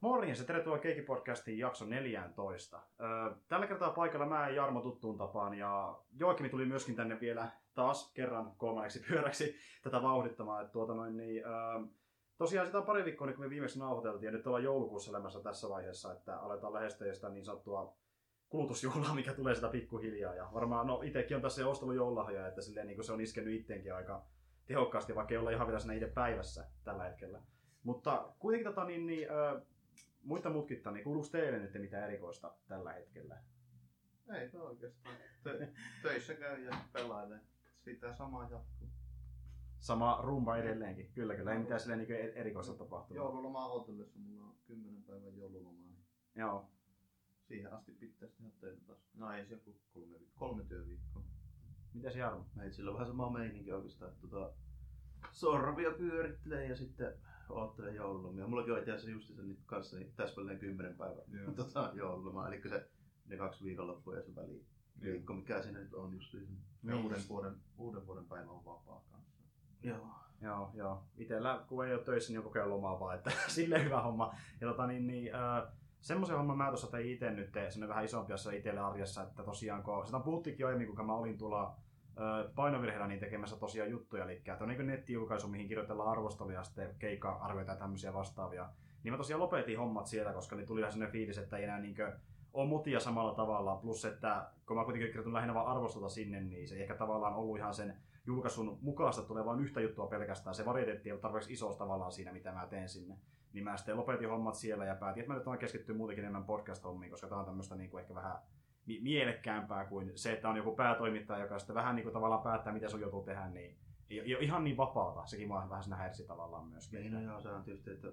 Morjens ja tervetuloa Keikki-podcastiin jakso 14. Tällä kertaa paikalla mä ja Jarmo tuttuun tapaan ja Joakimi tuli myöskin tänne vielä taas kerran kolmanneksi pyöräksi tätä vauhdittamaan. Että tuota noin, niin, tosiaan sitä on pari viikkoa, niin kun me viimeksi nauhoiteltiin ja nyt ollaan joulukuussa elämässä tässä vaiheessa, että aletaan lähestyä sitä niin sanottua kulutusjuhlaa, mikä tulee sitä pikkuhiljaa. Ja varmaan, no itsekin on tässä jo ostellut joululahjoja, että silleen, niin se on iskenyt itteenkin aika tehokkaasti, vaikka ei olla ihan vielä siinä itse päivässä tällä hetkellä. Mutta kuitenkin tota, niin, niin, muita mutkitta, niin kuuluuko teille nyt mitään erikoista tällä hetkellä? Ei oikeastaan. Tö- töissä käy ja pelailee. Sitä samaa jatkuu. Sama rumba edelleenkin, kyllä kyllä. Ei mitään silleen niin erikoista tapahtunut. Joululoma odotellessa mulla on 10 päivän joululomaa. Niin Joo. siihen asti pitäisi tehdä töitä taas. No ei se joku kolme, kolme työviikkoa. Mitäs Jarmo? Meitsillä on vähän sama meininki oikeastaan, tota, sorvia pyörittelee ja sitten oottelee joululomia. Mullakin on itse asiassa just nyt kanssa niin täsmälleen 10 päivää Joo. tota, joululomaa, eli se ne kaksi viikonloppua ja se väli viikko, mikä siinä nyt on just niin. Ja uuden vuoden, uuden vuoden päivä on vapaa kanssa. Joo. Joo, joo. Itellä, kun ei ole töissä, niin on kokea lomaa vaan, että silleen hyvä homma. Ja tota, niin, niin, äh, semmoisen homman mä tuossa tein itse nyt, semmoinen vähän isompi asia itselle arjessa, että tosiaan, kun sitä puhuttiinkin jo aiemmin, kun mä olin tuolla painovirheellä niin tekemässä tosiaan juttuja, eli että on niin nettijulkaisu, mihin kirjoitellaan arvosteluja, sitten keikka-arvioita ja tämmöisiä vastaavia. Niin mä tosiaan lopetin hommat siellä, koska niin tuli vähän sellainen fiilis, että ei enää niin ole mutia samalla tavalla, plus että kun mä kuitenkin kirjoitin lähinnä vaan arvostota sinne, niin se ei ehkä tavallaan ollut ihan sen julkaisun mukaista tulee vain yhtä juttua pelkästään. Se varieteetti ei tarpeeksi iso tavallaan siinä, mitä mä teen sinne. Niin mä sitten lopetin hommat siellä ja päätin, että mä nyt olen keskittyä muutenkin enemmän podcast-hommiin, koska tämä on tämmöistä niin kuin ehkä vähän mielekkäämpää kuin se, että on joku päätoimittaja, joka sitten vähän niin kuin tavallaan päättää, mitä sun joutuu tehdä, niin ei, ole ihan niin vapaata. Sekin vaan vähän siinä häirsi tavallaan myöskin. Niin, no joo, se on tietysti, että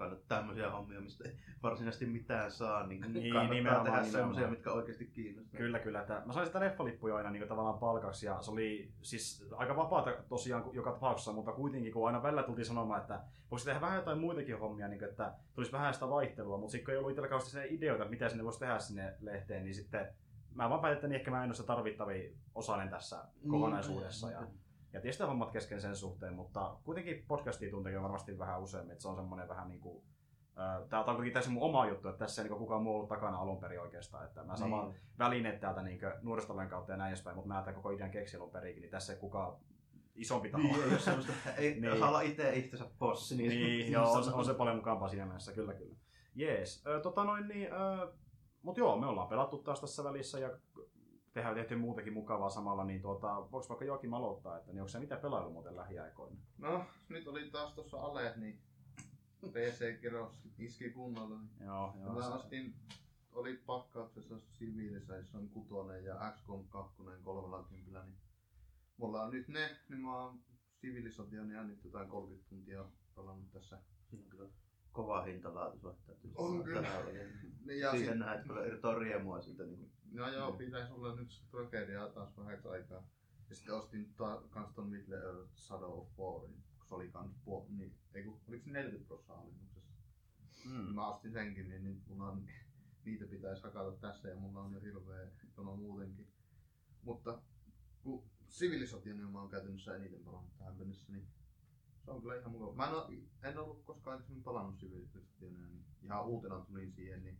kannattaa tämmöisiä hommia, mistä ei varsinaisesti mitään saa, niin, Niin, niin kannattaa tehdä semmoisia, mitkä oikeasti kiinnostaa. Kyllä, kyllä. Että mä sain sitä leffalippuja aina niin tavallaan palkaksi ja se oli siis aika vapaata tosiaan joka tapauksessa, mutta kuitenkin kun aina välillä tultiin sanomaan, että voisi tehdä vähän jotain muitakin hommia, niin kuin, että tulisi vähän sitä vaihtelua, mutta sitten kun ei ollut itsellä kauheasti sen ideoita, että mitä sinne voisi tehdä sinne lehteen, niin sitten mä vaan päätin, että niin ehkä mä en ole se tarvittavia osainen tässä kokonaisuudessa. Ja, ja tietysti hommat kesken sen suhteen, mutta kuitenkin podcastia tunteekin varmasti vähän useammin, että se on semmoinen vähän niin kuin Tämä on kuitenkin tässä mun oma juttu, että tässä ei niin kukaan muu ollut takana alun perin oikeastaan. Että mä saan Niin. välineet täältä niin nuoristalojen kautta ja näin edespäin, mutta mä tämän koko idean keksin alun perinkin, niin tässä ei kukaan isompi taho. Niin, ei ole semmoista, ei Niin. niin. olla itse itsensä bossi. Niin, niin, joo, on, se- on se paljon mukavampaa siinä mielessä, kyllä kyllä. Jees, tota noin niin, ö, mut joo, me ollaan pelattu taas tässä välissä ja tehdään tehty muutakin mukavaa samalla, niin tuota, voiko vaikka Joakim aloittaa, että niin onko se mitä pelailu muuten lähiaikoina? No, nyt oli taas tuossa ale, niin PC-keros iski kunnolla. Niin Joo, joo. mä se- astin, oli pakkauksessa Civilization 6 ja XCOM 2 30, niin mulla on nyt ne, niin mä oon Civilizationia nyt jotain 30 tuntia pelannut tässä. Siinä on kyllä kova hintalaatu suhteen. On kyllä. Niin, ja Siihen sit, näet kyllä riemua siitä. Niin no joo, Mm. pitäisi olla nyt tragediaa taas vähäksi aikaa. Ja sitten ostin ta, kans ton Middle Earth Shadow of Warin, kun se oli kans puol, niin, ei kun, oliko se 40 prosenttia alennuksessa? Mm. Mä ostin senkin, niin nyt mulla on, niitä pitäisi hakata tässä ja mulla on jo hirveä jono muutenkin. Mutta kun Civilizationia mä oon käytännössä eniten pelannut tähän mennessä, niin se on kyllä ihan mukava. Mä en, oo, en ollut koskaan aikaisemmin pelannut Civilizationia, niin ihan uutena tulin siihen, niin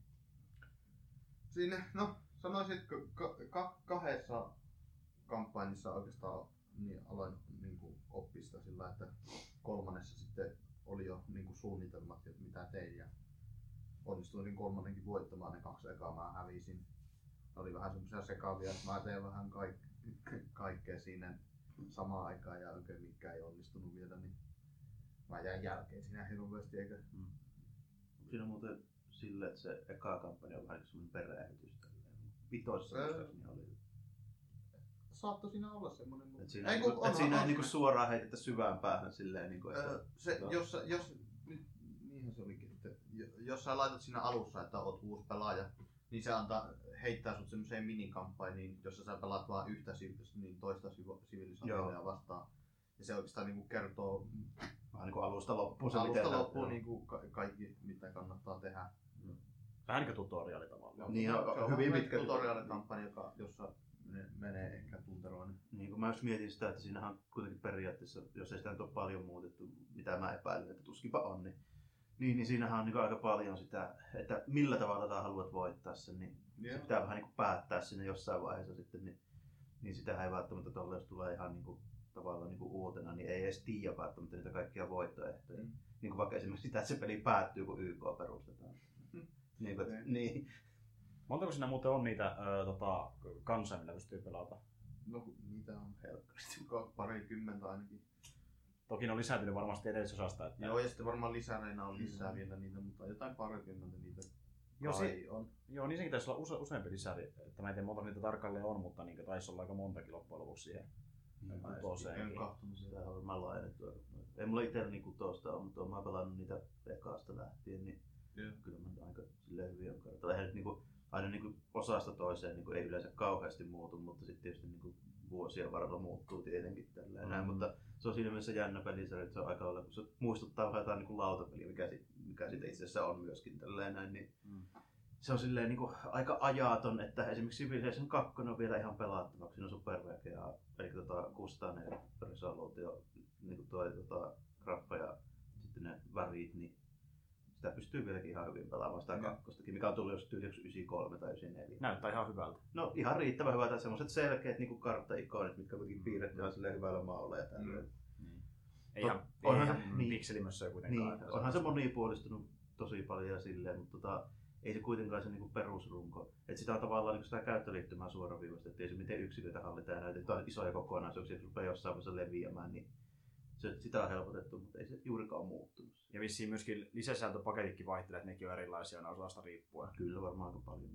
siinä, no sanoisin, että ka- ka- kahdessa kampanjassa oikeastaan niin aloin niin kuin, oppia sitä sillä, että kolmannessa sitten oli jo niin kuin, suunnitelmat, että mitä tein ja onnistuin kolmannenkin voittamaan ne kaksi ekaa mä hävisin. Ne oli vähän semmoisia sekavia, että mä tein vähän kaik- kaikkea siinä samaan aikaan ja oikein mikään ei onnistunut vielä, niin mä jäin jälkeen siinä hirveästi eikä siinä on muuten sille, että se eka kampanja on vähän semmoinen peräytys. Vitoissa Öö. muistaakseni oli. saattoi siinä olla semmoinen, mutta... Et siinä, Ei, kun et onhan- siinä onhan niinku suoraan heitetä syvään päähän silleen, niinku, että Öö, se, Joo. jos, jos, nyt, niinhän se olikin, että jo- jos sä laitat siinä alussa, että oot uusi pelaaja, niin se antaa, heittää sut semmoiseen minikampanjiin, jossa sä pelaat vaan yhtä niin toista siv- sivilisaatioa vastaan. Ja se oikeastaan niinku kertoo vähän niinku alusta loppuun se alusta miten loppuun näyttää. niinku ka- kaikki, mitä kannattaa tehdä. Vähän niin kuin tutoriaali tavallaan. Niin, se on- on hyvin pitkälti. tutoriaalikampanja, joka, jossa ne menee ehkä tunteroon. Niin kun mä just mietin sitä, että siinähän on kuitenkin periaatteessa, jos ei sitä nyt ole paljon muutettu, mitä mä epäilen, että tuskinpa on, niin, Niin, niin siinähän on niin aika paljon sitä, että millä tavalla tätä haluat voittaa sen, niin Joo. se pitää vähän niin päättää sinne jossain vaiheessa sitten, niin, niin sitä ei välttämättä tolle, jos tulee ihan niin kuin, tavallaan niin kuin uutena, niin ei edes tiedä välttämättä niitä kaikkia voittoehtoja. Mm. Niin kuin vaikka esimerkiksi sitä, että se peli päättyy, kun YK perustetaan. Mm. niin, että- Niin. niin. Montako siinä muuten on niitä ö, tota, kansoja, millä pystyy pelata? No niitä on helkkaristi. Ka- Parikymmentä ainakin. Toki ne on lisääntynyt varmasti edellisessä osasta. Että... Joo, ja sitten varmaan lisäreinä on lisää Mm. vielä niitä, mutta jotain parikymmentä niitä Joo, si- on. Joo, niin senkin taisi olla use- useampi lisäri. Että mä en tiedä monta niitä tarkalleen on, mutta niin taisi olla aika montakin loppujen lopuksi siihen. Niin, Mä en kahtonut sitä. Varmaan laajennettu aika paljon. Ei mulla itsellä niin kutosta ole, mutta olen pelannut niitä ekaasta lähtien, niin Joo. kyllä mä aika silleen hyvin on kartalla. Eihän nyt niinku, aina niinku osasta toiseen niinku ei yleensä kauheasti muutu, mutta sitten tietysti niinku vuosien varrella muuttuu tietenkin tälleen näin, Mm. mutta se on siinä mielessä jännä pelisarja, että se on aika lailla, kun se muistuttaa vähän jotain niinku lautapeliä, mikä, sit, mikä sit itse asiassa on myöskin tälleen näin, niin Mm. se on silleen niinku aika ajaton, että esimerkiksi Civilization 2 on vielä ihan pelattavaksi, siinä on supervekea, eli tota 604 resoluutio, niinku toi tota, graffa ja sitten ne värit, niin sitä pystyy vieläkin ihan hyvin pelaamaan sitä kakkostakin, mikä on tullut jos tyyliin 93 tai 94. Näyttää ihan hyvältä. No ihan riittävän hyvä, tai semmoiset selkeät niin kartta-ikonit, mitkä kuitenkin piirretty ihan silleen hyvällä maalla ja tälleen. Niin. Ei On- ihan, onhan ei se- ihan niin. pikselimössöä kuitenkaan. Niin, onhan se monipuolistunut tosi paljon ja silleen, mutta tota, ei se kuitenkaan se niinku perusrunko. Et sitä on tavallaan niinku sitä käyttöliittymää suoraviivasta, ei se miten yksiköitä hallitaan ja näitä isoja kokonaisuuksia, jos rupeaa jossain vaiheessa leviämään, niin se, sitä on helpotettu, mutta ei se juurikaan muuttunut. Ja vissiin myöskin lisäsäätöpaketitkin vaihtelee, että nekin on erilaisia aina osasta riippuen. Kyllä varmaan aika paljon.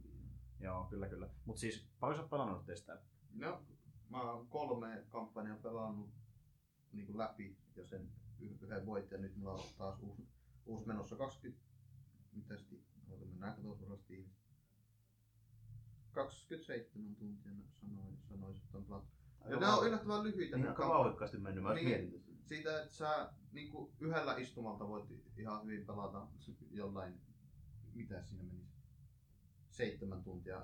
Joo, kyllä kyllä. Mutta siis paljon sä oot pelannut teistä? No, mä oon kolme kampanjaa pelannut niin kuin läpi ja sen yhden voitin ja nyt mulla on taas uusi, uusi menossa 20, mitä sitten, mennään katsotaan Steam. 27 tuntia sanoin, sanoisin, että on pelattu. Ja nämä on yllättävän lyhyitä. Niin vauhdikkaasti mennyt, mä Niin. niin. mietin. Siitä, että sä niin kuin yhdellä istumalta voit ihan hyvin pelata jollain, mitä siinä menisi, seitsemän tuntia,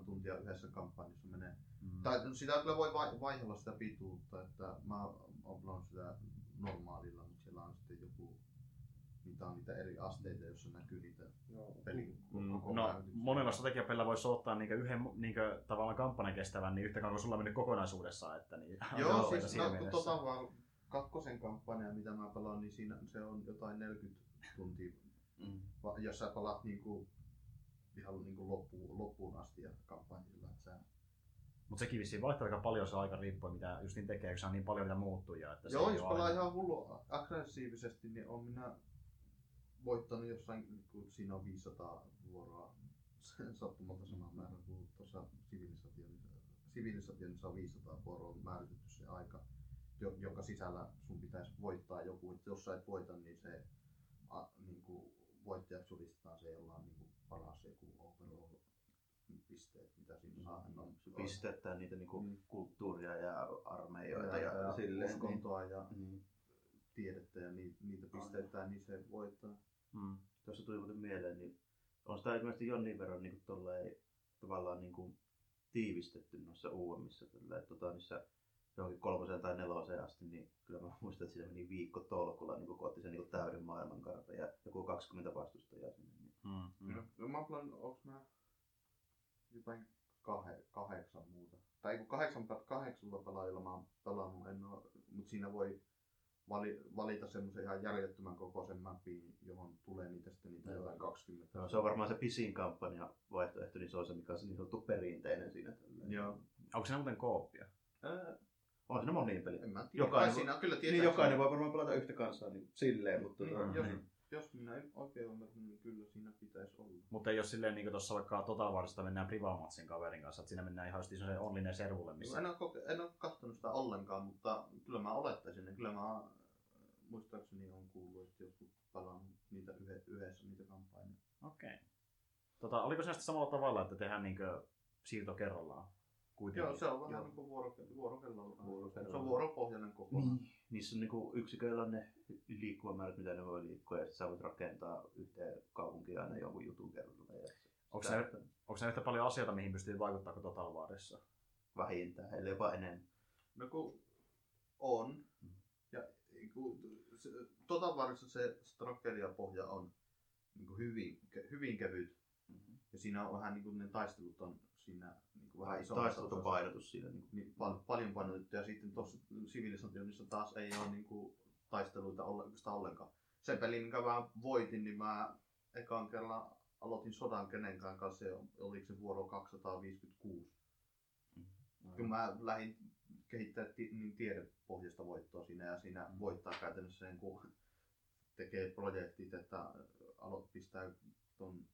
6-7 tuntia yhdessä kampanjassa menee. Mm. Tai sitä kyllä voi vai- vaihella sitä pituutta, että mä oon pelannut sitä normaalilla, mutta siellä on sitten joku, niitä on niitä eri asteita, joissa näkyy niitä pelin Mm, koko no, monella strategiapelillä voisi ottaa niinku yhden niinku, tavallaan kampanjan kestävän, niin yhtä kauan kuin sulla on mennyt kokonaisuudessaan. Että, niin, Joo, Joo, siis no, tota vaan kakkosen kampanja, mitä mä pelaan, niin siinä se on jotain 40 tuntia Mm. Va- jos sä pelaat niinku, ihan niinku loppuun, loppuun asti ja kampanjilla, että sä... Mutta sekin vissiin vaihtelee aika paljon se aika riippuen mitä just niin tekee, kun se on niin paljon mitä muuttuja. Että Joo, jos pelaa aina- ihan hullu aggressiivisesti, niin on minä voittanut jossain, kun siinä on 500 vuoroa sattumalta sama määrä kuin tuossa sivilisationissa. Sivilisationissa on 500 vuoroa määritetty se aika, jonka sisällä sun pitäisi voittaa joku. Et jos sä et voita, niin se a, niin kuin voittajaksi julistetaan se, jolla on niin kuin paras joku overall pisteet, mitä siinä saa. No, Se pistetään niitä niinku Mm. kulttuuria ja armeijoita ja, ja, ja. Niin. uskontoa ja Niin. tiedettä ja niitä, niitä pistetään, niin se voittaa. Mm. Tuossa tuli muuten mieleen, niin on sitä ilmeisesti jonnin verran niin kuin tolleen, tavallaan niin kuin tiivistetty noissa uudemmissa, tällä, että tota, niissä johonkin kolmoseen tai neloseen asti, niin kyllä mä muistan, että siinä meni viikko tolkulla, niin kun otti sen niin täyden maailmankartan ja joku 20 vastustajaa sinne. Niin. Mm. Mm. Mm. No, mä olen, onks mä jotain kahe, kahdeksan muuta. Tai kun kahdeksan, kahdeksalla pelaajilla mä oon pelannut, en oo, mutta siinä voi vali, valita semmoisen ihan järjettömän kokoisen mapin, johon tulee niitä sitten niitä Joo. jotain 20. No, se on varmaan se pisin kampanja vaihtoehto, niin se on se, mikä on se niin sanottu perinteinen siinä. Joo. Onko siinä muuten kooppia? Ää, on siinä moniin peli. En mä tiedä. Jokainen siinä on kyllä Niin jokainen voi varmaan pelata yhtä kansaa niin silleen, mutta Niin, tota, jos, niin. jos minä en oikein ymmärrän, niin kyllä siinä pitäisi olla. Mutta ei ole silleen niin kuin tuossa vaikka Total Warsista mennään Privamatsin kaverin kanssa, että siinä mennään ihan just se onlinen servulle, missä... En ole, koke- en ole katsonut sitä ollenkaan, mutta kyllä mä olettaisin, että kyllä mä äh, muistaakseni on kuullut, että jotkut pelannut niitä yhdessä niitä kampanjoita. Okei. Tota, oliko se samalla tavalla, että tehdään niin siirto kerrallaan? Kuitenkin. Joo, se on vähän Joo. niin kuin vuorokello, vuorokello, Vuorokello. se on vuoropohjainen kokonaan. Niin. Niissä on niinku yksiköillä on ne liikkuvamäärät, mitä ne voi liikkua, ja sitten sä voit rakentaa yhteen kaupunkiin aina jonkun jutun kerralla. Ja Onko se, onko yhtä paljon asioita, mihin pystyy vaikuttaa kuin Total Warissa? Vähintään, ellei jopa enemmän. No kun on, Mm. ja kun se, Totalwarissa se strategiapohja on niin kuin hyvin, hyvin kevyt. Mhm. Ja siinä on vähän niin kuin ne taistelut on siinä niin kuin vähän isommassa Taistelut on osassa. painotus siinä. Niin Niin pal- paljon painotettu. Ja sitten tuossa Civilisationissa taas ei ole niin kuin taisteluita oikeastaan ollenkaan. Se peli, minkä mä voitin, niin mä ekan kerran aloitin sodan kenenkään kanssa ja oliko se vuoro 256. Kun mä lähdin kehittämään ti- niin tiedepohjasta voittoa siinä ja siinä voittaa käytännössä sen, kun tekee projektit, että aloit pistää ton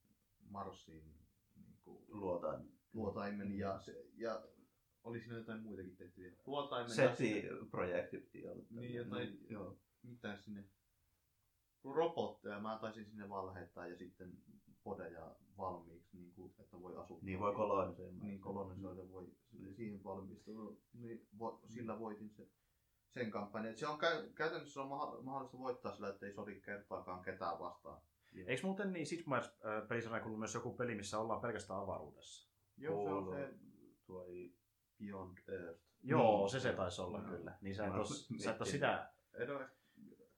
Marsiin niin kuin luotaan. Luotaimen ja, se, ja oli siinä jotain muitakin tehtyjä. Luotaimen ja SETI-projekti piti olla. Niin, jotain- Joo. mitä sinne robotteja mä taisin sinne vaan lähettää ja sitten podeja valmiiksi, niin kuin, että voi asua. Niin voi kolonisoida. Niin kolonisoida voi siihen valmistua. Niin vo, sillä voitin se, sen kampanjan. Se on käy, käytännössä on mahdollista voittaa sillä, että ei sodi kertaakaan ketään vastaan. Eikö muuten niin Sid Meier's äh, myös joku peli, missä ollaan pelkästään avaruudessa? Joo, se on se Tuo ei... Beyond Earth. Joo, se se taisi olla Joo. kyllä. Niin sä et, miettinyt. sitä... En, ole,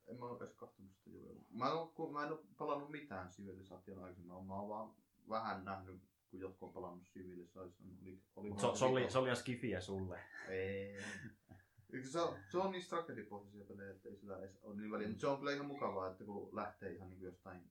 en mä ole edes katsonut sitä juuri. Mä en, ole, mä en ole pelannut mitään Civilization aikaisemmin. Mä oon vaan vähän nähnyt, kun jotkut on pelannut Civilization. Oli, oli Mut se, se, oli, se oli ihan skifiä sulle. Ei. Eikö Se on, se on niin strategipohjaisia pelejä, että ei sillä edes ole niin väliä. Mutta se on kyllä ihan mukavaa, että kun lähtee ihan niin jostain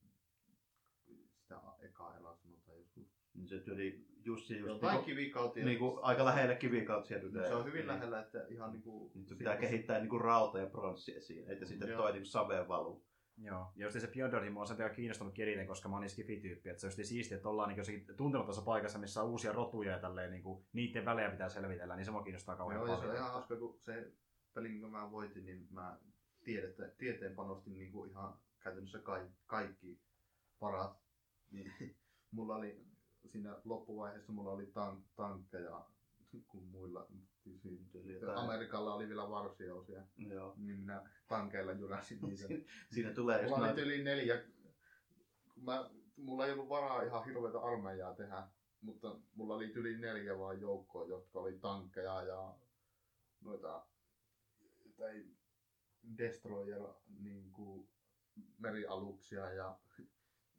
sitä ekaa elää sanotaan joskus. Niin se tuli just se just Jotain niinku, kivikautia. niinku, aika lähelle kivikautia. Mutta se on hyvin lähellä, että ihan niinku... Nyt se pitää kehittää niinku rauta ja pronssia siinä, että sitten Joo. toi niinku saveen valuu. Joo. Ja just se Earth, mua on sen takia kiinnostunut eniten, koska mä oon niin skifi-tyyppi. Että se on just siistiä, että ollaan niin jossakin tuntemattomassa paikassa, missä on uusia rotuja ja tälleen, niin kuin, niiden välejä pitää selvitellä, niin se mua kiinnostaa kauhean Joo, ja se paljon. on ihan hauska, kun se peli, minkä mä voitin, niin mä tiedettä, tieteen panostin niinku ihan käytännössä kaikki, kaikki parat. Niin, mulla oli siinä loppuvaiheessa mulla oli tank, tankkeja, kun muilla Amerikalla oli vielä varsiousia, Joo. niin minä tankeilla jyräsin niitä. Siinä tulee just Mulla oli yli neljä, mä, mulla ei ollut varaa ihan hirveätä armeijaa tehdä, mutta mulla oli yli neljä vaan joukkoa, jotka oli tankkeja ja noita tai destroyer niin kuin merialuksia ja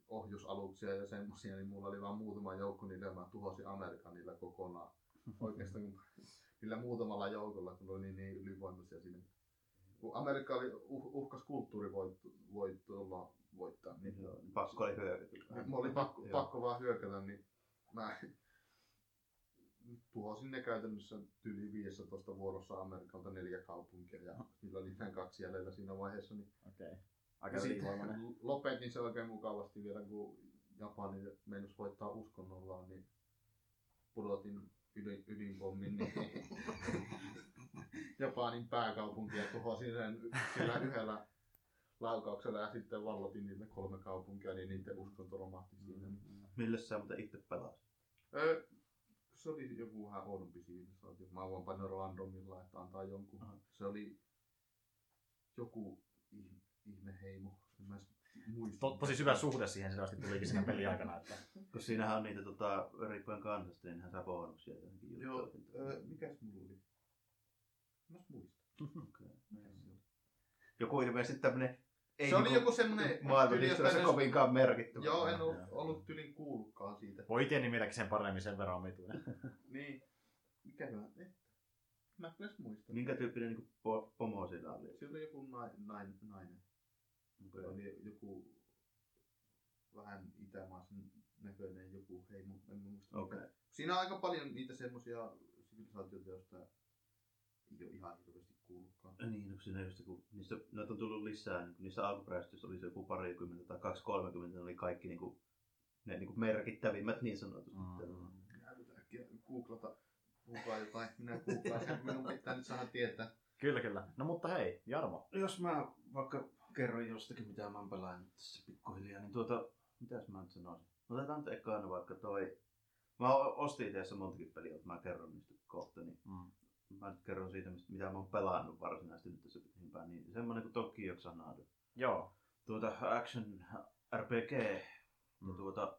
ohjusaluksia ja semmosia, niin mulla oli vaan muutama joukko, niillä mä tuhosin Amerikan niillä kokonaan. Oikeastaan niillä muutamalla joukolla, kun oli niin ylivoimaisia siinä. Kun Amerikka oli uh, uhkas kulttuurivoittolla voittaa, niin Joo, Pakko oli hyökätä. Mulla oli pakko, Joo. pakko vaan hyökätä, niin mä tuhosin ne käytännössä yli 15 vuorossa Amerikalta neljä kaupunkia ja niillä oli näin kaksi jäljellä siinä vaiheessa. Niin. Okay. Aika ylivoimainen. lopetin se oikein mukavasti vielä, kun Japani meinasi voittaa uskonnollaan, niin pudotin ydin, ydinpommin niin Japanin pääkaupunki ja tuhosin sen sillä yhdellä laukauksella ja sitten vallotin niille kolme kaupunkia, niin niiden uskonto romahti siinä. Millä sä muuten itse pelasit? Öö, se oli joku vähän oudompi sivilisaatio. Mä voin painaa randomilla, että antaa jonkun. Aha. Se oli joku ihme, ihmeheimo. En mä. To, tosi syvä suhde siihen selvästi tulikin siinä pelin aikana. Että... Kun siinähän on niitä tota, riippuen kansasta, niin saa bonuksia johonkin Joo, öö, mikäs mulla oli? Mä en muista. Okei, no. Joku ilmeisesti tämmönen... Ei se oli niinku joku semmonen... Maailman tyyli historiassa jostain- kovinkaan merkitty. Joo, en ollut, ollut tylin kuullutkaan siitä. Voi itse nimelläkin sen paremmin sen verran omituinen. Niin. Mikä hyvä? Eh. Mä en muista. Minkä tyyppinen niinku po- pomo siinä oli? Siellä oli joku nainen. nainen, oli joku vähän itämaisen näköinen joku heimo, en muista. Okei. Siinä on aika paljon niitä semmosia sivilisaatioita, joista ei ole ihan hirveästi kuullutkaan. Niin, no siinä just kun niistä, noita on tullut lisää, niin kun niissä alkuperäisissä oli se joku parikymmentä tai 230, ne oli kaikki niinku, ne niinku merkittävimmät niin sanotusti. Mm. Pitää äkkiä googlata, googlaa jotain, minä googlaan sen, minun pitää nyt saada tietää. Kyllä, kyllä. No mutta hei, Jarmo. Jos mä vaikka kerron jostakin, mitä mä oon pelannut tässä pikkuhiljaa, niin tuota, mitäs mä nyt sanoisin? Otetaan nyt ekana vaikka toi, mä ostin itse montakin peliä, mutta mä kerron niistä kohta, niin Mm. mä nyt kerron siitä, mitä mä oon pelannut varsinaisesti nyt tässä päin, niin semmonen kuin Tokyo Xanadu. Joo. tuota Action RPG ja Mm. tuota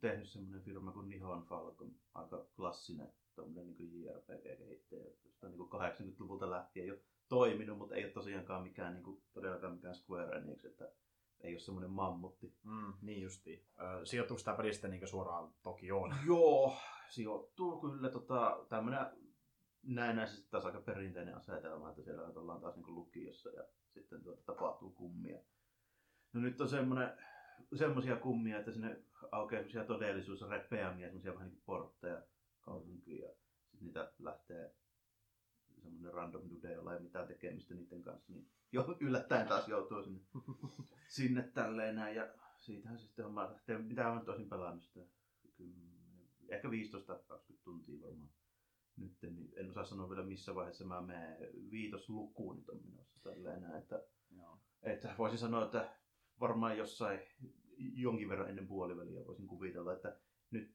tehnyt semmoinen firma kuin Nihon Falcon, aika klassinen tommonen niin JRPG-kehittäjä, josta niin 80-luvulta lähtien jo toiminut, mutta ei ole tosiaankaan mikään niin kuin, todellakaan mikään Square Enix, että ei ole semmoinen mammutti. Mm, niin justiin. Ö, sijoittuuko sitä pelistä niin suoraan Tokioon? Joo, sijoittuu kyllä tota, tämmönen näennäisesti taas aika perinteinen asetelma, että siellä ollaan taas niin lukiossa ja sitten tuota, tapahtuu kummia. No nyt on semmoinen, semmoisia kummia, että sinne aukeaa semmoisia todellisuusrepeämiä, semmoisia vähän niin kuin portteja kaupunkiin ja sitten niitä lähtee semmoinen random dude, jolla ei mitään tekemistä niiden kanssa, niin jo yllättäen taas joutuu sinne, sinne tälleen näin. Ja siitähän se sitten homma lähtee, mitä on tosin pelannut sitä, 10, ehkä 15-20 tuntia varmaan nyt, niin en osaa sanoa vielä missä vaiheessa mä menen. Viitoslukuun nyt on menossa tälleen näin, että, Joo. että voisin sanoa, että varmaan jossain jonkin verran ennen puoliväliä voisin kuvitella, että nyt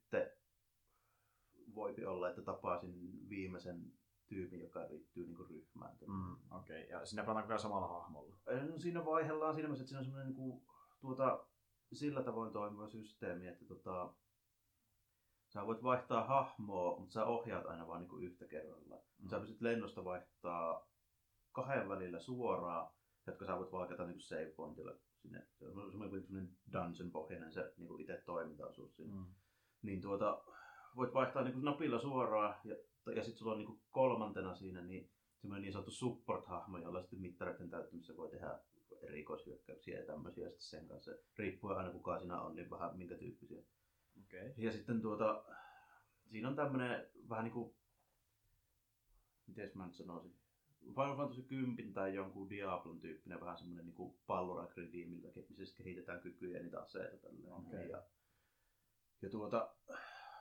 voipi olla, että tapasin viimeisen tyypin, joka liittyy niin ryhmään. Mm, Okei, okay. ja sinne pelataan kyllä samalla hahmolla. No, siinä vaihellaan siinä mielessä, että siinä on semmoinen niin kuin, tuota, sillä tavoin toimiva systeemi, että tota, sä voit vaihtaa hahmoa, mutta sä ohjaat aina vain niin yhtä kerralla. Mm. Sä pystyt lennosta vaihtaa kahden välillä suoraan, jotka sä voit valkata niin save pointilla sinne. Se on semmoinen dungeon pohjainen se niin itse toimintaosuus siinä. Mm. Niin tuota, voit vaihtaa niin napilla suoraan ja, ja sitten sulla on niin kolmantena siinä niin semmoinen niin sanottu support-hahmo, jolla sitten mittareiden täyttämisessä voi tehdä erikoishyökkäyksiä ja tämmöisiä ja sitten sen kanssa riippuen aina kuka siinä on, niin vähän minkä tyyppisiä. Okay. Ja sitten tuota, siinä on tämmöinen vähän niin kuin, miten mä nyt sanoisin, Final Fantasy 10 tai jonkun Diablon tyyppinen vähän semmoinen niin palloragridiin, missä kehitetään kykyjä ja niitä aseita tälleen. Okay. Ja, ja tuota,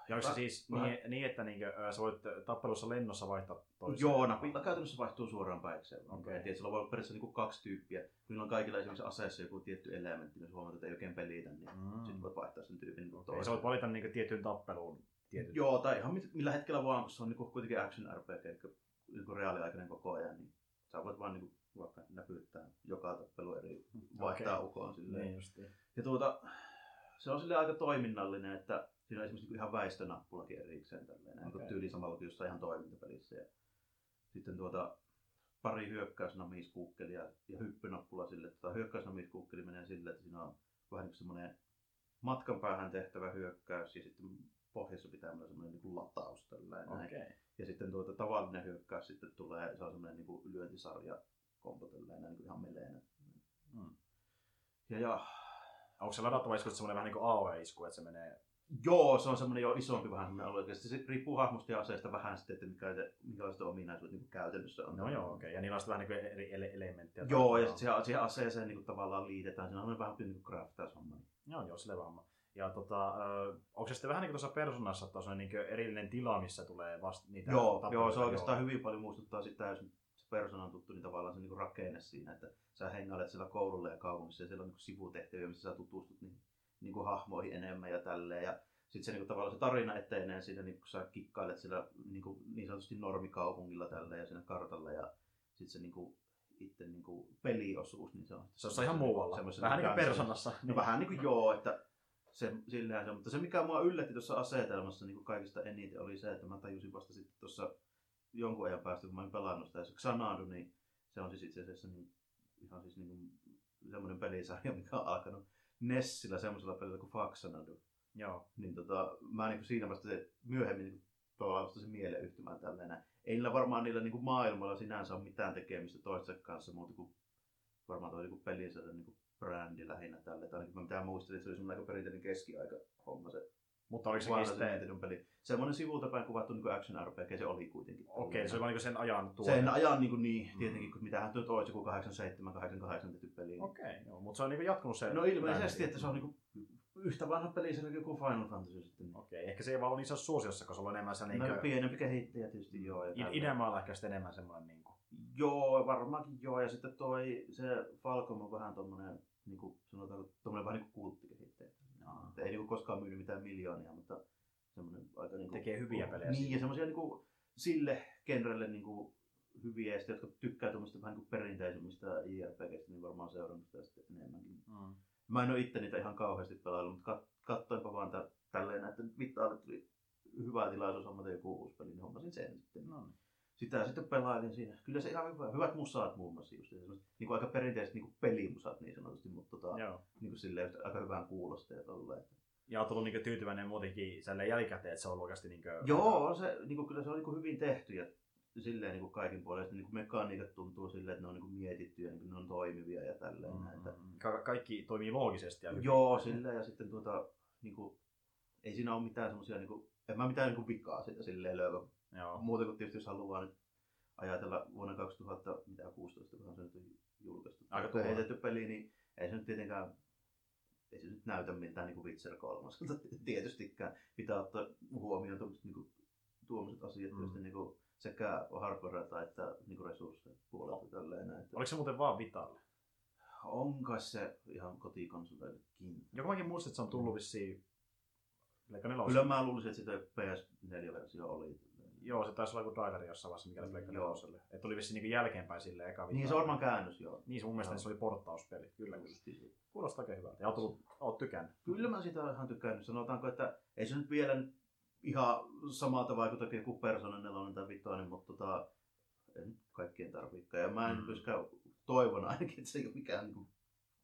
ja onko se siis niin, niin, että niin, sä voit tappelussa lennossa vaihtaa toiseen? Joo, napilla käytännössä vaihtuu suoraan päikseen. Okay. Et, sillä voi olla periaatteessa niin kaksi tyyppiä. Niillä on kaikilla esimerkiksi aseessa joku tietty elementti, jos huomaat, että ei oikein pelitä, niin mm. sitten voit vaihtaa sen tyypin niin okay. Sä voit valita niin tiettyyn tappeluun. Tietyn. Joo, tai ihan millä hetkellä vaan, kun se on niin kuitenkin action RPG, eli niin reaaliaikainen koko ajan, niin sä voit vaan niin vaikka näpyttää joka tappelu eri vaihtaa okay. ukoon silleen. Niin justiin. Ja tuota, se on sille aika toiminnallinen, että siinä on esimerkiksi ihan väistönappulakin erikseen tälleen, okay. tyyli samalla kuin jossain ihan toimintapelissä. Ja sitten tuota, pari hyökkäysnamiskuukkelia ja hyppynappula sille. Tota, hyökkäysnamiskuukkeli menee sille, että siinä on vähän niin semmoinen matkan päähän tehtävä hyökkäys ja sitten pohjassa pitää olla semmoinen niin kuin lataus tällainen. Okay. Ja sitten tuota, tavallinen hyökkäys sitten tulee, se on semmoinen niin kuin lyöntisarja kompo tällainen, niin kuin ihan meleenä. Mm. Ja, ja Onko se ladattava isku semmoinen vähän niin kuin AOE-isku, että se menee Joo, se on semmoinen jo isompi vähän semmoinen alue. Se riippuu hahmosta ja aseesta vähän sitten, että mikä se, minkälaiset ominaisuudet niin käytännössä on. No joo, okei. Okay. Ja niillä on sitten vähän niin eri ele- elementtejä. Joo, ja sitten siihen, siihen aseeseen niin kuin tavallaan liitetään. Siinä on vähän niin kuin craftaus-homma. Joo, joo, sille homma. Ja tota, onko se sitten vähän niin kuin tuossa persoonassa, että on niin erillinen tila, missä tulee vasta niitä Joo, joo se oikeastaan joo. hyvin paljon muistuttaa sitä, jos se persona on tuttu, niin tavallaan se niin rakenne siinä, että sä hengailet siellä koululla ja kaupungissa ja siellä on niin sivutehtäviä, missä sä tutustut niin, niin kuin hahmoihin enemmän ja tälleen. Ja sitten se niin kuin, tavallaan se tarina etenee siinä, niin kun sä kikkailet siellä niin, kuin, niin sanotusti normikaupungilla tällä ja siinä kartalla ja sitten se niin kuin, itse niin kuin, peliosuus, niin se on... Se on ihan muualla, vähän niin kuin persoonassa. No, vähän niin kuin joo, että se, sillähän se, mutta se mikä mua yllätti tuossa asetelmassa niin kuin kaikista eniten oli se, että mä tajusin vasta sitten tuossa jonkun ajan päästä, kun mä olin pelannut sitä, se Xanadu, niin se on siis itse asiassa niin, ihan siis niin kuin semmoinen pelisarja, mikä on alkanut Nessillä semmoisella pelillä kuin Faxanadu. Joo. Niin tota, mä niin kuin siinä vasta se, myöhemmin niin vasta se mieleyhtymään tällainen. Ei niillä varmaan niillä niin kuin maailmalla sinänsä ole mitään tekemistä toistensa kanssa muuta kuin varmaan tuo niin pelinsä niin brändi lähinnä tälle. Tai ainakin mä mitään muistelin, että se oli semmoinen aika perinteinen keskiaika homma se mutta oliko se sitten... peli. Semmoinen sivulta päin kuvattu niin action RPG, se oli kuitenkin. Okei, okay, se oli vain niin sen ajan tuo. Sen ajan niin, kuin niin mm. tietenkin, kun mitähän nyt olisi joku 87, 88 tehty peli. Okei, okay, joo, mutta se on niin jatkunut se... No ilmeisesti, että se on niin kuin yhtä vanha peli kuin joku Final Fantasy sitten. Okei, okay, ehkä se ei vaan ole niin suosiossa, koska sulla on enemmän se... Niin no, pienempi kehittäjä tietysti joo. Ja Idemaalla ehkä sitten enemmän semmoinen niin kuin... Joo, varmaankin joo. Ja sitten toi, se Falcom on vähän tommonen, niin kuin sanotaan, tommonen vähän niin kuin kulttikehittäjä. Ei niin kuin koskaan myynyt mitään miljoonia, mutta semmoinen aika... Niin kuin, Tekee hyviä pelejä. Niin, ja semmoisia niin kuin, sille genrelle niin kuin, hyviä, ja jotka tykkää tuommoista vähän niin perinteisemmistä JRPGistä, niin varmaan seurannut sitä sitten enemmänkin. Mm. Mä en ole itse niitä ihan kauheasti pelaillut, mutta kat, katsoinpa vaan tä, tälleen, että vittu tuli hyvä tilaisuus hommata joku uusi peli, niin hommasin sen sitten. No. Niin. Sitä sitten pelailin siinä. Kyllä se ihan hyvä. Hyvät musaat muun muassa just. Niin kuin aika perinteiset niin kuin pelimusat niin sanotusti, mutta tota, Joo. niin kuin silleen, aika hyvään kuulosteet tolleen. Ja on tullut niinku tyytyväinen muutenkin sälleen jälkikäteen, että se on ollut oikeasti niinku... Joo, on se, niin kuin, kyllä se on niin kuin hyvin tehty ja silleen niin kuin kaikin puolesta niin kuin mekaniikat tuntuu silleen, että ne on niin kuin mietitty ja niin kuin ne on toimivia ja tälleen. Mm, Mm, että, Ka- kaikki toimii loogisesti ja hyvin. joo, silleen ja sitten tuota, niin kuin, ei siinä ole mitään semmoisia, niin kuin, en mä mitään niin kuin vikaa sitä silleen löyä. Joo. Muuten kuin tietysti jos haluaa nyt ajatella vuonna 2016, kun se nyt on julkaistu, Aika tuore. heitetty peli, niin ei se nyt tietenkään ei se nyt näytä miltään niin kuin Witcher 3. Tietystikään pitää ottaa huomioon tuommoiset niin tuommoiset asiat, Mm. mm. joista niin kuin sekä hardwareta että niin kuin resursseja puolelta tälleen näin. Että Oliko se muuten vaan Vitalle? Onko se ihan kotikonsoleillekin? Joku mäkin muistin, että se on tullut vissiin... Pleikka Kyllä mä luulisin, että sitä PS4-versio oli. Joo, se taisi olla joku traileri jossain vaiheessa, mikä Pleikka neloselle. Että tuli vissiin niinku jälkeenpäin silleen eka Niin se on varmaan käännös, joo. Niin, se mun mielestä se oli porttauspeli. Kyllä, kyllä. Justiinsa. Kuulostaa oikein hyvältä. Ja oot, tullut, oot tykännyt. Kyllä mä sitä ihan tykännyt. Sanotaanko, että ei se nyt vielä ihan samalta vaikuta kuin Persona 4 tai 5, mutta tota, kaikkien tarviikaan. Ja mä en Mm. mm. myöskään toivon ainakin, että se ei ole mikään niin kuin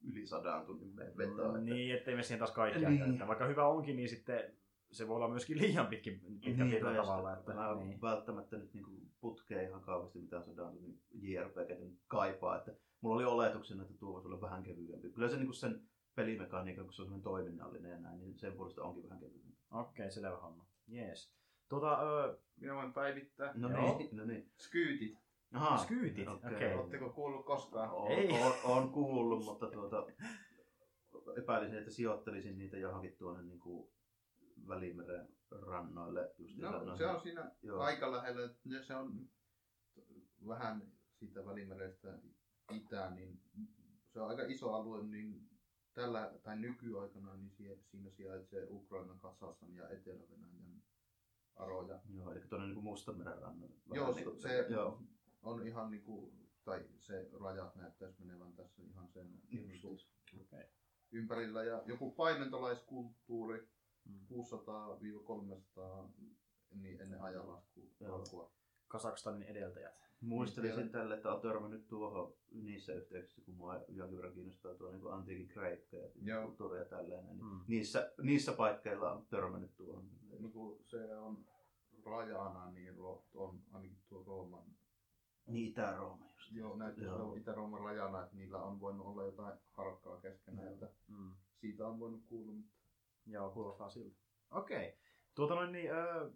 yli sadan tunnin vetoa. että- Niin, ettei me siihen taas kaikkea Niin. käytä. Vaikka hyvä onkin, niin sitten se voi olla myöskin liian pitkin, pitkä Niin, ja tavalla. Että, mä niin. välttämättä nyt niin putkea ihan kauheasti mitään sadan tunnin JRPG nyt kaipaa. Että mulla oli oletuksena, että tuo voisi olla vähän kevyempi. Kyllä se niin kuin sen pelimekaniikan, kun se on toiminnallinen ja näin, niin sen puolesta onkin vähän kevyempi. Okei, selvä homma. Jees. Tota, öö, Minä voin päivittää. No Joo. niin, no niin. Skyytit. Aha, skyytit. okei. Okei. Oletteko kuullut koskaan? On, Ei. on, on kuullut, mutta tuota, epäilisin, että sijoittelisin niitä johonkin tuonne niin kuin Välimeren rannoille. Just No, se on siinä Joo. aika lähellä. Ja se on vähän siitä välimerestä itään, niin se on aika iso alue, niin tällä tai nykyaikana niin siinä sijaitsee Ukraina, Kasasan ja Etelä-Venäjän aroja. Joo, eli tuonne niin Mustanmeren rannoille. Joo, Vähän se, niin kuin- se joo. on ihan niinku, tai se rajat näyttäisi menevän tässä ihan sen niinku Okei. ympärillä. Ja joku paimentolaiskulttuuri, Mm. 600-300 niin ennen ajanlaskua. Kasakstanin edeltäjät. Muistelisin Vielä- tälle, että olen törmännyt tuohon niissä yhteyksissä, kun mua jonkin verran kiinnostaa tuo niin antiikin kreikka ja kulttuuri ja tälleen. Niin Mm. niissä, niissä paikkeilla on törmännyt tuohon. No kun se on rajana, niin on ainakin tuo Rooman. Niin Itä-Rooma just. Joo, näyttää Joo. se Itä-Rooman rajana, että niillä on voinut olla jotain harkkaa keskenään, Mm. siitä on voinut kuulla. Mutta Joo, kuulostaa siltä. Okei. Tuota noin niin, öö,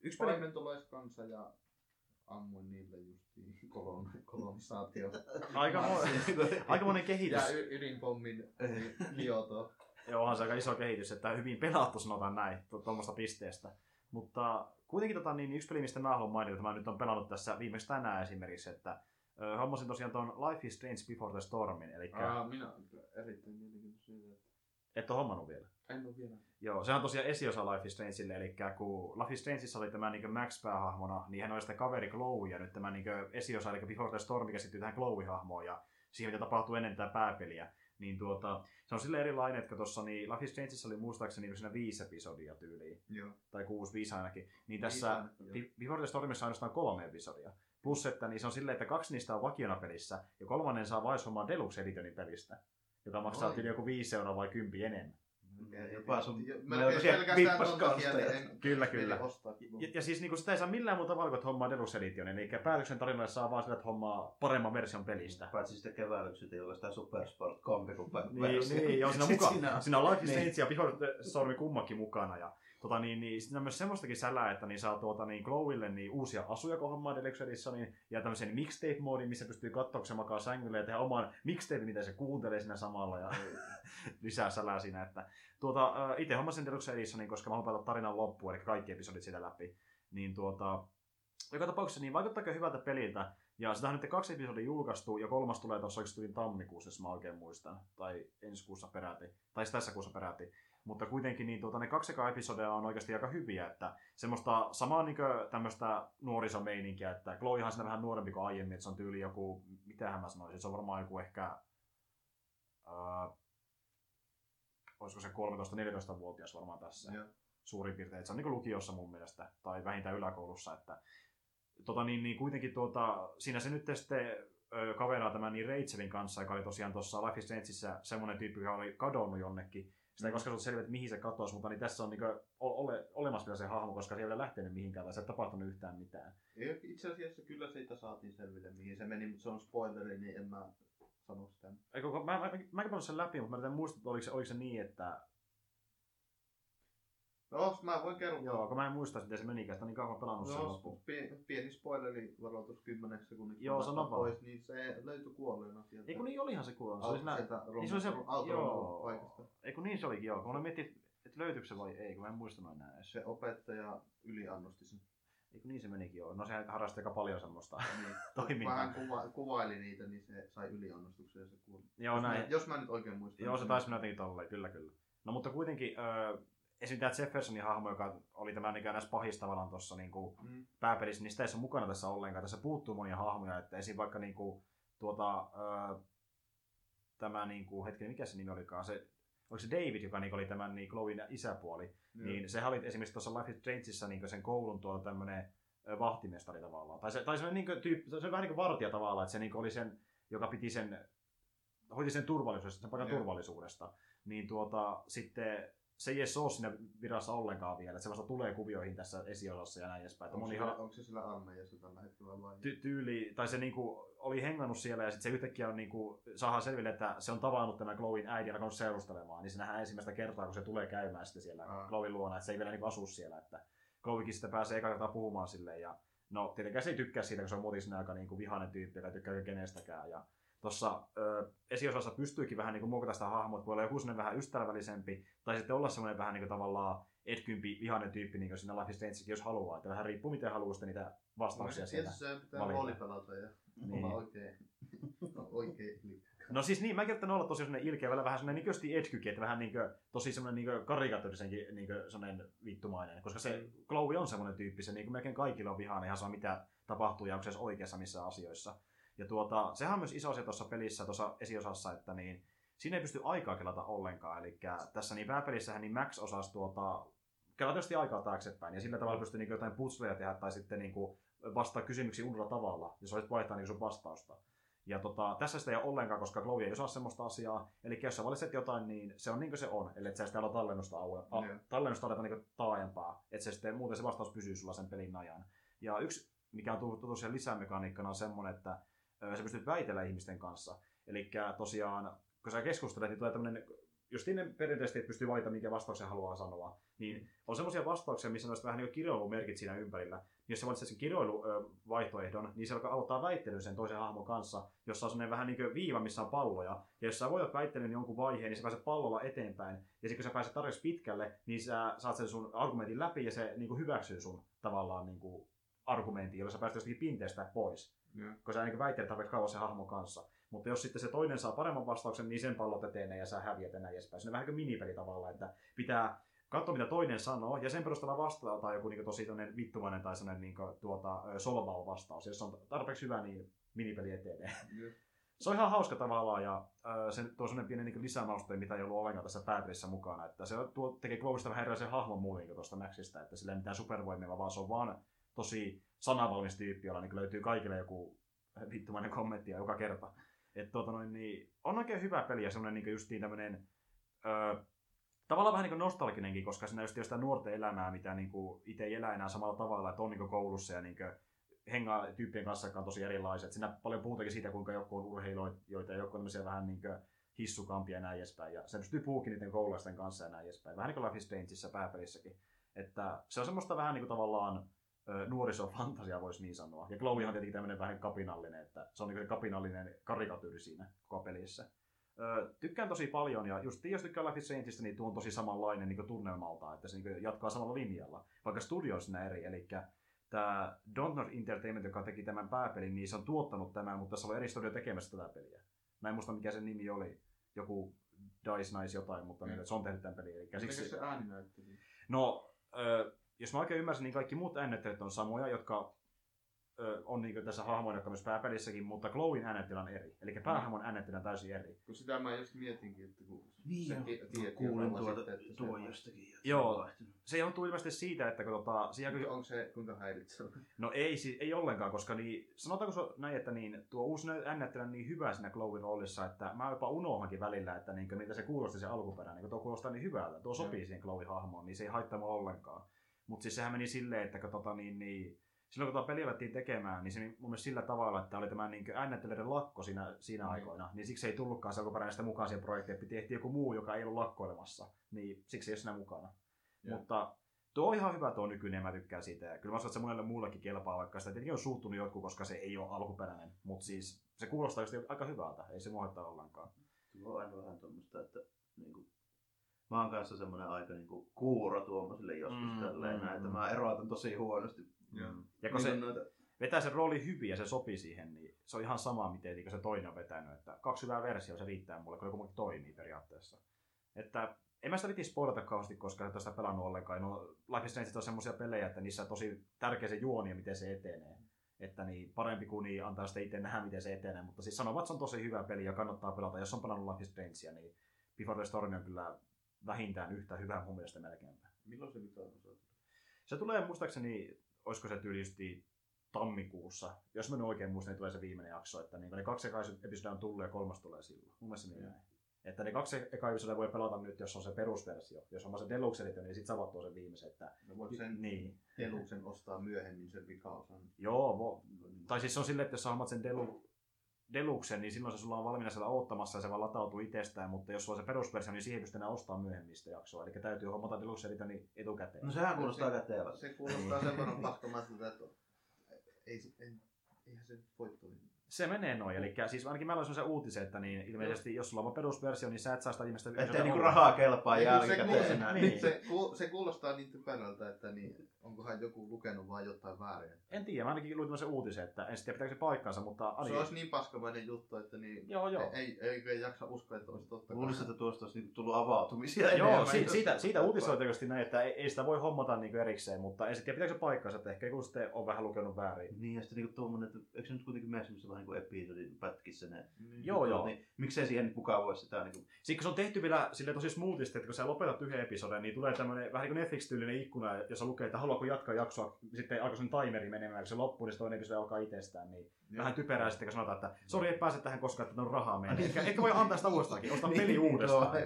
yksi peli... paimentolaiskansa ja ammuin niille justiin kolon, kolonisaatio. Aikamoinen, aikamoinen kehitys. ja y- ydinpommin Kioto. Joo, onhan se aika iso kehitys, että hyvin pelattu sanotaan näin, tuommoista pisteestä. Mutta kuitenkin tota, niin yksi peli, mistä mä haluan mainita, että mä nyt on pelannut tässä viimeksi tänään esimerkiksi, että ö, hommasin tosiaan tuon Life is Strange Before the Stormin, eli Aa, minä erittäin mielenkiintoinen et ole hommannut vielä. En ole vielä. Joo, sehän on tosiaan esiosa Life is Strangeille, eli kun Life is Strangeissa oli tämä niin Max päähahmona, niin hän oli sitten kaveri Chloe, ja nyt tämä niin esiosa, eli Before the Storm käsittyy tähän Chloe-hahmoon, ja siihen, mitä tapahtuu ennen tätä pääpeliä. Niin tuota, se on sille erilainen, että tuossa niin Life is Strangeissa oli muistaakseni niin siinä viisi episodia tyyliin, Joo. tai kuusi, viisi ainakin. Niin Viisi tässä. Be- Before the Stormissa on ainoastaan kolme episodia. Plus, että niin se on silleen, että kaksi niistä on vakiona pelissä, ja kolmannen saa vaishommaa Deluxe Editionin pelistä, joka maksaa yli joku 5 euroa vai 10 enemmän. Jopa sun melkoisia takia, niin Kyllä, kyllä. Ja, ja siis niinku, sitä ei saa millään muuta tavalla kuin hommaa Deluxe Edition, eli päätöksen tarinalle saa vaan sillä, että hommaa paremman version pelistä. Paitsi sitten keväällykset ei ole sitä Supersport kompi kuin Niin, niin, joo, siinä on, Sit muka, siinä on- siinä on Life is niin. Strange ja the Storm kummakin mukana. Ja, tota, niin, niin, siinä on myös semmoistakin sälää, että niin saa tuota, niin Glowille niin uusia asuja, kun hommaa Deluxe Editionin, ja tämmöisen mixtape-moodin, missä pystyy katsoa, kun se makaa sängyllä ja tehdä oman mixtape, mitä se kuuntelee siinä samalla. Ja lisää sälää siinä. Että, tuota, itse hommasin Deluxe Editionin, koska mä haluan tarinan loppuun, eli kaikki episodit sitä läpi. Niin tuota, joka tapauksessa niin vaikuttaako hyvältä peliltä. Ja sitä on nyt kaksi episodia julkaistu, ja kolmas tulee tuossa oikeasti tammikuussa, jos mä oikein muistan. Tai ensi kuussa peräti. Tai siis tässä kuussa peräti. Mutta kuitenkin niin tuota, ne kaksi episodia on oikeasti aika hyviä, että semmoista samaa niin tämmöistä nuorisomeininkiä, että Chloehan siinä vähän nuorempi kuin aiemmin, että se on tyyli joku, mitähän mä sanoisin, se on varmaan joku ehkä, ää, olisiko se 13-14-vuotias varmaan tässä Joo. suurin piirtein, että se on niin lukiossa mun mielestä, tai vähintään yläkoulussa, että tota, niin, niin kuitenkin tuota, siinä se nyt sitten kaveraa tämän niin Rachelin kanssa, joka oli tosiaan tuossa Life is Strangeissa semmoinen tyyppi, joka oli kadonnut jonnekin. Sitä ei Mm. koskaan ollut selvä, että mihin se katosi, mutta niin tässä on niin ole, olemassa vielä se hahmo, koska se ei ole lähtenyt mihinkään tai se ei tapahtunut yhtään mitään. Itse asiassa kyllä siitä saatiin selville, mihin se meni, mutta se on spoileri, niin en mä sano sitä. Eikö, mä, mä, mä, mä en sen läpi, mutta mä muistaa, että oliko se, oliko se niin, että... No, mä voin kertoa. Joo, kun mä en muista, miten se menikään, sitä on niin kauan pelannut sen No, loppuun. pieni, pieni spoileri, varoitus 10 sekunniksi. Joo, sano vaan. pois, niin se löytyi kuolleena sieltä. Eikö niin olihan se kuollut? Se Sieltä niin se oli se, joo, paikasta. eikö niin se olikin joo, kun mä mietin, että löytyykö se vai ei, kun mä en muistanut enää edes. Se opettaja yliannosti sen. Eikö niin se menikin joo? No sehän harrasti aika paljon semmoista Niin. toimintaa. Vähän kuva, kuvaili niitä, niin se sai yliannostuksen ja se kuoli. Joo, jos, näin. Mä, jos mä nyt oikein muistan. Joo, se taisi mennä jotenkin tolleen, kyllä kyllä. No mutta kuitenkin, öö, esimerkiksi tämä Jeffersonin hahmo, joka oli tämä niin näissä pahis tavallaan tuossa niin Mm. pääpelissä, niin sitä ei ole mukana tässä ollenkaan. Tässä puuttuu monia hahmoja, että esim. vaikka niin kuin, tuota, öö, tämä niin kuin, hetken, mikä se nimi olikaan, se, oliko se David, joka niin oli tämän niin Chloein isäpuoli, Joo. niin sehän oli esimerkiksi tuossa Life is Strangeissa niin sen koulun tuolla tämmöinen vahtimestari tavallaan. Tai se, tai se, niin tyyppi, se on vähän niin kuin vartija tavallaan, että se niin oli sen, joka piti sen, hoiti sen turvallisuudesta, sen paikan Joo. turvallisuudesta. Niin tuota, sitten se ei edes ole siinä virassa ollenkaan vielä, että se vasta tulee kuvioihin tässä esiosassa ja näin edespäin. Että Onko, sillä, ihan onko se sillä armeijassa tällä hetkellä vai? ty- tyyli, tai se niinku oli hengannut siellä ja sitten se yhtäkkiä on niinku, saadaan selville, että se on tavannut tämän Chloein äidin ja alkanut seurustelemaan, niin se nähdään ensimmäistä kertaa, kun se tulee käymään sitten siellä Aa. Chloein luona, että se ei vielä niinku asu siellä, että Chloekin sitten pääsee eka kertaa puhumaan silleen ja no tietenkään se ei tykkää siitä, kun se on muotisena aika niinku vihainen tyyppi, joka ei tykkää kenestäkään ja Tuossa esiosassa pystyykin vähän niin muokata sitä hahmoa, että voi olla joku sellainen vähän ystävällisempi, tai sitten olla semmoinen vähän niin tavallaan etkympi, vihainen tyyppi, niin kuin siinä Life is Strangeissakin, jos haluaa. Että vähän riippuu, miten haluaa sitten niitä vastauksia sieltä. Tietysti se pitää valita. rooli pelata ja Niin. olla oikein, oikein ilkeä. No siis niin, mä kertaan olla tosi semmoinen ilkeä, välillä vähän semmoinen niin etkykin, että vähän niin kuin, tosi semmoinen niin karikatyrisenkin niin semmoinen vittumainen. Koska se Mm. Chloe on semmoinen tyyppi, se niin kuin melkein kaikilla on vihainen, ihan saa mitä tapahtuu ja onko se oikeassa missä asioissa. Ja tuota, sehän on myös iso asia tuossa pelissä, tuossa esiosassa, että niin, siinä ei pysty aikaa kelata ollenkaan. Eli tässä niin pääpelissähän niin Max osasi tuota, kelata tietysti aikaa taaksepäin, ja sillä tavalla pystyy niin jotain putsleja tehdä tai sitten niin kuin vastaa kysymyksiin uudella tavalla, jos olisit vaihtaa niin sun vastausta. Ja tota, tässä sitä ei ole ollenkaan, koska Chloe ei osaa semmoista asiaa. Eli jos sä valitset jotain, niin se on niin kuin se on. Eli et sä sitä alo tallennusta, aue, a, tallennusta aleta niin taaempaa. Että se sitten, muuten se vastaus pysyy sulla sen pelin ajan. Ja yksi, mikä on tullut tosiaan lisämekaniikkana, on semmoinen, että sä pystyt väitellä ihmisten kanssa. Eli tosiaan, kun sä keskustelet, niin tulee tämmöinen just ennen perinteisesti, että pystyy valita, mikä vastauksen haluaa sanoa, niin on semmoisia vastauksia, missä on vähän niin kirjoilumerkit siinä ympärillä. Niin jos sä valitset sen kirjoiluvaihtoehdon, niin se alkaa aloittaa väittelyn sen toisen hahmon kanssa, jossa on semmoinen vähän niin kuin viiva, missä on palloja. Ja jos sä voitat väittelyn jonkun vaiheen, niin sä pääset pallolla eteenpäin. Ja sitten kun sä pääset tarpeeksi pitkälle, niin sä saat sen sun argumentin läpi ja se niin kuin hyväksyy sun tavallaan niin kuin argumentin, jolla sä pääset jostakin pinteestä pois. Kun sä niin väittelet tarpeeksi kauan sen hahmon kanssa. Mutta jos sitten se toinen saa paremman vastauksen, niin sen pallot etenee ja sä häviät näin edespäin. Se on vähän kuin minipeli tavallaan, että pitää katsoa mitä toinen sanoo ja sen perusteella vastata tai joku niin tosi vittumainen tai sellainen niin tuota, solvaava vastaus. Jos on tarpeeksi hyvä, niin minipeli etenee. Joo. Se on ihan hauska tavallaan ja äh, se tuo sellainen pieni niin lisämauste, mitä ei ollut ollenkaan tässä pääpelissä mukana. Että se tuo, tekee Clovista vähän erilaisen hahmon muun niin tuosta Maxista, että sillä ei mitään supervoimia, vaan se on vaan tosi sanavalmis tyyppi, jolla niin löytyy kaikille joku vittumainen kommentti joka kerta. Et, tuota noin, niin, on oikein hyvä peli ja semmoinen niin justiin tämmöinen ö, tavallaan vähän niin nostalginenkin, koska siinä just sitä nuorten elämää, mitä niin itse ei elä enää samalla tavalla, että on niin koulussa ja niin hengaa tyyppien kanssa, jotka on tosi erilaiset. Siinä paljon puhutakin siitä, kuinka joku on urheilijoita ja joku on tämmöisiä vähän niin hissukampia ja näin edespäin. Ja se pystyy puhukin niiden koululaisten kanssa ja näin edespäin. Vähän niin kuin Life is Strangeissa pääpelissäkin. Että se on semmoista vähän niin kuin tavallaan nuorisofantasia voisi niin sanoa. Ja Chloe on tietenkin tämmöinen vähän kapinallinen, että se on niin se kapinallinen karikatyyri siinä koko pelissä. Tykkään tosi paljon ja just jos tykkää Life is Strangeista, niin tuo on tosi samanlainen niin tunnelmalta, että se niin jatkaa samalla linjalla. Vaikka studio on siinä eri, eli tämä Dontnod Entertainment, joka teki tämän pääpelin, niin se on tuottanut tämän, mutta tässä on eri studio tekemässä tätä peliä. Mä en muista mikä sen nimi oli. Joku Dice Nice jotain, mutta mm. se on tehnyt tämän pelin. Eli siksi... se ääni näytti? No, ö, jos mä oikein ymmärsin, niin kaikki muut äänettelijät on samoja, jotka ö, on niin tässä hahmoina, jotka myös pääpelissäkin, mutta Chloein äänettelijä on eri. Eli päähahmon äänettelijä on täysin eri. Kun sitä mä just mietinkin, että kun Niin se joo. ti- tietää Kuulin tuota, sitten, että se tuo on- jostakin. se Joo. se johtuu ilmeisesti siitä, että kun tota, siihen, kun, Onko se kuinka häiritsevä? no ei, siis, ei ollenkaan, koska niin, sanotaanko se näin, että niin, tuo uusi äännäyttelijä on niin hyvä siinä Glowin roolissa, että mä jopa unohankin välillä, että niin, mitä se kuulosti se alkuperä, niin tuo kuulostaa niin hyvältä, tuo sopii siihen Glowin hahmoon, niin se ei haittaa mua ollenkaan. Mutta siis sehän meni silleen, että kun, tota, niin, niin, silloin kun tuota peliä alettiin tekemään, niin se mun mielestä sillä tavalla, että oli tämä niin äännättelijöiden lakko siinä, siinä Mm. aikoina, niin siksi ei tullutkaan se alkuperäinen sitä mukaan siihen projektiin, että tehtiin joku muu, joka ei ollut lakkoilemassa, niin siksi ei ole siinä mukana. Joo. Mutta tuo on ihan hyvä tuo nykyinen ja mä tykkään siitä. Ja kyllä mä sanon, että se monelle muullekin kelpaa, vaikka sitä tietenkin on suuttunut jotkut, koska se ei ole alkuperäinen. Mutta siis se kuulostaa aika hyvältä, ei se mua haittaa ollenkaan. Tuo on aina vähän tuommoista, että niinku, mä oon kanssa semmoinen aika niinku kuuro tuommoisille joskus Mm, tälleen mm, näin, että mm. mä erotan tosi huonosti. Joo. Ja kun se Niinku noita, vetää sen rooli hyvin ja se sopii siihen, niin se on ihan sama, miten niin se toinen on vetänyt. Että kaksi hyvää versiota, se riittää mulle, kun joku muukin toimii periaatteessa. Että en mä sitä viti spoilata kauheasti, koska ole sitä pelannut ollenkaan. No, Life is Strange on semmoisia pelejä, että niissä on tosi tärkeä se juoni ja miten se etenee. Että niin, parempi kuin niin antaa sitä itse nähdä, miten se etenee. Mutta siis sanovat, että se on tosi hyvä peli ja kannattaa pelata. Jos on pelannut Life is Strangea, niin Before the Storm on kyllä vähintään yhtä hyvä mun mielestä melkeinpä. milloin se vitoinen on? Se tulee muistaakseni, olisiko se tyylisti tammikuussa. Jos mä nyt oikein muistan, niin tulee se viimeinen jakso. Että niin, ne kaksi ekaa episodia on tullut ja kolmas tulee silloin. Mun mielestä niin näin. Että ne kaksi ekaa episodia voi pelata nyt, jos on se perusversio. Jos on se deluxe edition, niin sit sä tuon sen viimeisen. Että, No voit sen niin. teluksen ostaa myöhemmin sen vikaosan. Joo, vo, tai siis se on silleen, että jos sä hammat sen delu, deluxen, niin silloin se sulla on valmiina siellä odottamassa ja se vaan latautuu itsestään, mutta jos sulla on se perusversio, niin siihen ei pysty enää ostamaan myöhemmin sitä jaksoa. Eli täytyy hommata deluxe editioni etukäteen. No sehän kuulostaa Se- kätevältä. Se kuulostaa sen verran paskamaiselta, että ei, ei, eihän se voi toimia. Se menee noin, eli siis ainakin meillä on sellaisen uutisen, että niin ilmeisesti jos sulla on perusversio, niin sä et saa sitä viimeistä Ettei niinku rahaa kelpaa se, jälkikäteen kuulostaa, enää. niin. se, se kuulostaa niin typerältä, että niin, onkohan joku lukenut vaan jotain väärin. En tiedä, mä ainakin luin tämmöisen uutisen, että en sitten pitääkö se paikkansa, mutta Se ainakin... olisi niin paskamainen juttu, että niin, Joo, joo. ei, ei, ei jaksa uskoa, että olisi totta. Luulisin, että tuosta olisi niinku tullut avautumisia Joo, enemmän. si- siitä, siitä uutisoitiin tietysti näin, että ei, ei sitä voi hommata niin erikseen, mutta en sitten tiedä, pitääkö se paikkansa, että ehkä joku sitten on vähän lukenut väärin. Niin, ja sitten niinku tuommoinen, että eikö se nyt kuitenkin mene niin kuin episodin pätkissä ne Niin. Joo, joo. Niin, miksei siihen nyt mukaan voi sitä niinku... Sitten kun se on tehty vielä sille tosi smoothisti, että kun sä lopetat yhden episodin, niin tulee tämmöinen vähän niin kuin Netflix-tyylinen ikkuna, jossa lukee, että haluaako jatkaa jaksoa, sitten alkoi sen timeri menemään, kun se loppuu, niin se toinen episodi alkaa itsestään. Niin Joo. vähän typerää sitten, kun sanotaan, että sori, ei pääse tähän koskaan, että on rahaa meille. Ehkä, ehkä voi antaa sitä uudestaankin, ostaa peli uudestaan.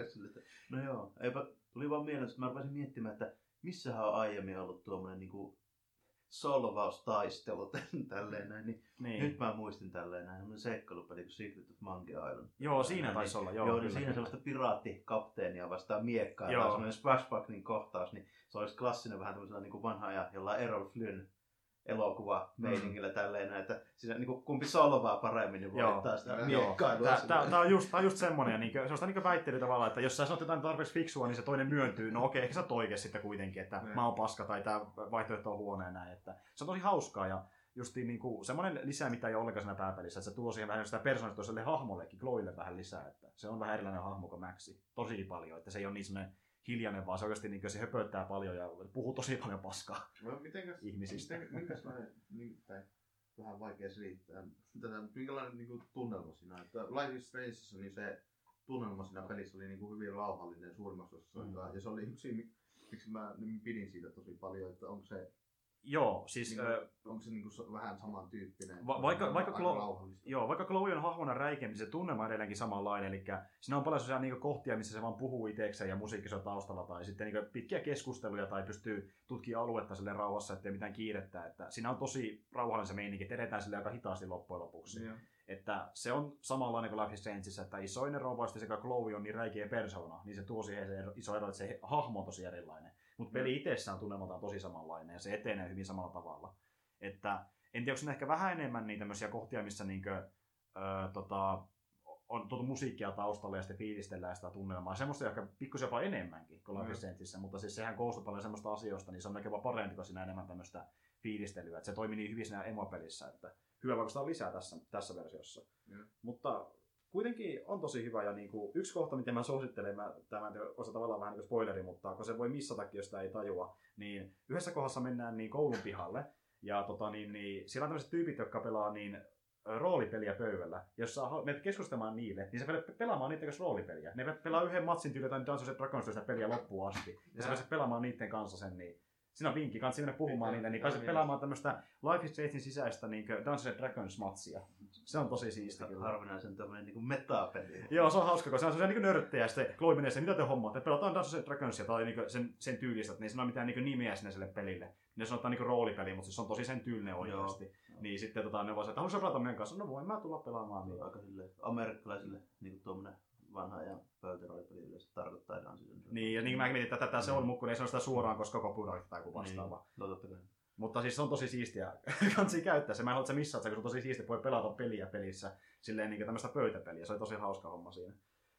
No joo, eipä, tuli vaan mieleen, että mä rupesin miettimään, että missähän on aiemmin ollut tuommoinen niinku solvaustaistelu tälleen näin, niin, Niin. nyt mä muistin tälleen näin, semmoinen seikkailupeli kuin Secret of Monkey Island. Joo, siinä taisi olla. Joo, Joo, niin kyllä, siinä kyllä. sellaista piraattikapteenia vastaan miekkaa, Joo. tai semmoinen splashbackin kohtaus, niin se olisi klassinen vähän tämmöisellä niin kuin vanha ajan jollain Errol Flynn elokuva meiningillä tälleen, näin, että siinä niin kuin, kumpi solvaa paremmin, niin voittaa sitä miekkailua. Tää, on just, tää on just semmonen, ja niinku, sellaista niinku väittely tavallaan, että jos sä sanot jotain tarpeeksi fiksua, niin se toinen myöntyy. No okei, ehkä sä oot oikees sitten kuitenkin, että Niin. mä oon paska tai tää vaihtoehto on huono näin. Että se on tosi hauskaa ja justiin niinku, semmoinen lisää, mitä ei ole ollenkaan siinä pääpelissä, että se tuo siihen vähän sitä persoonallisuutta hahmollekin, Chloille vähän lisää. Että se on vähän erilainen hahmo kuin Maxi. Tosi paljon, että se ei ole niin semmoinen hiljainen, vaan se oikeasti niin se höpöttää paljon ja puhuu tosi paljon paskaa. No, mitenkäs, Ihmisistä. Miten, minkälainen, niin, tai vähän vaikea selittää, tätä, minkälainen niin kuin, tunnelma siinä, että Life is Strangeissa niin se tunnelma siinä pelissä oli niin kuin, hyvin rauhallinen suurimmassa osassa, Mm. ja se oli yksi, mi- miksi mä niin pidin siitä tosi paljon, että onko se, Joo, siis niin, ö, onko se niin kuin, vähän samantyyppinen, Va- vaikka- vaikka Klo-. Joo, vaikka Chloe on hahmona räikeämpi, niin se tunnelma on edelleenkin samanlainen. Eli siinä on paljon sellaisia niin kohtia, missä se vaan puhuu itsekseen ja musiikki on taustalla. Tai sitten niin pitkiä keskusteluja tai pystyy tutkimaan aluetta sille rauhassa, ettei mitään kiirettä. Että siinä on tosi rauhallinen se meininki, että edetään sille aika hitaasti loppujen lopuksi. Joo. Että se on samanlainen kuin Life is Strangeissa, että isoin ero sekä Chloe on niin räikeä persona, niin se tuo siihen se iso ero, että se hahmo on tosi erilainen. Mutta peli itsessään tunnelmaltaan tosi samanlainen ja se etenee hyvin samalla tavalla. Että en tiedä, onko siinä ehkä vähän enemmän niitä tämmöisiä kohtia, missä niinkö, öö, tota, on tuotu musiikkia taustalle ja sitten fiilistellään sitä tunnelmaa. Semmoista ehkä pikkusen jopa enemmänkin kuin Life Mm. Strangeissa, mutta siis sehän koostuu paljon semmoista asioista, niin se on melkein jopa parempi, kun siinä enemmän tämmöistä fiilistelyä. Että se toimii niin hyvin siinä emopelissä, että hyvä vaikka lisää tässä, tässä versiossa. Joo. Mutta kuitenkin on tosi hyvä ja niin kuin, yksi kohta, mitä mä suosittelen, mä, tämä on tavallaan vähän niin kuin spoileri, mutta kun se voi missatakin, jos sitä ei tajua, niin yhdessä kohdassa mennään niin koulun pihalle ja tota, niin, niin, siellä on tämmöiset tyypit, jotka pelaa niin roolipeliä pöydällä, jos sä menet keskustelemaan niille, niin sä menet pelaamaan niiden kanssa roolipeliä. Ne pelaa yhden matsin tyyliä tai Dungeons Dragons peliä loppuun asti. Ja sä pääset pelaamaan niiden kanssa sen, niin siinä on vinkki, kannattaa mennä puhumaan niille, niin pääset pelaamaan tämmöistä Life is Strangein sisäistä niin Dungeons and Dragons matsia. Se on tosi siisti kyllä. Harvinaisen tämmönen niinku metapeli. Joo, se on hauska, koska se on sellainen niin nörttejä, ja sitten Chloe menee siihen, mitä te hommaatte, pelataan Dungeons and Dragonsia, tai niin sen, sen tyylistä, että ne ei sano mitään niin nimeä sinne sille pelille. Ne sanotaan niin roolipeli, mutta se on tosi sen tyylinen oikeasti. Joo. Niin sitten tota, ne voi sanoa, että haluaisi pelata meidän kanssa, no voin mä tulla pelaamaan. Niin. Aika silleen amerikkalaisille niinku tuommoinen vanha ja pöytäroolipeli yleensä tarkoittaa and Dragons. Niin, ja niin mä mietin, että tätä se on mukku, niin ei sano sitä suoraan, koska copyright tai joku vastaava. Niin, no totta kai. Mutta siis se on tosi siistiä. Kansi käyttää se. Mä en halua, että sä missaat sen, kun se on tosi siistiä, että voi pelata peliä pelissä. Silleen niin tämmöistä pöytäpeliä. Se oli tosi hauska homma siinä.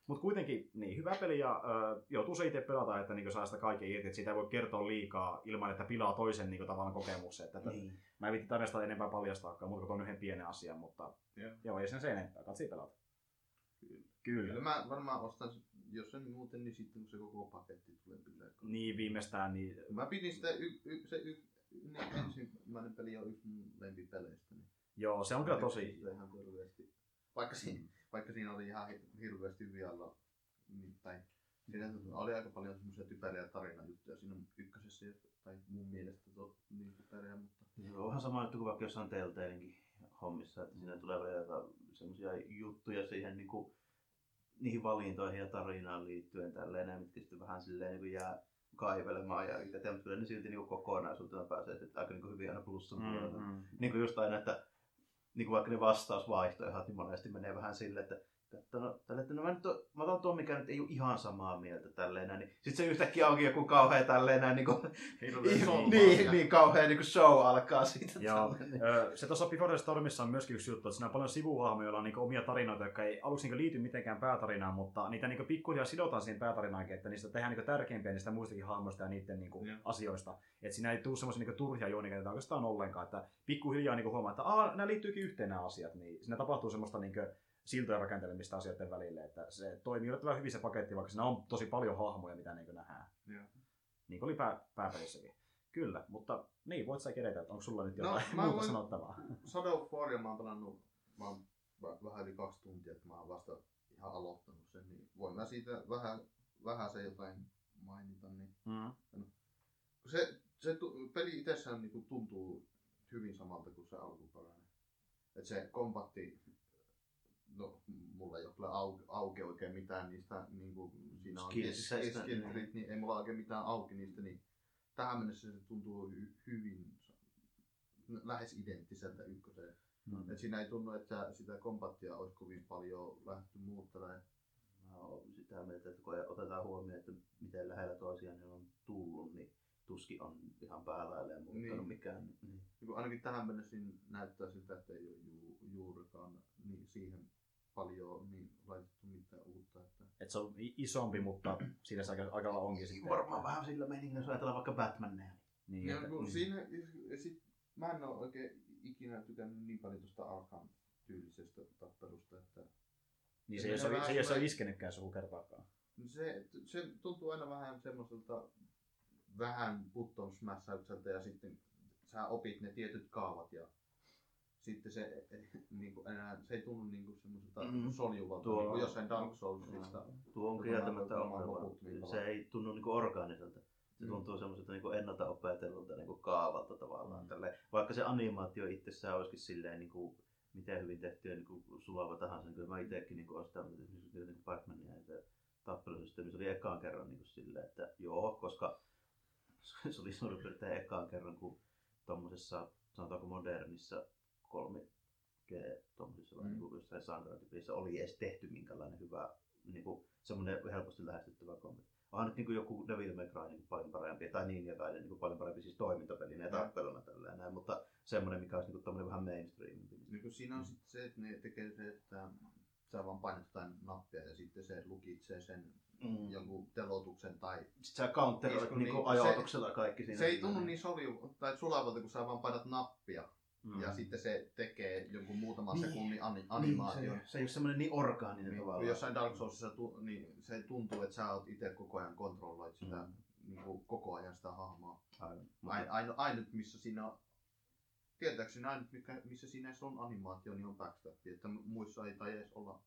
Mutta kuitenkin, niin, hyvä peli ja ö, joutuu se itse pelata, että niin saa sitä kaiken irti. Että siitä ei voi kertoa liikaa ilman, että pilaa toisen niin tavallaan kokemuksen. Että, että Niin. Mä en viitti tarinasta enempää paljastaakaan, kuin tuon yhden pienen asian, mutta Joo. joo, ei sen se enempää. Katsi pelata. Kyllä. Kyllä. Kyllä mä varmaan ostan, sen- jos en muuten, niin sitten kun se koko paketti tulee pitää. Niin viimeistään, niin Mä pidin sitä, y, y, se y, niin ensimmäinen peli on yksi mun lempipeleistä. Niin joo, se on kyllä tosi... ihan hirveästi. Vaikka, siinä, vaikka siinä oli ihan hi- hirveästi vialla, niin, tai siinä oli aika paljon semmoisia typeriä tarinajuttuja siinä ykkösessä, tai mun mielestä to, niin typeriä, mutta Se on vähän sama juttu kuin vaikka jossain Telltalenkin hommissa, että siinä tulee jotain semmoisia juttuja siihen niinku, niihin valintoihin ja tarinaan liittyen tälleen, mitkä sitten vähän silleen niinku jää kaivelemaan ja itse, mutta kyllä ne silti niinku kokonaisuutena pääsee sitten aika niinku hyvin aina plussan. Mm-hmm. Niin kuin just aina, että niin kuin vaikka ne vastausvaihtoehdot, niin monesti menee vähän silleen, että Katso, no, tälle, että no mä, nyt on, mä otan tuon, mikä nyt ei ole ihan samaa mieltä tälleen näin, niin sit se yhtäkkiä onkin joku kauhea tälleen näin, niin kuin, niin, asia. niin kauhea niin kuin show alkaa siitä. Joo, tälleen. Se tuossa Before the Stormissa on myöskin yksi juttu, että siinä on paljon sivuhahmoja, joilla on niinku omia tarinoita, jotka ei aluksi niinku liity mitenkään päätarinaan, mutta niitä niinku pikkuhiljaa sidotaan siihen päätarinaankin, että niistä tehdään niinku tärkeimpiä niistä muistakin hahmoista ja niiden niinku Joo. asioista. Että siinä ei tule semmoisia niinku turhia juonikeita oikeastaan ollenkaan, että pikkuhiljaa niinku huomaa, että nämä liittyykin yhteen nämä asiat, niin siinä tapahtuu semmoista niinku siltojen rakentelemista asioiden välille, että se toimii yllättävän hyvin se paketti, vaikka siinä on tosi paljon hahmoja, mitä niinku nähdään. Joo. Niin kuin oli pää, pääpelissäkin. Kyllä, mutta niin, voit sä edetä, että onko sulla nyt No, jotain mä muuta voin- sanottavaa? Shadow of Waria mä oon pelannut mä oon vä- vähän yli kaksi tuntia, että mä oon vasta ihan aloittanut sen, niin voin mä siitä vähän, vähän se jotain mainita. Niin Mm. se, se tu, peli itsessään niin tuntuu hyvin samalta kuin se alkuperäinen. Et se kompatti, no mulla ei ole kyllä auki, auki oikein mitään niistä, niin kuin siinä on skill- niin. niin ei mulla oikein mitään auki niistä, niin tähän mennessä se tuntuu hy, hyvin lähes identtiseltä ykköseen. Mm. Et siinä ei tunnu, että sitä kompattia olisi kovin paljon lähdetty muuttamaan. Mä oon sitä mieltä, että kun otetaan huomioon, että miten lähellä toisiaan ne on tullut, niin tuskin on ihan päälailleen muuttanut Niin. mikään. Niin. Niin ainakin tähän mennessä näyttää siltä, että ei ole ju, juurikaan niin siihen paljon niin laitettu mitään uutta. Että... Et se on isompi, mutta siinä se aika, aika lailla onkin sitten. Varmaan vähän sillä meiningillä, jos ajatellaan vaikka Batmania. Niin, Niin, että, niin. siinä, ja sit, mä en ole oikein ikinä tykännyt niin paljon tuosta Arkham tyylisestä tappelusta, että niin se, ei, se, se, ei, se ei iskenytkään suhu kertaakaan. se, se tuntuu aina vähän semmoiselta vähän button smashaukselta ja sitten sä opit ne tietyt kaavat ja sitten se, niin kuin enää, se ei tunnu niin kuin semmoiselta Mm. soljuvalta, Tuo- niin kuin jossain Dark Soulsista. Tuo on kieltämättä ongelma. niin Se ei tunnu niinku orgaaniselta. Se Mm. tuntuu semmoiselta niinku ennalta opetellulta niinku kaavalta tavallaan. Mm. Tälleen. Vaikka se animaatio itsessään olisikin silleen niinku, miten hyvin tehty ja niinku sulava tahansa, niin kyllä mä itsekin niinku olen sitä esimerkiksi niinku Batmania ja se tappelusysteemi, se oli ekaan kerran niinku silleen, että joo, koska se oli suurin piirtein ekaan kerran, kun tuommoisessa, sanotaanko modernissa 3G, tuommoisessa mm. Mm. niinku jossain sankaratyypeissä oli edes tehty minkälainen hyvä, niinku, semmoinen helposti lähestyttävä kommentti. Onhan nyt niinku joku Devil May Cry niin paljon parempi, tai niin jokainen niin paljon parempi siis toimintapelinä ja Joo. tappeluna tällä näin, mutta semmoinen, mikä olisi niinku tommonen vähän mainstreamimpi. niin Niin kun siinä on sitten se, että ne tekee se, että sä vaan painat jotain nappia ja sitten se lukitsee sen Mm. jonkun telotuksen tai Sitten sä counteroit niinku niin, ajoituksella kaikki siinä. se ei tunnu niin solju tai sulavalta, kun sä vaan painat nappia Mm. ja sitten se tekee jonkun muutaman Niin. sekunnin ani- niin, animaation. se, se ei ole semmoinen niin orgaaninen Niin, tavallaan. kun jossain Dark Soulsissa tu, niin se tuntuu, että sä oot itse koko ajan kontrolloit sitä, Mm. niin kuin koko ajan sitä hahmoa. Aivan. Ain, aino, ainut, missä siinä tietääkseni näin, mikä, missä siinä on animaatio, niin on backstab, että muissa ei tai edes olla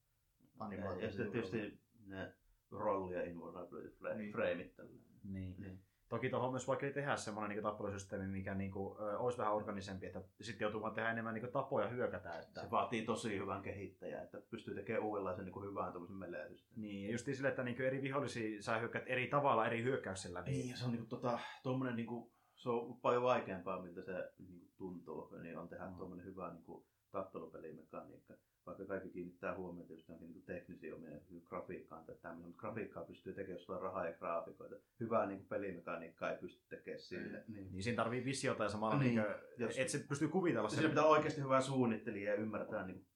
animaatio. Ja sitten tietysti ne rolli- ja invulnerability Niin. frameit tällä. Niin. Niin. Toki tuohon myös vaikea tehdä semmoinen niin tappelusysteemi, mikä niin kuin, ö, olisi vähän organisempi, että sitten joutuu vaan tehdä enemmän niin tapoja hyökätä. Että... Se vaatii tosi hyvän kehittäjän, että pystyy tekemään uudenlaisen niin hyvän tuommoisen melee-systeemin. Niin, ja just sille, että niin eri vihollisia sä hyökkäät eri tavalla eri hyökkäyksellä. Niin, ja se on niinku tota, tommonen niinku, se on paljon vaikeampaa, miltä se niinku tuntuu, niin on tehdä Mm. mm. tuommoinen hyvä niinku, tappelupelimekaniikka. Vaikka kaikki kiinnittää huomiota just johonkin niinku teknisiin omien niinku grafiikkaan tai tämmöinen, mutta grafiikkaa pystyy tekemään, jos sulla on rahaa ja graafikoita. Hyvää niinku pelimekaniikkaa ei pysty tekemään sille. Niin. Niin siinä tarvii visiota ja samalla, niin, Niin, niin jos- että se pystyy kuvitella Siinä sen. pitää oikeasti hyvää suunnittelijaa ja ymmärtää niinku,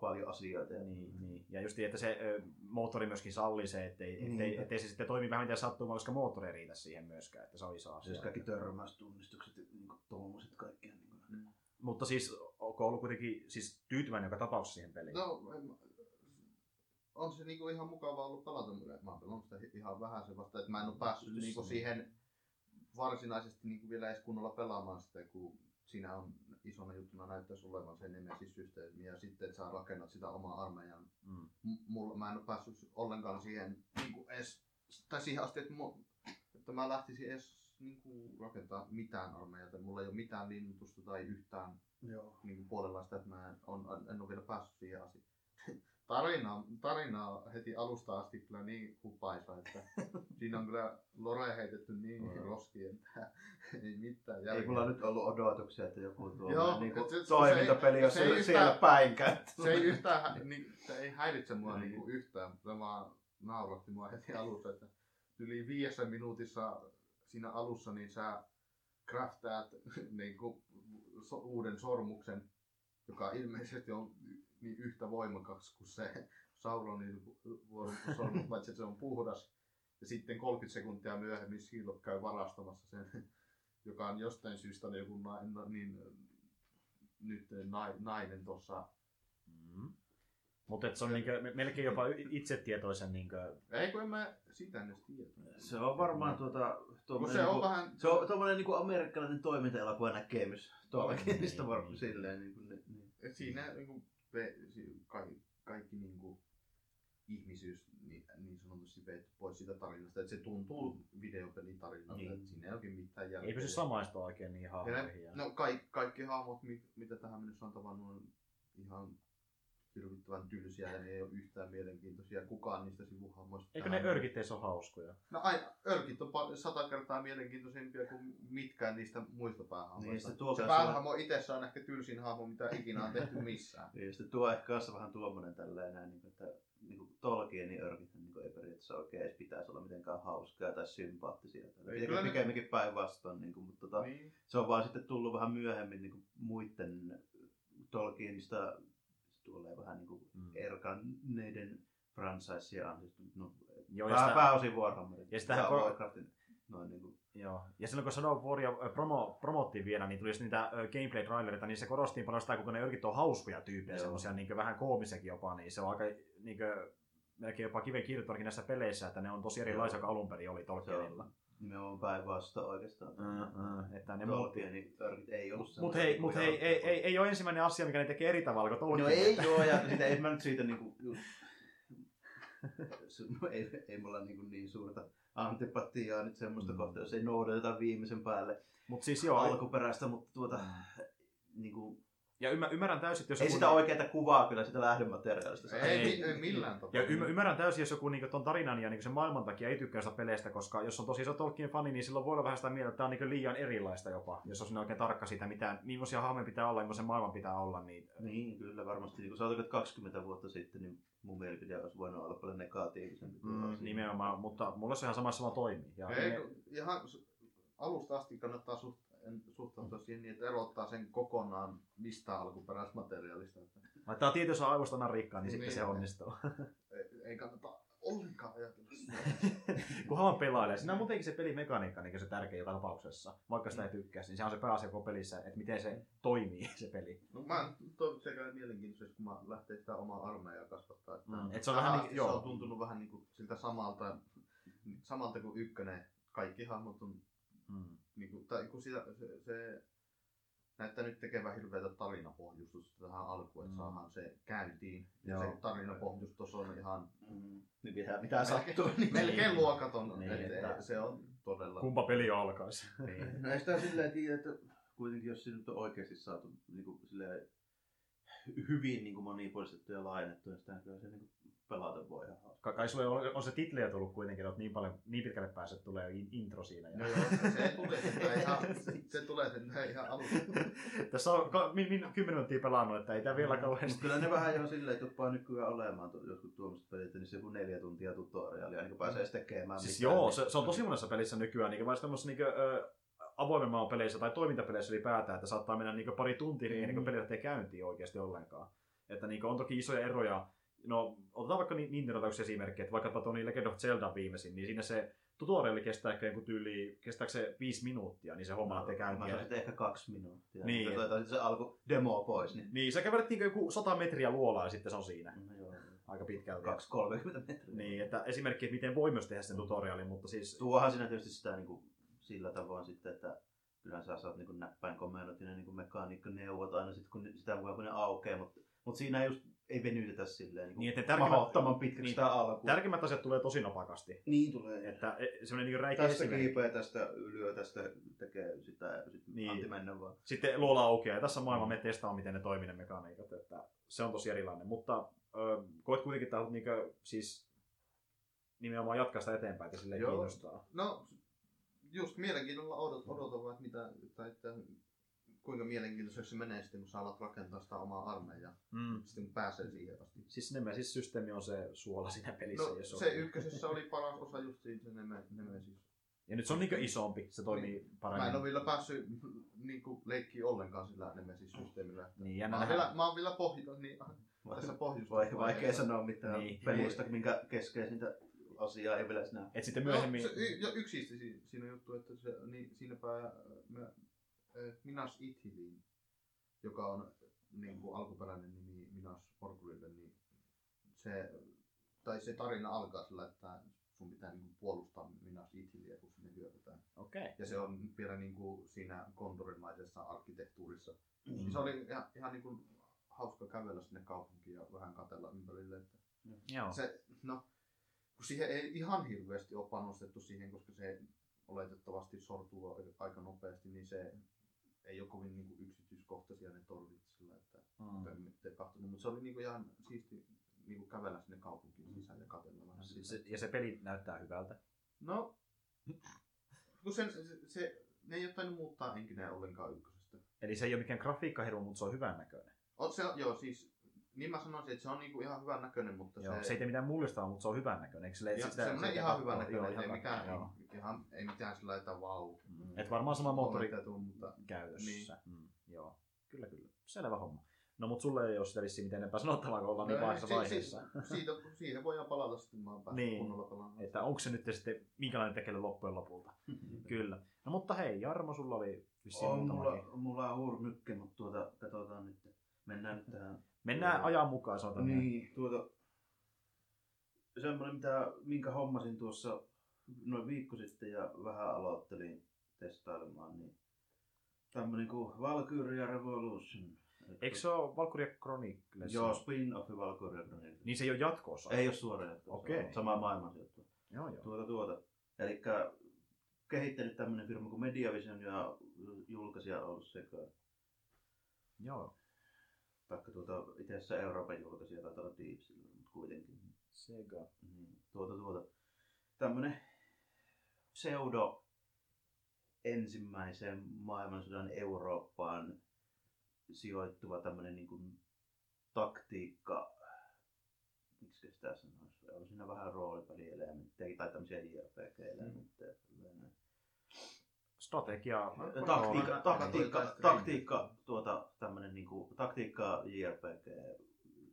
paljon asioita. Ja, Niin, niin. Ja just että se ö, moottori myöskin sallii se, ettei, ettei, Niinpä. ettei se sitten toimi vähän miten sattuu, koska moottori ei riitä siihen myöskään, että se on iso asia. Siis kaikki törmäystunnistukset ja niinku, tuommoiset kaikkea. Niinku. Mutta siis onko ollut kuitenkin siis tyytyväinen joka tapauksessa siihen peliin? No, on se niinku ihan mukava ollut pelata. Mä oon pelannut sitä ihan vähän se vasta, että mä en ole päässyt niinku niin. siihen varsinaisesti niinku vielä edes kunnolla pelaamaan sitä, kun siinä on isona juttuna näyttäisi olevan se Nemesis-systeemi ja sitten, että sä rakennat sitä omaa armeijan. Mm. Mulla, mä en ole päässyt ollenkaan siihen niinku edes, tai siihen asti, että, mu, että mä lähtisin edes niinku rakentaa mitään armeijaa, tai mulla ei ole mitään linnutusta tai yhtään Joo. niin puolenlaista, että mä en, on, en ole vielä päässyt siihen asiaan. Tarina, tarina on heti alusta asti kyllä niin hupaisa, että siinä on kyllä Lore heitetty niin Joo. roskiin, että ei mitään Ei järkeä. mulla nyt ollut odotuksia, että joku tuo Joo, niinku, et se- se- toimintapeli se- on se ei siellä, yhtään- päinkään. Se ei yhtään, niin, se ei häiritse mua Niin. niin kuin yhtään, se vaan nauratti mua heti alussa, että yli viidessä minuutissa siinä alussa niin sä craftaat niin kuin, so, uuden sormuksen, joka ilmeisesti on niin yhtä voimakas kuin se Sauronin sormus, paitsi se on puhdas. Ja sitten 30 sekuntia myöhemmin Shiloh käy varastamassa sen, joka on jostain syystä joku na, niin, nyt nai- nainen tuossa. Mutta se on niinkö, me- melkein jopa itsetietoisen niinkö, Ei kun en mä sitä edes tiedä. Se on varmaan tuota, tuommoinen se on niinku, vähän... se on tommonen niinku amerikkalainen toiminta-elokuva näkemys tuollakin, Niin, niistä varmaan niin. silleen niinku, niin, niin. Et siinä niinku, pe, si, kaikki, kaikki niinku, ihmisyys niin, niin sanotusti veet pois siitä tarinasta. Että se tuntuu videopelitarinalta, Niin. että siinä ei oikein mitään järkeä. ei pysty samaistua oikein niin hahmoihin. no kaikki, kaikki hahmot, mi- mitä tähän mennessä on tavannut, on ihan hirvittävän tylsiä ja ne ei ole yhtään mielenkiintoisia. Kukaan niistä sivuhahmoista. Eikö ne örkit edes ole hauskoja? No aina, örkit on sata kertaa mielenkiintoisempia kuin mitkään niistä muista päähahmoista. Niin, se tuo se päähahmo itsessä on ehkä tylsin hahmo, mitä ikinä on tehty missään. Ja sitten tuo ehkä kanssa vähän tuommoinen tälleen näin, niin että niin Tolkienin örkit niin ei periaatteessa oikein edes pitäisi olla mitenkään hauskaa tai sympaattisia. Ei, Ei, kyllä ne- pikemminkin päinvastoin, niin kuin, mutta tota, niin. se on vaan sitten tullut vähän myöhemmin niin kuin muiden Tolkienista tulee vähän niin kuin Mm. erkanneiden franchiseja ansiosta. No, Joo, ja pää, sitä- pääosin Warhammerin. ja ja ko- Warcraftin. Noin niin kuin, Joo. Ja silloin kun Shadow of Waria promo, promottiin vielä, niin tuli niitä ö, gameplay-trailereita, niin se korostiin paljon sitä, kuinka ne örkit on hauskoja tyyppejä, semmoisia niin vähän koomisiakin jopa, niin se on aika niin kuin, melkein jopa kiven kirjoittanekin näissä peleissä, että ne on tosi erilaisia kuin alun perin oli Tolkienilla. Nimenomaan päinvastoin oikeastaan. Mm, mm, että ne muut... Tolkienin örkit ei ollut Mutta hei, mut hei ei, ei, ei, ole ensimmäinen asia, mikä ne tekee eri tavalla kuin Tolkien. No ei joo, ja sitä ei mä nyt siitä niinku... Just, Se- ei, ei mulla niinku niin suurta antipatiaa nyt semmoista Mm. mm. kohtaa, jos ei noudateta viimeisen päälle Mutta siis joo, alkuperäistä, mutta tuota, niinku, ja ymmär, ymmärrän täysin, että jos ei joku- sitä oikeaa kuvaa kyllä sitä lähdemateriaalista. Ei, Ei. ei, ei millään tapaa. Ja ymmär, ymmärrän täysin, jos joku niin ton tarinan ja niin sen maailman takia ei tykkää sitä peleistä, koska jos on tosi iso Tolkien fani, niin silloin voi olla vähän sitä mieltä, että tämä on niin liian erilaista jopa. Jos on oikein tarkka siitä, mitä, millaisia hahmoja pitää olla, millaisen maailman pitää olla, niin Niin, kyllä varmasti. Niin sanotaanko, että 20 vuotta sitten, niin mun mielipide olisi voinut olla paljon negatiivisempi. mm, nimenomaan, mutta mulla se ihan sama sama toimii. Ja Ei, ne, kun ihan alusta asti kannattaa suht, en, suhtautua siihen niin, että erottaa sen kokonaan mistä alkuperäismateriaalista. Laittaa tietoisen aivosta aina rikkaan, niin, sitten Niin. se onnistuu. ei, ei kannata ollenkaan ajatella sitä. Kunhan pelailee. Siinä on muutenkin se pelimekaniikka niin se tärkeä joka tapauksessa. Vaikka sitä ei tykkää, niin se on se pääasia koko pelissä, että miten se toimii se peli. No, mä toivon sekä mielenkiintoisesti, kun mä lähtee sitä omaa armeijaa kasvattaa. Että Mm, et se on vähän niin- joo. se on tuntunut vähän niin kuin siltä samalta, samalta kuin ykkönen. Kaikki hahmot on Mm. Niin kuin, tai kun sitä, se, se näyttää nyt tekevän hirveätä tarinapohjustusta tähän alkuun, että Mm. saadaan se käyntiin. Ja Joo. se tarinapohjustus tuossa on ihan Mm. Niin mitä, mitä melkein, sattuu. Niin. melkein luokaton. Niin, että, että- se on todella... Kumpa peli alkaisi? Niin. No ei sitä silleen tiedä, että kuitenkin jos siinä nyt on oikeasti saatu niin kuin, silleen, hyvin niin kuin monipuolistettu ja laajennettu, niin sitä kyllä se niin kuin, pelata voi ihan hauska. Kai sulle on, on se titli jo tullut kuitenkin, että niin, paljon, niin pitkälle päässyt, että tulee in- intro siinä. Ja... No joo, se tulee sitten ihan, se tulee sitten ihan alusta. Tässä on ka- min, min, 10 minuuttia pelannut, että ei tämä vielä Mutta kauheasti. kyllä ne vähän jo silleen, että jopa nykyään olemaan joskus tuommoiset pelit, niin se joku neljä tuntia tutoriaalia, niin kuin pääsee sitten tekemään Siis mitään, joo, niin- se, se, on tosi monessa pelissä nykyään, niin vaikka tämmöisessä niin ö, avoimen maan peleissä tai toimintapeleissä ylipäätään, että saattaa mennä niin pari tuntia mm. ennen kuin peli lähtee käyntiin oikeasti ollenkaan. Että niin on toki isoja eroja. No, otetaan vaikka Ni- Nintendo yksi esimerkki, että vaikkapa niin Legend of Zelda viimeisin, niin siinä se tutoriali kestää ehkä joku tyyli, kestääkö se viisi minuuttia, niin se homma lähtee Mä käyntiin. sanoin, että ehkä kaksi minuuttia. Niin. Sitten se alku demo pois, niin Niin, sä kävelet niin joku 100 metriä luolaa ja sitten se on siinä. no joo, Aika pitkälti. 2-30 metriä. Niin, että esimerkki, että miten voi myös tehdä sen tutorialin, mutta siis... Tuohan siinä tietysti sitä niin kuin, sillä tavoin sitten, että kyllähän sä saat niin näppäin komennot ja ne niin mekaanikkoneuvot aina sit, kun, sitä mukaan kun ne aukeaa, mutta, mutta siinä just ei venytetä silleen niin, Niin, että tärkeimmät- mahdottoman pitkäksi niin, sitä alkuun. Tärkeimmät asiat tulee tosi napakasti. Niin tulee. Että e, semmoinen niin räikeä Tästä esimerkki. kiipeä, tästä ylyö, tästä tekee sitä ja sitten Niin. niin. Antti mennä vaan. Sitten luola aukeaa ja tässä maailma me testaa, miten ne toimii ne mekaniikat. Että se on tosi erilainen. Mutta ö, koet kuitenkin, että haluat niinkö, siis nimenomaan jatkaa sitä eteenpäin, että sille Joo. kiinnostaa. No, just mielenkiinnolla odot, odotan että, mitä, tai että kuinka mielenkiintoiseksi se menee sitten, kun sä alat rakentaa sitä omaa armeijaa. Mm. Sitten kun pääsee siihen asti. Siis Nemesis-systeemi on se suola siinä pelissä. No, jos on. se ykkösessä oli paras osa just siinä se neme, Nemesis. Ja nyt se on niinkö isompi, se toimii paremmin. Mä en ole vielä päässyt niin kuin, leikkiä ollenkaan sillä Nemesis-systeemillä. Niin, Mä jännä oon vielä, mä oon vielä pohjannut, niin tässä pohjustuksessa. Vai, vaikea sanoa mitään Niin. niin. pelistä, minkä keskeisintä asiaa ei vielä näe. Et sitten myöhemmin... No, se, y, ja yksi siinä on juttu, että se, niin, siinäpä mä, äh, Minas Ithilin, joka on niin kuin alkuperäinen nimi Minas Morgulille, niin se, tai se tarina alkaa sillä, että sun pitää niin kuin puolustaa Minas Ithiliä, kun sinne hyökätään. Okei. Okay. Ja se on vielä niin kuin siinä kondorimaisessa arkkitehtuurissa. Mm. Niin se oli ihan, ihan niin kuin hauska kävellä sinne kaupunkiin ja vähän katella ympärille. Että Joo. se, no, kun siihen ei ihan hirveästi ole panostettu siihen, koska se oletettavasti sortuu aika nopeasti, niin se ei ole kovin niin kuin yksityiskohtaisia ne torvit sillä, että Mm. kahtunut. Mutta se oli niin kuin ihan siisti niin kuin kävellä sinne kaupunkiin sisään ja katsella vähän Se, se, ja se peli näyttää hyvältä. No, kun sen, se, se, ne ei ole tainnut muuttaa enkineen ollenkaan ykkösestä. Eli se ei ole mikään grafiikkahiru, mutta se on hyvän näköinen. On, se, joo, siis niin mä sanoisin, että se on niinku ihan hyvän näköinen, mutta Joo, se, se ei tee mitään mullistavaa, mutta se on hyvän näköinen. Eikö sille, ihan, sitä- semmoinen sitä ihan hyvän näköinen, Joo, ei ihan mikään, joo. ihan, ei mitään sillä että vau. Mm. Et varmaan sama moottori mutta käytössä. Mm. Joo, kyllä kyllä. Selvä homma. No mut sulle ei ole sitä vissiin miten enempää sanottavaa, kun ollaan niin No, vaiheessa si- vaiheessa. Si- siitä, siihen voidaan palata sitten, mä oon Niin. kunnolla pelaamaan. Että onko se nyt sitten minkälainen tekele loppujen lopulta. Kyllä. No mutta hei, Jarmo, sulla oli vissiin On mulla, mulla on hurmykke, mutta tuota, katsotaan nyt. Mennään nyt tähän. Mennään Joo. ajan mukaan, sanotaan näin. Niin, tuota, semmoinen, mitä, minkä hommasin tuossa noin viikko sitten ja vähän aloittelin testailemaan, niin tämmönen kuin Valkyria Revolution. Eikö se ole Valkyria Chronicles? Joo, spin-offi Valkyria Chronicles. Niin se ei ole jatkoosa? Ei ole suora jatko. Okei. Sama maailman sijoittuva. Joo, joo. Tuota, tuota. Eli kehittänyt tämmönen firma kuin Mediavision ja julkaisija ollut sekä Joo. Taikka tuota, itse asiassa Euroopan julkaisija taitaa olla Deep Silver, mutta kuitenkin. Sega. Niin, tuota, tuota. Tämmönen pseudo ensimmäisen maailmansodan Eurooppaan sijoittuva tämmönen niin kuin taktiikka, miksi sitä sanoisi, on siinä vähän roolipelielementtejä tai tämmöisiä JRPG-elementtejä. Mm. Strategia. Taktiikka, taktiikka, taktiikka, tuota, tämmönen niinku, taktiikka JRPG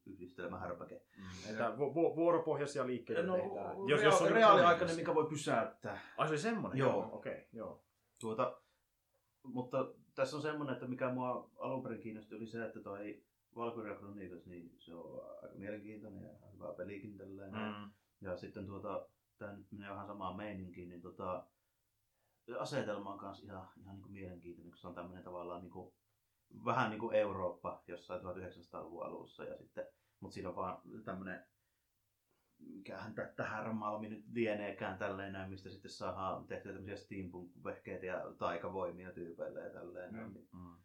yhdistelmä härpäke. Mm. Että vu- vu- vuoropohjaisia liikkeitä No, tehdään. jos, jos on reaaliaikainen, mikä voi pysäyttää. Ai se oli semmonen? Joo. Okei, okay, joo. Tuota, mutta tässä on semmoinen, että mikä mua alun perin kiinnosti oli se, että toi Valkyria Chronicles, niin se on aika mielenkiintoinen ja hyvä pelikin tälleen. Mm. Ja sitten tuota, tää nyt menee vähän samaan meininkiin, niin tota, asetelma on kanssa ihan, ihan niin kuin mielenkiintoinen, kun se on tämmöinen tavallaan niin kuin vähän niin kuin Eurooppa jossain 1900-luvun alussa ja sitten, mutta siinä on vaan tämmöinen mikähän tä- tähän Malmi nyt lieneekään tälleen näin, mistä sitten saadaan tehtyä tämmöisiä steampunk-vehkeitä ja taikavoimia tyypeille ja tälleen näin. Niin, Mm.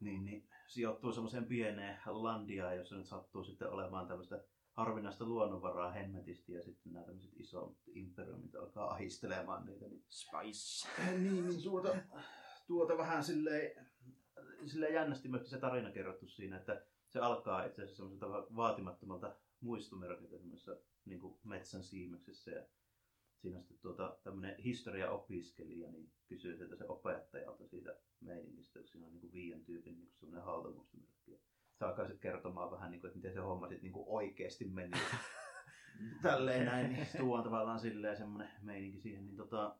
niin, niin sijoittuu semmoiseen pieneen landiaan, jossa nyt sattuu sitten olemaan tämmöistä harvinaista luonnonvaraa hemmetisti ja sitten nämä tämmöiset isot imperiumit alkaa ahistelemaan niitä. Niin, Spice. niin, niin tuota, tuota vähän silleen, silleen jännästi myöskin se tarina kerrottu siinä, että se alkaa itse asiassa semmoiselta vaatimattomalta muistomerkiltä semmoisessa niin kuin metsän siimeksessä ja siinä sitten tuota, tämmöinen historiaopiskelija, niin kysyy sieltä se opettajalta siitä meiningistä, kun siinä on niin kuin viien tyypin niin semmoinen hautamuistomerkki. Alkaa sitten kertomaan vähän, niin kuin, että miten se homma sitten niin kuin oikeasti meni. Tälleen näin, niin tuo on tavallaan silleen semmoinen meininki siihen. Niin tota,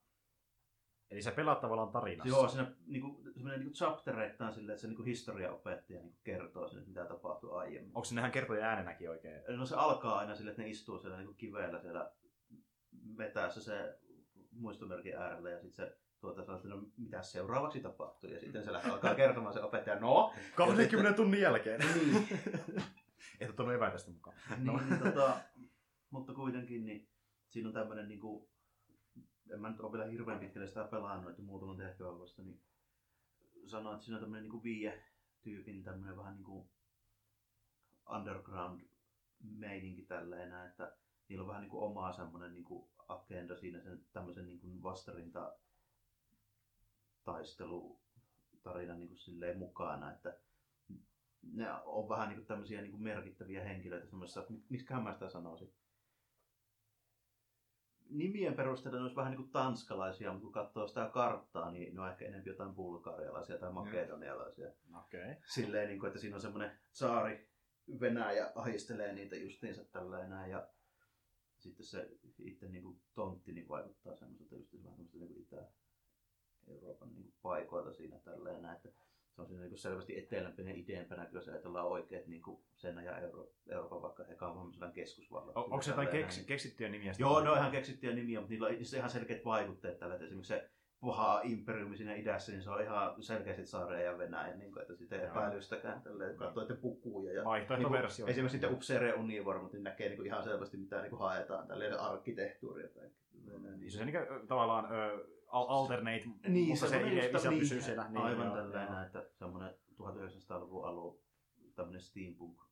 Eli sä pelaat tavallaan tarinassa. Joo, siinä niinku, semmoinen niinku chaptereittain silleen, että se niinku historiaopettaja niinku kertoo sinne, mitä tapahtui aiemmin. Onko se nehän kertoja äänenäkin oikein? No se alkaa aina sille, että ne istuu siellä niinku kiveellä siellä vetäessä se muistomerkin äärellä ja sitten se tuota sanoo, että no mitä seuraavaksi tapahtuu. Ja sitten se alkaa kertomaan se opettaja, no, 20 tunnin jälkeen. niin, Et ottanut eväitä tästä mukaan. niin, niin tota, mutta kuitenkin niin siinä on tämmöinen niinku, en mä nyt ole vielä hirveän pitkälle sitä pelannut, että muutaman tehtävän vasta, niin sanoin, että siinä on tämmöinen niinku viie tyypin tämmöinen vähän niinku underground meininki tälleen näin, että niillä on vähän niinku omaa semmoinen niinku agenda siinä sen tämmöisen niinku vastarinta taistelu tarina niinku silleen mukana, että ne on vähän niinku tämmöisiä niinku merkittäviä henkilöitä semmoisessa, miksi mä sitä sanoisin? Nimien perusteella ne olisi vähän niin kuin tanskalaisia, mutta kun katsoo sitä karttaa, niin ne on ehkä enemmän jotain bulgarialaisia tai makedonialaisia. Okei. Okay. Silleen, niin kuin, että siinä on semmoinen saari Venäjä ahistelee niitä justiinsa tällä näin ja sitten se itse niin kuin tontti niin vaikuttaa semmoiselta just vähän semmoista niin kuin Itä-Euroopan niin kuin paikoilta siinä tällä näin, että se on siinä niin kuin selvästi etelämpänä ja ideempänä, kun jos ajatellaan oikeat niin kuin sen ja Euro- Euroopan vaikka eka on keskusvallat. O- onko se jotain Tälleen keks- keksittyjä nimiä? Joo, ne on ihan keksittyjä nimiä, mutta niillä on ihan selkeät vaikutteet tällä. Että esimerkiksi se paha imperiumi siinä idässä, niin se on ihan selkeästi Saaria ja Venäjä, niin kuin, että sitä ei epäilystäkään tälleen, että katsoitte pukuja. Ja Vaihtoehtoversio. niin esimerkiksi sitten upseerien univormut, niin näkee niin kuin ihan selvästi, mitä niin kuin haetaan, tälleen arkkitehtuuria. Tai, Niin se on niin kuin, tavallaan ö, alternate, Niin, mutta se semmoinen idea niin, pysyy siellä. Niin, Aivan joo, tälleen joo. että semmoinen 1900-luvun alun tämmöinen steampunk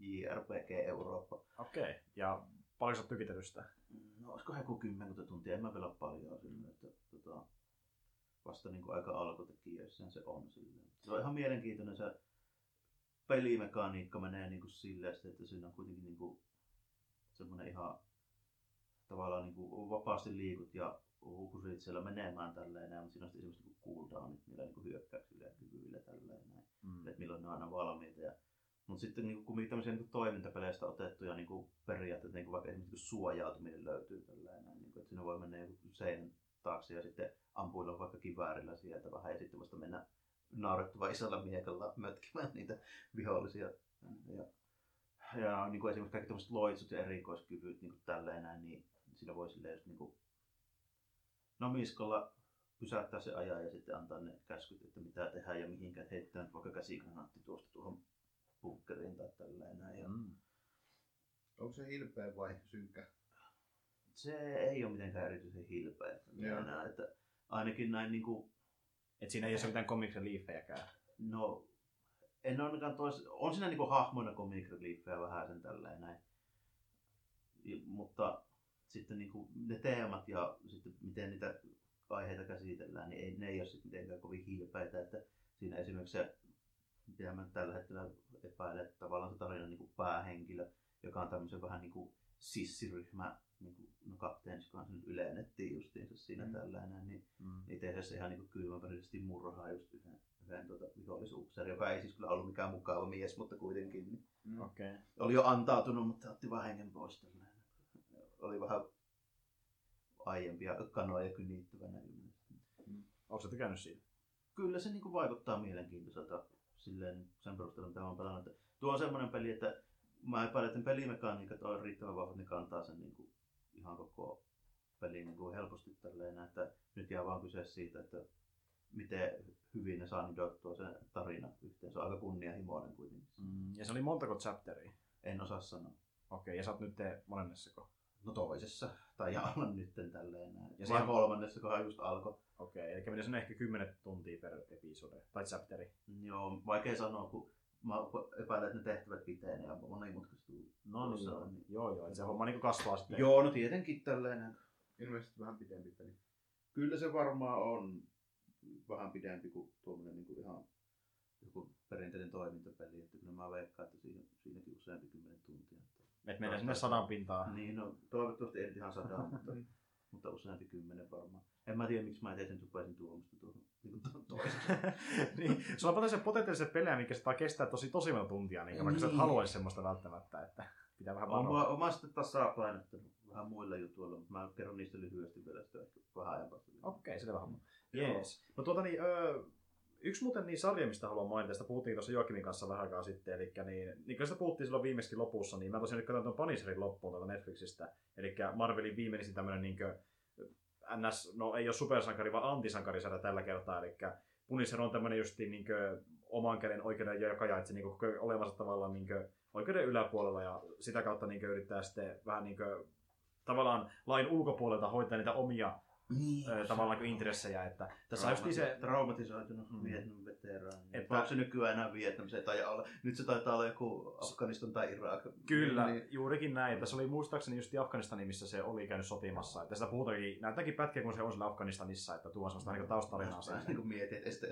JRPG Eurooppa. Okei. Okay. Ja paljon sä oot tykitellyt sitä? No olisiko joku kymmenkunta tuntia, en mä vielä paljon sinne, että tota, vasta niin kuin aika alkutekijöissään se on silleen. Se on ihan mielenkiintoinen se pelimekaniikka menee niin kuin silleen, että siinä on kuitenkin niin kuin semmoinen ihan tavallaan niin kuin vapaasti liikut ja hukusit siellä menemään tälleen näin, mutta siinä on sitten esimerkiksi niin cooldownit niillä niin kuin hyökkäyksillä ja kyvyillä tälleen näin Mm. että milloin ne on aina valmiita. Ja, mutta sitten niin kumminkin tämmöisiä niin toimintapeleistä otettuja niin periaatteet, niin vaikka esimerkiksi niin suojautuminen löytyy tällainen, niin kuin, että siinä voi mennä joku seinän taakse ja sitten ampuilla vaikka kiväärillä sieltä vähän ja sitten vasta mennä naurettava isolla miekalla mötkimään niitä vihollisia. Ja, ja niin kuin esimerkiksi kaikki tämmöiset loitsut ja erikoiskyvyt niin kuin tälleen näin, niin siinä voi silleen just niin kuin namiskolla pysäyttää se ajan ja sitten antaa ne käskyt, että mitä tehdään ja mihinkä että heittää nyt vaikka käsikranaatti tuosta tuohon bunkkeriin tai tälleen näin. Ja Mm. Onko se hilpeä vai synkkä? se ei ole mitenkään erityisen hilpeä. Joo. Enää, että ainakin näin niin kuin, Et siinä ei ole mitään comic reliefejäkään. no, en ole ainakaan tois, on siinä niin kuin hahmoina comic reliefejä vähän sen tälleen näin. Mutta sitten niin kuin ne teemat ja sitten miten niitä aiheita käsitellään, niin ei, ne ei ole sitten mitenkään kovin hilpeitä. Että siinä esimerkiksi se, mitä mä tällä hetkellä epäilen, että tavallaan se tarinan niin kuin päähenkilö, joka on tämmöisen vähän niin kuin sissiryhmä, niin kuin, no kapteeniksi kanssa nyt ylennettiin justiinsa siinä Mm. tällainen, niin Mm. niin tehdä se ihan niin kylmäverisesti murhaa just yhden, yhden tuota vihollisuuksen, joka ei siis kyllä ollut mikään mukava mies, mutta kuitenkin niin Mm. Okei. Okay. oli jo antautunut, mutta otti vaan hengen pois. Tällainen. Oli vähän aiempia kanoja kynittävänä ilmeisesti. Onko sä tykännyt siitä? Kyllä se niin kuin vaikuttaa mielenkiintoiselta silleen, sen perusteella, mitä mä oon pelannut. Että Tuo on semmoinen peli, että mä epäilen, että pelimekaniikat on riittävän vahvat, ne kantaa sen niin kuin ihan koko pelin niin kuin helposti tälleen, että nyt jää vaan kyse siitä, että miten hyvin ne saa nidottua sen tarina yhteen. Se on aika kunnianhimoinen kuitenkin. Mm, ja se oli montako chapteria? En osaa sanoa. Okei, ja sä oot nyt te monennessako? No toisessa, tai olla nytten tälleen näin. Ja siellä kolmannessa, kunhan just alkoi. Okei, eli meni sinne ehkä 10 tuntia per episode, tai chapteri. Joo, vaikea sanoa, kun mä epäilen, että ne tehtävät pitenee ja monimutkaistuu. No niin, joo, on, niin- joo, joo, se homma niinku kasvaa sitten. Joo, no tietenkin tälleen. Ilmeisesti vähän pidempi peli. Kyllä se varmaan on vähän pidempi kuin tuommoinen niin kuin ihan joku perinteinen toimintapeli. Että kyllä mä veikkaan, että siinä, siinäkin useampi kymmenen tuntia. Et mennään sinne sadan pintaan. Niin, no toivottavasti en ihan sadaa, mutta, mutta useampi kymmenen varmaan. En mä tiedä, miksi mä sen rupesin tuomasta tuohon niin niin, sulla on paljon se potentiaalisia pelejä, mikä sitä kestää tosi tosi monta tuntia, niin, vaikka sä et Niin. haluaisi semmoista välttämättä, että pitää vähän Olen varoa. mä, mä sitten tasapainottanut vähän muilla jutuilla, mutta mä kerron niistä lyhyesti vielä sitä vähän ajan päästä. Okei, selvä homma. Jees. No tuota niin, öö, yksi muuten niin sarja, mistä haluan mainita, sitä puhuttiin tuossa Joakimin kanssa vähän aikaa sitten, eli niin, niin kuin sitä puhuttiin silloin viimeiskin lopussa, niin mä tosiaan nyt katsoin tuon Punisherin loppuun tuolta Netflixistä, eli Marvelin viimeisin tämmöinen niin NS, no ei ole supersankari, vaan antisankarisarja tällä kertaa, eli Punisher on tämmöinen justiin niin kuin, oman käden oikeuden jakaja, että se niin koko olevansa tavallaan niin kuin, oikeuden yläpuolella ja sitä kautta niin kuin, yrittää sitten vähän niin kuin, tavallaan lain ulkopuolelta hoitaa niitä omia Niin, ö, tavallaan kuin intressejä, että tässä on just se, traumatisoitunut Mm. mm. Vietnamin veteraani. Että- Että... Onko se nykyään enää Vietnam? Se ei taida olla. Nyt se taitaa olla joku Afganistan tai Irak. Kyllä, niin. Niin, juurikin näin. Tässä oli muistaakseni just Afganistani, missä se oli käynyt sotimassa. Että sitä puhutaankin, näyttääkin pätkiä, kun se on siellä Afganistanissa, että tuo on semmoista niin taustarinaa Mä sinne. niin kuin mietin, että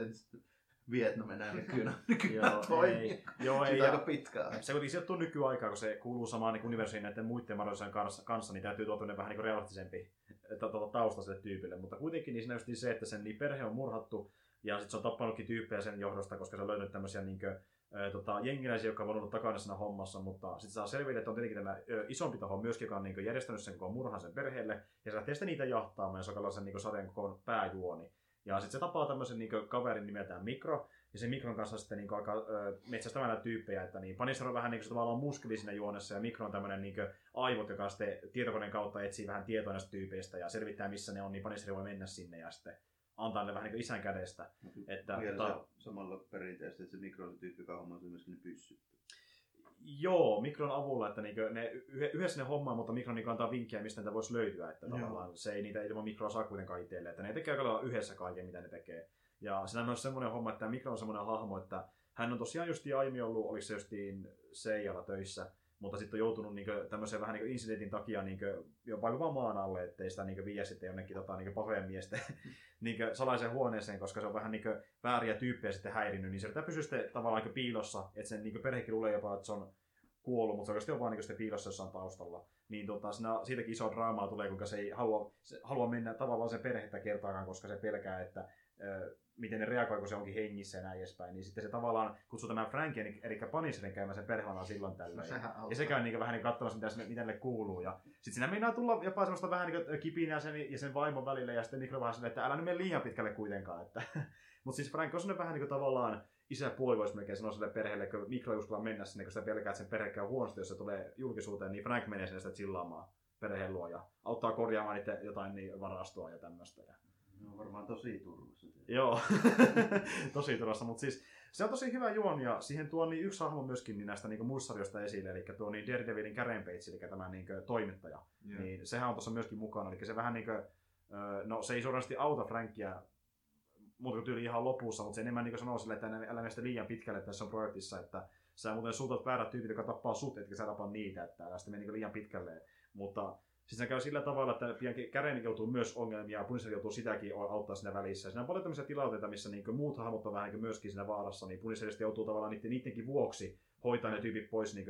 Vietnam enää nykyään, nykyään Joo, toimii. ei, joo, ei. Aika pitkään. se kuitenkin sijoittuu nykyaikaan, kun se kuuluu samaan niin universumiin näiden muiden Marvelisen kanssa, kanssa, niin täytyy tuoda vähän niin realistisempi ta- ta- tausta sille tyypille. Mutta kuitenkin niin siinä just se, että sen niin perhe on murhattu, ja sitten se on tappanutkin tyyppejä sen johdosta, koska se on löytänyt tämmöisiä niin kuin, ö, tota, jengiläisiä, jotka on ollut takana siinä hommassa, mutta sitten saa selville, että on tietenkin tämä ö, isompi taho myöskin, joka on niin kuin, järjestänyt sen koko murhan sen perheelle, ja se lähtee sitten niitä jahtaamaan, ja se on sen niin kuin, sarjan koko pääjuoni. Ja sitten se tapaa tämmöisen niin kuin, kaverin nimeltään Mikro, ja se Mikron kanssa sitten niin alkaa ö, metsästämään tyyppejä, että niin Punisher on vähän niin kuin se tavallaan muskeli siinä juonessa, ja Mikro on tämmöinen niin aivot, joka sitten tietokoneen kautta etsii vähän tietoa näistä tyypeistä ja selvittää missä ne on, niin Punisher voi mennä sinne ja sitten antaa ne vähän niin kuin isän kädestä. Että, Vielä tota, samalla perinteisesti, että se mikro on se tyyppi, joka hommaa myöskin ne pyssyt. Joo, Mikron avulla, että niinku ne yh- yhdessä ne hommaa, mutta Mikro niinku antaa vinkkejä, mistä niitä voisi löytyä. Että Joo. tavallaan se ei niitä ilman Mikroa saa kuitenkaan itselle. Että ne tekee aika yhdessä kaiken, mitä ne tekee. Ja siinä on myös semmoinen homma, että Mikro on semmoinen hahmo, että hän on tosiaan justiin aiemmin ollut, oliko se justiin Seijalla töissä, mutta sitten on joutunut niinku tämmöisen vähän niinku incidentin takia niinku jopa maan alle, ettei sitä niinku vie sitten jonnekin tota, niinku pahojen miesten niinku salaiseen huoneeseen, koska se on vähän niinku vääriä tyyppejä sitten häirinnyt, niin se yrittää pysyä sitten tavallaan niinku piilossa, että sen niinku perhekin luulee jopa, että se on kuollut, mutta se oikeasti on vaan niinku piilossa jossain taustalla. Niin tota, siinä, siitäkin iso draamaa tulee, kuinka se ei halua, se halua mennä tavallaan sen perhettä kertaakaan, koska se pelkää, että ö, miten ne reagoi, kun se onkin hengissä ja näin edespäin. Niin sitten se tavallaan kutsuu tämän Frankin, eli- Punisherin käymään sen perhevanaan silloin No, tällöin. sehän Ja se käy niin vähän niin katsomassa, mitä, sinne, mitä ne kuuluu. Ja sitten siinä meinaa tulla jopa semmoista vähän niin kipinää sen ja sen vaimon välillä. Ja sitten Mikro vähän silleen, että älä nyt mene liian pitkälle kuitenkaan. Että. Mutta siis Frank on semmoinen vähän niin tavallaan isä puoli voisi melkein sanoa sille perheelle, kun Mikro ei uskalla mennä sinne, kun sitä pelkää, että sen perhe käy huonosti, jos se tulee julkisuuteen, niin Frank menee sinne sitä chillaamaan perheen luo ja auttaa korjaamaan niitä jotain niin varastoa ja tämmöistä. Ja Ne on varmaan tosi turvassa. Joo, tosi turvassa, mutta siis se on tosi hyvä juoni ja siihen tuo niin yksi hahmo myöskin niin näistä niin mussarjoista esille, eli tuo niin Daredevilin Karen Page, eli tämä niin toimittaja. Joo. Niin sehän on tuossa myöskin mukana, eli se vähän niin kuin, no se ei suorasti auta Frankia muuta kuin tyyli ihan lopussa, mutta se enemmän niin sanoo sille, että älä mene liian pitkälle tässä on projektissa, että sä muuten suutat väärät tyypit, jotka tappaa sut, etkä sä tapa niitä, että älä sitten mene niin liian pitkälle. Mutta siis se käy sillä tavalla, että pian Karen joutuu myös ongelmia ja Punisher joutuu sitäkin auttaa siinä välissä. Siinä on paljon tämmöisiä tilanteita, missä niin muut hahmot on vähän myöskin siinä vaarassa, niin Punisherista joutuu tavallaan niiden, niidenkin vuoksi hoitaa ne tyypit pois niin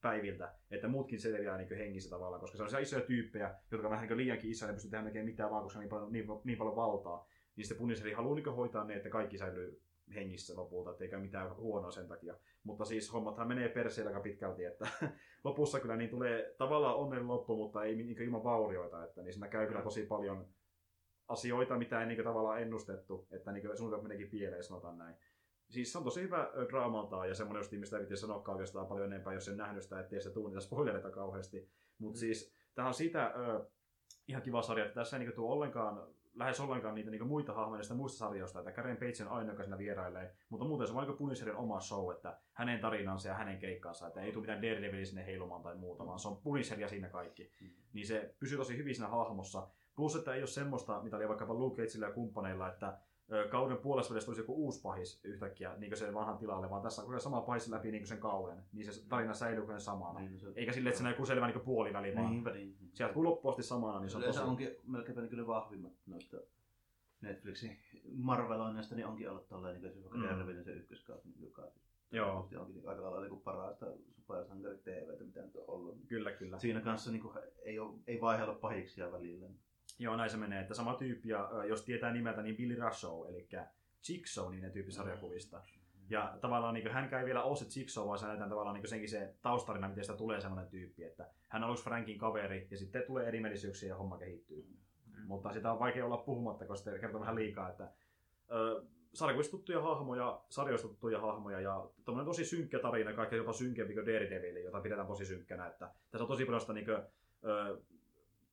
päiviltä, että muutkin selviää niin hengissä tavallaan, koska se on isoja tyyppejä, jotka on vähän niin liiankin isoja, ne pystyy tehdä mitään vaan, koska on niin paljon, niin, niin paljon valtaa. Niin sitten Punisheri haluaa niin hoitaa ne, että kaikki säilyy hengissä lopulta, ettei käy mitään huonoa sen takia. Mutta siis hommathan menee perseellä aika pitkälti, että lopussa kyllä niin tulee tavallaan onnen loppu, mutta ei niin ilman vaurioita, että niin siinä käy kyllä tosi paljon asioita, mitä ei niin tavallaan ennustettu, että niin suunnitelmat meneekin pieleen, sanotaan näin. Siis se on tosi hyvä draamaltaa ja semmoinen just, mistä ei viitti sanoa oikeastaan paljon enempää, jos en nähnyt sitä, ettei se tule niitä spoilereita kauheasti. Mutta Mm. siis tämä on siitä ö, ihan kiva sarja, että tässä ei niin tuo ollenkaan lähes ollenkaan niitä niin muita hahmoja muista sarjoista, että Karen Page on ainoa, joka siinä vierailee, mutta muuten se on aika Punisherin oma show, että hänen tarinansa ja hänen keikkansa, että ei tule mitään Daredevil sinne heilumaan tai muuta, vaan se on Punisher ja siinä kaikki. Mm. Niin se pysyy tosi hyvin siinä hahmossa. Plus, että ei ole semmoista, mitä oli vaikkapa Luke Cageillä ja kumppaneilla, että kauden puolessa välissä tulisi joku uusi pahis yhtäkkiä niin sen vanhan tilalle, vaan tässä on koko sama pahis läpi niin sen kauden. Niin se tarina säilyy kuin samana. Niin, no se, Eikä silleen, että se joku selvä niin puoliväli, vaan Niinpä niin. sieltä kun loppuun asti samana, niin se on tosi... onkin melkeinpä niin vahvimmat noista Netflixin Marveloinnista, niin onkin ollut tolleen niin kuin Mm. mm. Se ykköskausi, niin joka Joo, tietysti onkin niin aika lailla niin parasta supersankari TVtä, mitä nyt on ollut. kyllä, kyllä. Siinä kanssa niin kuin, ei, ole, ei vaihella pahiksia välillä. Joo, näin se menee. Että sama tyyppi, ja jos tietää nimeltä, niin Billy Russo, eli Jigsaw niminen tyyppi sarjakuvista. Ja tavallaan niin hän käy vielä ole se Jigsaw, vaan se näytetään tavallaan niin senkin se taustarina, miten sitä tulee semmoinen tyyppi, että hän on aluksi Frankin kaveri, ja sitten tulee erimielisyyksiä ja homma kehittyy. Mm. Mutta sitä on vaikea olla puhumatta, koska sitten kertoo vähän liikaa, että ö, sarjakuvista tuttuja hahmoja, sarjoista tuttuja hahmoja ja tommonen tosi synkkä tarina, kaikki jopa synkempi kuin Daredevil, jota pidetään tosi synkkänä. Että tässä on tosi paljon sitä niin ö,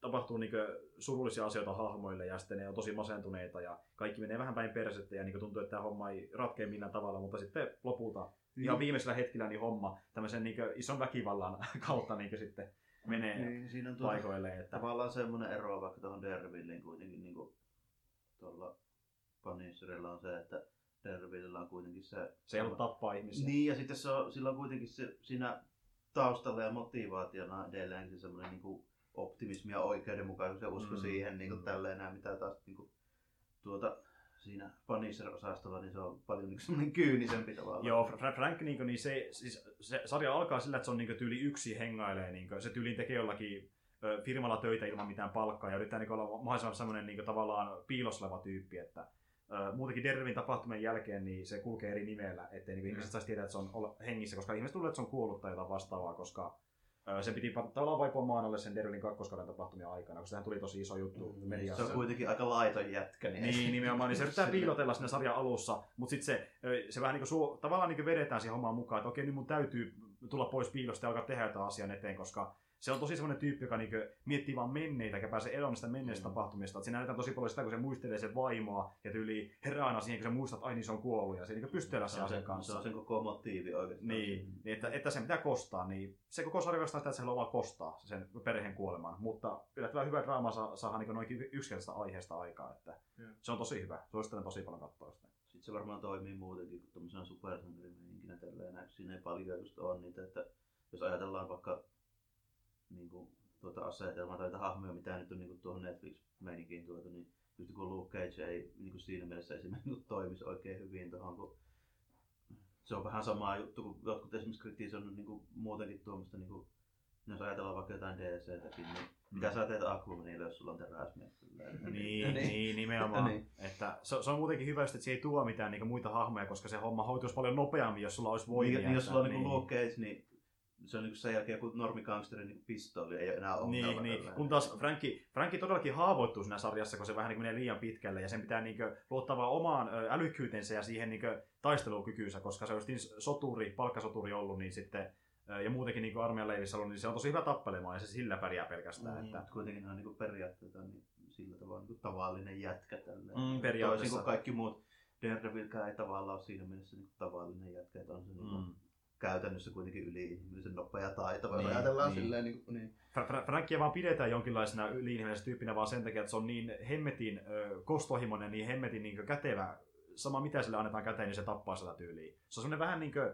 tapahtuu niin surullisia asioita hahmoille ja sitten ne on tosi masentuneita ja kaikki menee vähän päin persettä ja niin tuntuu, että tämä homma ei ratkea millään tavalla, mutta sitten lopulta ihan viimeisellä hetkellä niin homma tämmöisen niin ison väkivallan kautta niin sitten menee Niin, siinä on tuota, paikoilleen. Että... tavallaan semmoinen ero vaikka tuohon Daredevilin kuitenkin niin kuin tuolla Punisherilla on se, että Daredevilillä on kuitenkin se... Se ei tappaa ihmisiä. Niin, ja sitten se on, sillä on kuitenkin se, siinä taustalla ja motivaationa edelleenkin semmoinen niin kuin optimismi ja oikeudenmukaisuus ja usko Mm, mm, siihen niin kuin mm. tälleen näin, mitä taas niin kuin, tuota, siinä Punisher-osastolla, niin se on paljon niin semmoinen kyynisempi tavallaan. Joo, Fra- Frank, niin, niin se, siis, se, sarja alkaa sillä, että se on niin tyyli yksi hengailee. Niin se tyyliin tekee jollakin ö, firmalla töitä ilman mitään palkkaa ja yrittää niin olla mahdollisimman semmoinen niin tavallaan piilosleva tyyppi, että ö, muutenkin Dervin tapahtumien jälkeen niin se kulkee eri nimellä, ettei niin ihmiset saisi tietää, että se on olla hengissä, koska ihmiset tulee, että se on kuollut tai jotain vastaavaa, koska se piti tavallaan vaipua maan alle sen Dervin kakkoskauden tapahtumien aikana, koska sehän tuli tosi iso juttu Mm, mediassa. Se on kuitenkin aika laiton jätkä. Niin, Niin, nimenomaan, niin se yrittää piilotella siinä sarjan alussa, mutta sitten se, se vähän niin kuin tavallaan niin kuin vedetään siihen hommaan mukaan, että okei, nyt mun täytyy tulla pois piilosta ja alkaa tehdä jotain asian eteen, koska se on tosi semmoinen tyyppi, joka niin miettii vaan menneitä, eikä pääse eroon niistä menneistä Mm. tapahtumista. Siinä näytetään tosi paljon sitä, kun se muistelee sen vaimoa ja tyyli herää aina siihen, kun se muistat, että ai niin se on kuollut ja se niin pystyy elää se sen asian kanssa. se on sen koko motiivi oikeastaan. Niin, niin että, että se pitää kostaa, niin se koko sarja vastaa sitä, että se haluaa kostaa sen perheen kuoleman. Mutta yllättävän hyvä draama saa, saadaan niin noinkin yksinkertaisesta aiheesta aikaa, että Joo. se on tosi hyvä. Suosittelen tosi paljon katsoa sitä. Sitten se varmaan toimii muutenkin kuin tämmöisenä supersankarimeininkinä tälleen näin. Siinä ei paljon just ole niitä, että jos ajatellaan vaikka niin kuin, tuota asetelmaa tai hahmoja, mitä nyt on niin kuin, tuohon Netflix-meininkiin tuotu, niin just kun Luke Cage ei niin kuin siinä mielessä esimerkiksi niin toimisi oikein hyvin tuohon, kun se on vähän sama juttu, kun jotkut esimerkiksi kritisoinut niin kuin, muutenkin tuommoista, niin kuin, jos ajatellaan vaikka jotain DC-täkin, niin mitä sä teet Aquamanille, jos sulla on teräsmiekkä? Niin, niin, nimenomaan. Niin. Että se, se, on muutenkin hyvä, että se ei tuo mitään niin muita hahmoja, koska se homma hoituisi paljon nopeammin, jos sulla olisi voimia. Niin, niin jos että- sulla on niin. Luke Cage, niin se on niin sen jälkeen, kun normikangsterin niin pistooli ei ole enää ongelma. Niin, niin. tällä kun taas Frankki, Frankki todellakin haavoittuu siinä sarjassa, kun se vähän niin menee liian pitkälle ja sen pitää niin luottaa vaan omaan älykkyytensä ja siihen niin taistelukykyynsä, koska se on just niin soturi, palkkasoturi ollut, niin sitten ja muutenkin niin armeijan leivissä ollut, niin se on tosi hyvä tappelemaan ja se sillä pärjää pelkästään. Mm, Että, kuitenkin ne on niin periaatteessa niin sillä tavalla niin tavallinen jätkä tälleen. Mm, periaatteessa. Toisin kuin kaikki muut. Daredevilkään ei tavallaan ole siinä mielessä niin tavallinen jätkä, että on se niin mm. Käytännössä kuitenkin yli-ihmisen nopea taito. Niin, Niin, ajatellaan niin. silleen niin, niin. Fra- Fra- Frankia vaan pidetään jonkinlaisena yliinhimillisenä tyyppinä vaan sen takia, että se on niin hemmetin ö, kostohimoinen, niin hemmetin niin kätevä. Sama mitä sille annetaan käteen, niin se tappaa sitä tyyliä. Se on semmoinen vähän niin kuin,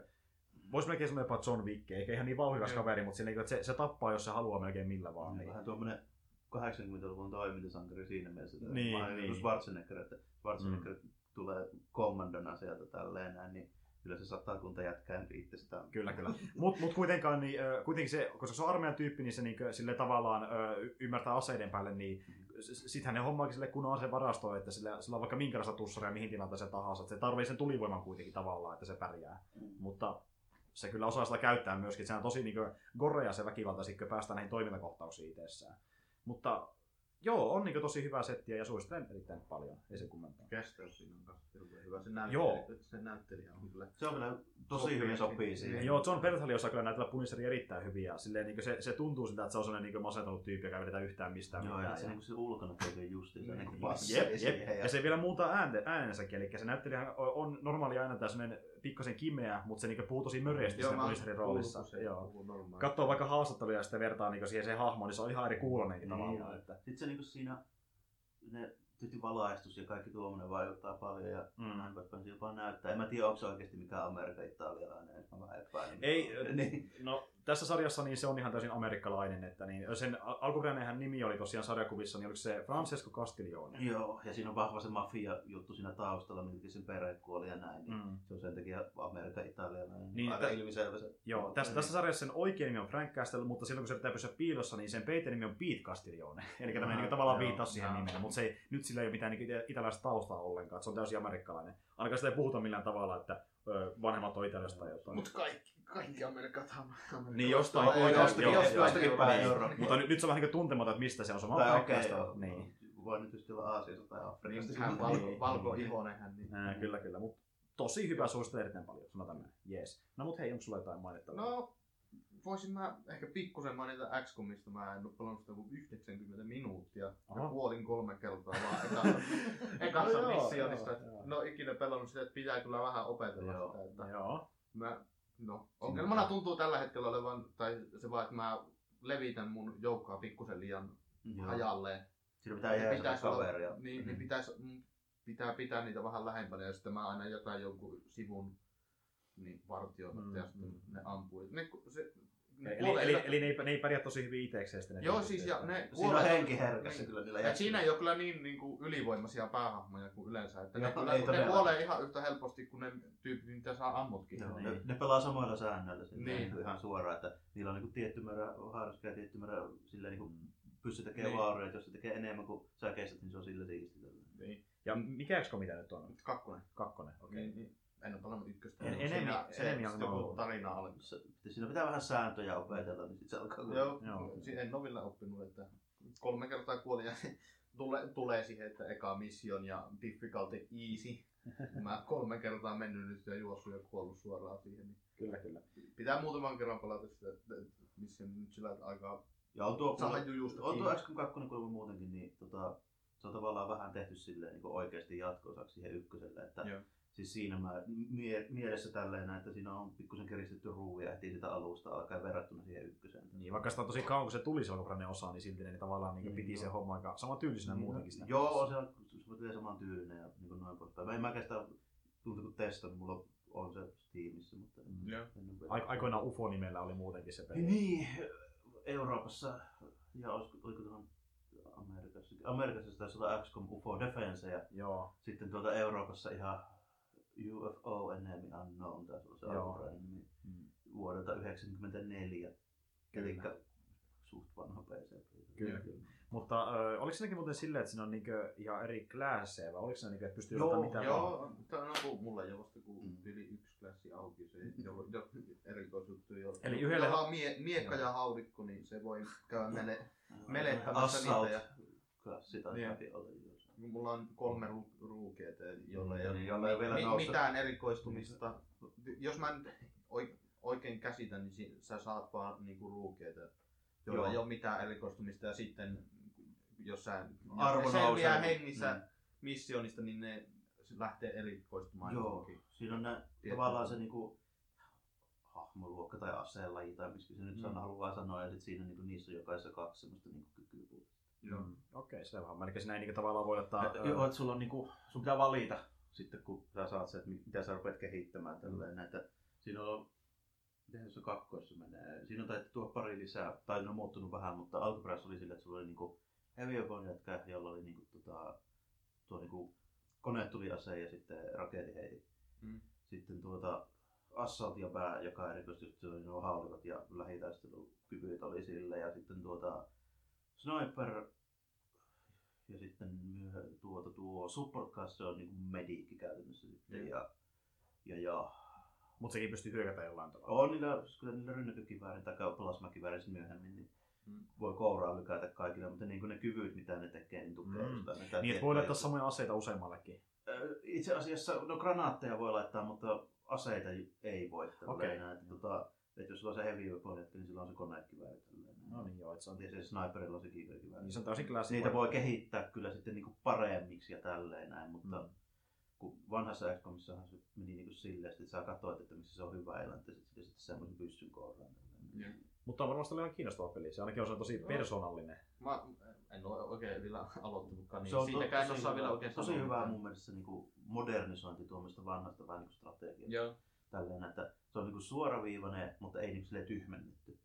voisi melkein sanoa jopa John Wick, eikä ihan niin vauhdikas Joo. kaveri, mutta sillä, niin että se, se tappaa, jos se haluaa melkein millä vaan. niin. Niin. Vähän tuommoinen 80-luvun toimintasankari siinä mielessä. Niin, niin. Schwarzenegger, että Schwarzenegger tulee kommandona sieltä tälleen näin, niin kyllä se saattaa kunta jätkään itsestään. Kyllä, kyllä. Mutta mut kuitenkaan, niin, kuitenkin se, koska se on armeijan tyyppi, niin se niin, sille tavallaan ymmärtää aseiden päälle, niin sittenhän ne hommaakin sille kun aseen varastoon, että sillä, sillä on vaikka minkälaista tussaria mihin tilanteeseen tahansa. Että se tarvii sen tulivoiman kuitenkin tavallaan, että se pärjää. Mm. Mutta se kyllä osaa sitä käyttää myöskin. Se on tosi niin gorea se väkivalta, kun päästään näihin toimintakohtauksiin itsessään. Mutta joo, on niin tosi hyvä settiä ja suosittelen erittäin paljon. Ei se kummempaa. Kästeys siinä on hirveän hyvä. Se näyttelijä, Joo. se näyttelijä on kyllä. Se on vielä tosi Sopii. hyvin sopii siihen. Joo, John Berthali osaa kyllä näytellä Punisheria erittäin hyvin ja silleen, niin se, se, tuntuu siltä, että se on sellainen niin masentunut tyyppi, joka ei vedetä yhtään mistään Joo, ja mitään. se, ja- niin se ulkona tekee justiinsa. Niin. Niin, Jep, Jep. Ja se vielä muuttaa äänensäkin, eli se näyttelijä on normaali aina tämmöinen pikkasen kimeä, mutta se niinku puhuu tosi möreästi siinä Punisherin roolissa. Joo. Katsoo vaikka haastatteluja ja sitten vertaa niinku siihen se hahmoon, niin se on ihan eri kuulonenkin Niin, tavallaan. joo. Että, Sitten se niinku siinä, ne tietysti valaistus ja kaikki tuommoinen vaikuttaa paljon ja Mm. näin poispäin se jopa näyttää. En mä tiedä, onko se oikeasti mikään Amerikan italialainen, mä vähän epäilen. Ei, niin. no, tässä sarjassa niin se on ihan täysin amerikkalainen, että niin, sen al- alkuperäinenhän nimi oli tosiaan sarjakuvissa, niin oliko se Francesco Castiglione? Joo, ja siinä on vahva se mafia-juttu siinä taustalla, minkä sen perhe kuoli ja näin. Niin Mm. Se on sen takia Amerikan italialainen. Niin, Niin, Aika tä- ilmiselvä se. Joo, tässä, tässä sarjassa sen oikein nimi on Frank Castle, mutta silloin kun se yrittää pysyä piilossa, niin sen peiteen on Pete Castiglione. Eli Ah, niin tavallaan joo, viittaus siihen nimeen, mutta se ei, nyt sillä ei ole mitään niin italialaista taustaa ollenkaan, että se on täysin amerikkalainen. Ainakaan sitä ei puhuta millään tavalla, että vanhemmat on Italiasta tai jotain. Mut kaikki, kaikki Amerikathan Niin, jostain kuitenkin, jostakin- joo, jostakin päin niin. Eurooppaa. Mutta nyt, nyt se on vähän niin tuntematon, että mistä se on. Se on Tai okei, joo. Niin. Voi nyt just olla Aasiasta tai Afrikasta. Niin, hän valko, Niin. valkoihoinenhän. Niin. Ää, kyllä, kyllä. Mut tosi hyvä suosittelen erittäin paljon, sanotaan näin. Jees. No mut hei, onko sulla jotain mainittavaa? No, voisin mä ehkä pikkusen mainita XCOMista. Mä en ole pelannut sitä kuin 90 minuuttia. Aha. Ja kuolin kolme kertaa vaan ekassa, ekassa No joo, missionissa. joo, joo. No ikinä pelannut sitä, että pitää kyllä vähän opetella Joo. sitä. Että Joo. mä, no, ongelmana tuntuu tällä hetkellä olevan, tai se vaan, että mä levitän mun joukkoa pikkusen liian Joo. hajalleen. Siinä pitää jäädä Pitäisi olla- kaveria. Niin, Mm. niin pitäisi, mm, pitää pitää niitä vähän lähempänä ja sitten mä aina jätän jonkun sivun niin vartioimatta Mm, ja sitten mm. ne ampuu. Ne, se, Eli, kuolee eli, yllättä- eli ne, ei, ne ei pärjää tosi hyvin itsekseen sitten. ne Joo, siis ja ne Siinä on henki herkässä kyllä niillä jätkillä. siinä ei ole kyllä niin, niin kuin ylivoimaisia päähahmoja kuin yleensä. Että ne, Joo, kyllä, ei ne kuolee ihan yhtä helposti kuin ne tyypit, mitä saa ammutkin. Joo, Niin. ne, ne, pelaa samoilla säännöillä niin. Niin. niin. ihan suoraan, että niillä on niinku tietty määrä haarska ja tietty määrä silleen niinku pyssy tekee Niin. vaaroja, jos se tekee enemmän kuin sä kestät, niin se on sillä siistiä. Niin. Ja mikä XCOM mitä nyt on? Kakkonen. Kakkonen, okei. Niin, niin. En ole pelannut ykköstä. En- Siinä- enemmän- se, enemmän on se joku tarina. Se, siinä pitää vähän sääntöjä opetella, niin sit se alkaa Joo, Joo. Joo. en ole vielä oppinut, että kolme kertaa kuolin ja tule, tulee siihen, että eka mission ja difficulty easy. Mä kolme kertaa mennyt nyt ja juossut ja kuollut suoraan siihen. Niin Kyllä, kyllä. pitää muutaman kerran pelata sitä, että mission nyt sillä aikaa Ja on tuo, saada jujusta on tuo. XCOM 2 kuulemma muutenkin, niin tota, se on tavallaan vähän tehty silleen niin oikeasti jatko-osaksi siihen ykköselle. Että Joo. Siis siinä mä, mie, mielessä tälleen, että siinä on pikkusen kiristetty ruuvia heti sitä alusta alkaen verrattuna siihen ykköseen. Niin, vaikka sitä on tosi kauan, kun se tuli se alkuperäinen osa, niin silti ne tavallaan niin Niin, piti se joo. homma aika sama tyylisenä muutenkin sitä. Joo, se on, se on saman tyylinen ja niin kuin noin poispäin. Mä en mäkään sitä tuntuu kun testannut, mulla on se Steamissa, mutta en, en ole vielä- Ai- Aikoinaan UFO-nimellä oli muutenkin se peli. Niin, Euroopassa ja olisiko, oliko tuohon Amerikassa, Amerikassa taisi olla XCOM UFO Defense ja Joo. sitten tuolta Euroopassa ihan UFO Enemy Unknown taisi olla se Joo. alkuperäinen nimi Mm. vuodelta 1994. Eli Kyllä. suht vanha PC. Kyllä, kyllä. Mutta ö, oliko siinäkin muuten silleen, että siinä on niinkö ihan eri klasseja vai oliko se niinkö, että pystyy Joo, ottaa mitä vaan? Joo, tämä on kuin mulla jo vasta kun Mm. yli yksi klassi auki, se jo, jo erikoisjuttu jo. Eli yhdelle- Jolla on mie, miekka ja haudikko, niin se voi käydä mele, Melettämässä Assault niitä klassi tai Niin. oli. jos- Mulla on kolme ru- ruukeeta, jolla ei ole jolla ei vielä mi- mitään erikoistumista. Jos mä nyt oi- oikein käsitän, niin si- sä saat vaan niinku ruukeita, joilla Joo. ei ole mitään erikoistumista. Ja sitten jos sä Arvo jos selviää hengissä Mm. missionista, niin ne lähtee erikoistumaan Joo, johonkin. siinä on nä, tavallaan se niinku hahmoluokka tai aseenlaji tai miksi se nyt Mm. mm. haluaa sanoa, ja sit siinä niinku, niissä on jokaisessa kaksi semmoista niinku kykyä. Joo. Mm. Okei, selvä homma. Eli siinä ei niinku tavallaan voi ottaa... Et, joo, että sulla on niinku, sun pitää valita sitten kun sä saat se, että mi- mitä sä rupeat kehittämään tälleen näitä. Siinä on, miten se kakkoissa menee, siinä on taidettu tuo pari lisää, tai ne on muuttunut vähän, mutta alkuperäisessä oli sillä, että sulla oli niinku heavy weapon jätkä, jolla oli niinku tota, tuo niinku konetuliase ja sitten raketinheiti. Mm. Sitten tuota assault ja pää, joka erikoisesti se nuo haulikot ja lähitaistelukyvyt oli sille ja sitten tuota sniper ja sitten tuota, tuo support se on niinku mediikki käytännössä sitten Joo. ja, ja, ja Mutta sekin pystyy hyökätä jollain tavalla. on niillä, kyllä niillä rynnäkkökiväärin tai plasmakiväärin myöhemmin, niin Mm. voi kouraa lykätä kaikille, mutta niin kuin ne kyvyt, mitä ne tekee, niin tukee Mm. aina Niin, tätä että voi laittaa samoja aseita useammallekin. Itse asiassa, no granaatteja voi laittaa, mutta aseita ei voi Okei. näin, että, tota, että jos sulla on se heavy weapon, niin silloin on se konekivääri tälleen. No niin joo, että se on, Ja se sniperilla on se kiikarikivääri. niin se on täysin klassikko. Niitä voi kehittää kyllä sitten niinku paremmiksi ja tälleen näin, mutta Mm. kun vanhassa XCOMissahan se meni niinku silleen, että sä katsoit, että missä se on hyvä eläintä, sitten sitten semmoisen pyssyn kouraan. Joo. Mutta on varmasti ollut ihan kiinnostava peli. Se ainakin on se tosi persoonallinen. Mä en ole oikein vielä aloittanutkaan, niin se on to, siitäkään en tosi, osaa vielä hyvä, oikein tosi hyvä mun mielestä niinku modernisointi tuommoista vanhasta vähän niinku strategiasta. Joo. Tälleen, että se on niinku suoraviivainen, mutta ei niinku tyhmennetty.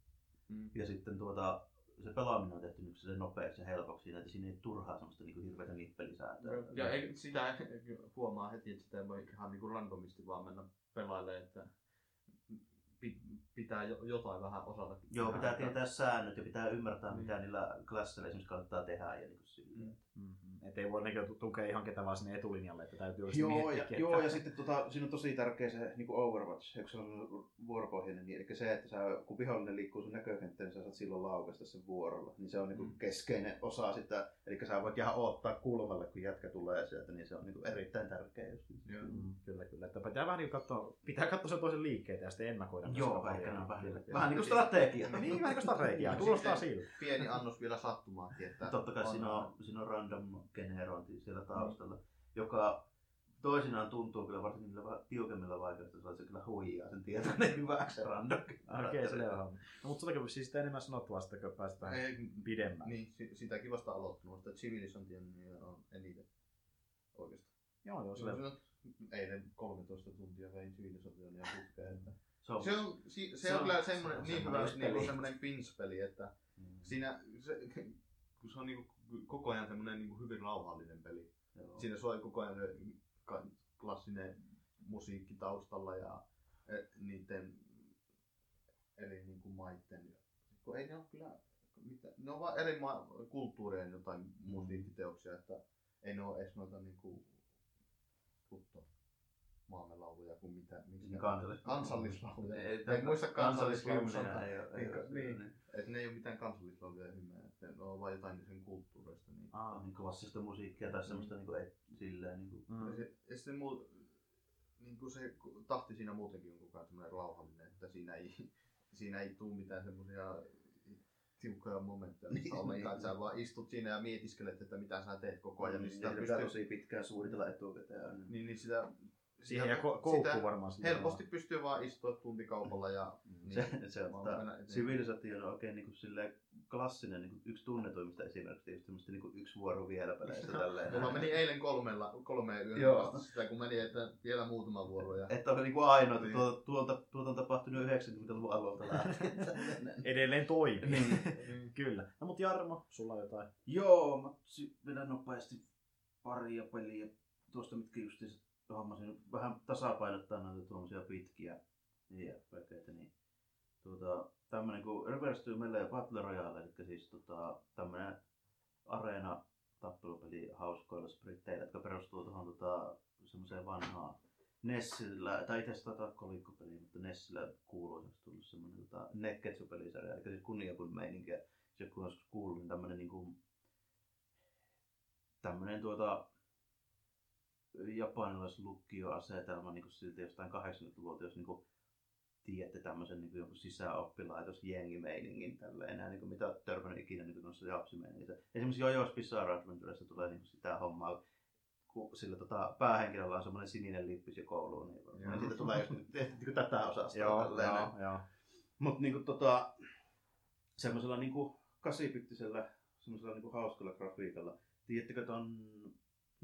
Mm. Ja sitten tuota, se pelaaminen on tehty niinku silleen nopeaksi ja helpoksi siinä, että siinä ei turhaa semmoista niinku hirveätä nippelisääntöä. Ja ei, sitä huomaa heti, että sitä ei voi ihan niinku randomisti vaan mennä pelailemaan, että pitää jo, jotain vähän osata. Joo, pitää tietää säännöt ja pitää ymmärtää, Niin. mitä niillä klasseilla esimerkiksi kannattaa tehdä. Ja niin silleen. Mm. Mm-hmm. Että ei voi niinku tukea ihan ketä vaan sinne etulinjalle, että täytyy Joo, ja, miettiä, joo, että- ja sitten tota, siinä on tosi tärkeä se niin kuin Overwatch, eikö se ole vuoropohjainen, niin, eli se, että sä, kun vihollinen liikkuu sun näkökenttään, niin sä saat silloin laukasta sen vuorolla. Niin se on niin kuin Mm. keskeinen osa sitä, eli sä voit ihan odottaa kulmalle, kun jätkä tulee sieltä, niin se on niin kuin erittäin tärkeä. Just. Joo. Mm, kyllä, kyllä. Että pitää vähän niin katsoa, pitää katsoa sen toisen liikkeitä ja sitten ennakoida. Joo, vähän, vähän, niin kuin strategia. Niin, vähän niin kuin strategiaa. Ja Kuulostaa siltä. Pieni annos vielä sattumaakin, että Totta kai siinä on, siinä on random generointi siellä taustalla, joka toisinaan tuntuu kyllä varsinkin niillä vähän tiukemmilla vaikeuksilla, että se kyllä huijaa sen tietoinen hyväksi se random Okei, se on. No, mutta sullakin siis sitä enemmän sanottavaa sitten, kun pääset vähän ei, pidemmän. niin, si- sitäkin vasta aloittanut, mutta Civilization niin on eniten oikeastaan. Joo, joo, Se on eilen 13 tuntia vein Civilizationia putkeen. Se on, Se on, si- se, se on on- kyllä se semmoinen on niin hyvä niin peli. semmoinen pinch-peli, että Mm, siinä se, kun se on niin kuin, koko ajan semmoinen niin kuin hyvin rauhallinen peli. joo. Siinä soi koko ajan se klassinen musiikki taustalla ja e, niiden eri niin kuin maitten. Kun ei ne ole kyllä, mitä, ne on vaan eri ma- kulttuurien jotain musiikkiteoksia, että ei ne ole edes noita niin kuin tutto maamme lauluja kuin mitä, miksi Niin kansallis- kansallislauluja. Ei, en muista kansallislauluja. ei ole- Niin. niin. Että ne ei ole mitään kansallislauluja hymää, että ne on vain jotain sen kulttuureista. Niin. Aa, niin klassista musiikkia tai semmoista Mm. niinku, ei, silleen niinku, mm. Ja, se, ja sitten muu, niin kuin se tahti siinä muutenkin on koko ajan semmoinen rauhallinen, että siinä ei, siinä ei tule mitään semmoisia tiukkoja momentteja Niin, niin, ollenkaan, niin. että sä vaan istut siinä ja mietiskelet, että mitä sä teet koko ajan, niin sitä sitä pystyy, pitää tosi pitkään suunnitella etukäteen niin, niin sitä, Siihen ja sitä, ko- koukkuu sitä varmaan sille. helposti pystyy vaan istua tuntikaupalla ja Mm. Se, se on eteenpäin. Civilization on oikein niinku silleen klassinen, niinku yksi tunnetuimmista esimerkiksi tietysti semmoista niinku yksi vuoro vielä peleissä tälleen. Mulla meni eilen kolmella, kolmeen yön Joo. vasta sitä, kun meni, että vielä muutama vuoro. Ja... Että on niinku ainoa, että Niin. tuota, tuolta, tuolta on tapahtunut 90-luvun alueelta lähtien. Edelleen toimii. niin. Kyllä. No mutta Jarmo, sulla on jotain. Joo, mä vedän nopeasti paria peliä tuosta, mitkä justiinsa hommasin vähän tasapainottaa noita tuommoisia pitkiä JRPGtä, niin tuota, tämmönen kuin Reverse to Melee Battle Royale, eli siis tota, tämmönen areena tappelupeli hauskoilla spritteillä, jotka perustuu tuohon tota, semmoiseen vanhaan Nessillä, tai itse asiassa taitaa kolikkopeli, mutta Nessillä kuuluisaksi tullut semmoinen tota, Nekketsu-pelisarja, eli siis kunniakun meininki. Ja jos joku on joskus kuullut, niin tämmönen niinku, tämmönen tuota, japanilaislukioasetelma niin siltä jostain 80-luvulta, jos niin tiedätte tämmöisen niin jonkun sisäoppilaitos jengimeiningin tälleen enää, niin mitä olet törmännyt ikinä niin noissa japsimeiningissä. Esimerkiksi Jojo's Bizarre Adventuressa tulee niin sitä hommaa, kun sillä tota, päähenkilöllä on semmoinen sininen lippis ja kouluun, niin, Joo. niin siitä tulee just niin, niin tätä osastoa. Joo, tälleen joo, joo. Mutta niinku tota, semmoisella niinku kasipittisellä, semmoisella niinku hauskalla grafiikalla. Tiedättekö ton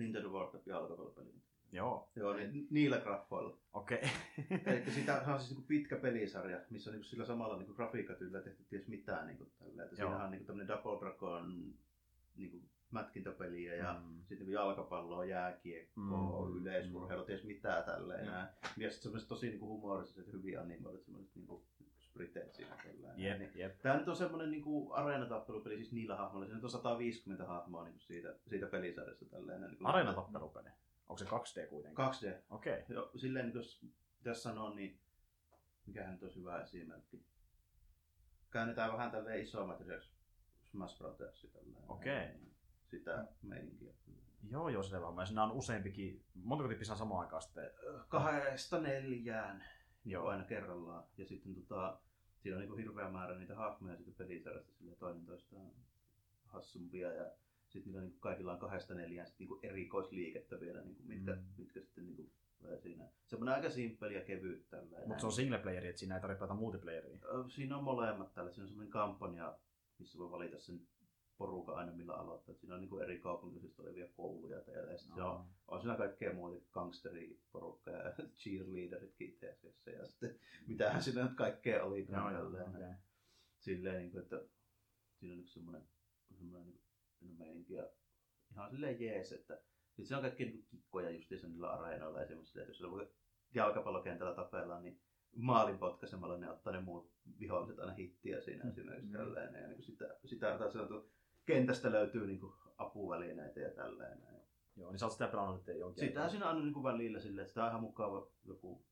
Nintendo World Cup jalkapallopelin? Joo, Joo, niin niillä graffoilla. okei. Eli sitä se on siis niinku pitkä pelisarja, missä on niinku sillä samalla niinku grafiikatyllä tehty ties mitään niinku tällä. Että siinähän on niinku tämmönen Double Dragon niinku mätkintäpeliä ja Mm. sitten niinku jalkapalloa, jääkiekkoa, Mm. yleisurheilu, ties mitään tälleen näin. Ja sitten semmoiset tosi niinku humoristiset, hyvin animoidut semmoiset niinku spriteet siinä tällä. Jep, jep. Tää nyt on semmonen niinku areenatappelupeli siis niillä hahmoilla. Siinä nyt on 150 hahmoa niinku siitä, siitä pelisarjasta tälleen. Niinku Areenatappelupeli. Onko se 2D kuitenkin? 2D. Okei. Joo, silleen niin jos pitäisi sanoa, niin mikähän nyt olisi hyvä esimerkki. Käännetään vähän tälleen isommat esimerkiksi Smash Bros. tälleen. Okei. Sitä meininkiä. Joo, joo, selvä homma. Ja siinä on useampikin, montako tyyppiä saa samaan aikaan sitten? Kahdesta neljään niin Joo. aina kerrallaan. Ja sitten tota, siinä on niin hirveä määrä niitä hahmoja sitten pelisarjasta, sillä toinen toistaan hassumpia. Ja sitten niillä niin kaikilla on kahdesta neljään sit niin erikoisliikettä vielä, niin kuin, mitkä, Mm. mitkä sitten niin kuin, siinä. Semmoinen aika simppeli ja kevyt tällä. Mutta se on single playeri, että siinä ei tarvitse pelata multiplayeria. Siinä on molemmat tällä. Siinä on semmoinen kampanja, missä voi valita sen porukan aina millä aloittaa. Siinä on niin kuin eri kaupungisista olevia kouluja ja sitten se on, on siinä kaikkea muuta, gangsteriporukka ja cheerleaderitkin itse asiassa. Ja sitten mitähän siinä nyt kaikkea oli. Joo, joo, tälleen. okei. Silleen, niin kuin, että siinä on niin semmoinen, semmoinen niin meininki ja ihan silleen jees, että sitten siinä on kaikkia niin kikkoja justiinsa niillä areenoilla ja semmoisilla, että jos siellä voi jalkapallokentällä tapellaan, niin maalin potkaisemalla ne ottaa ne muut viholliset aina hittiä siinä esimerkiksi Mm. tällainen. Ja niin kuin sitä, sitä taas sanottu, kentästä löytyy niin kuin apuvälineitä ja tällainen. Joo, niin sä oot sitä pelannut nyt jonkin Sitä siinä on niin kuin välillä silleen, että sitä on ihan mukava joku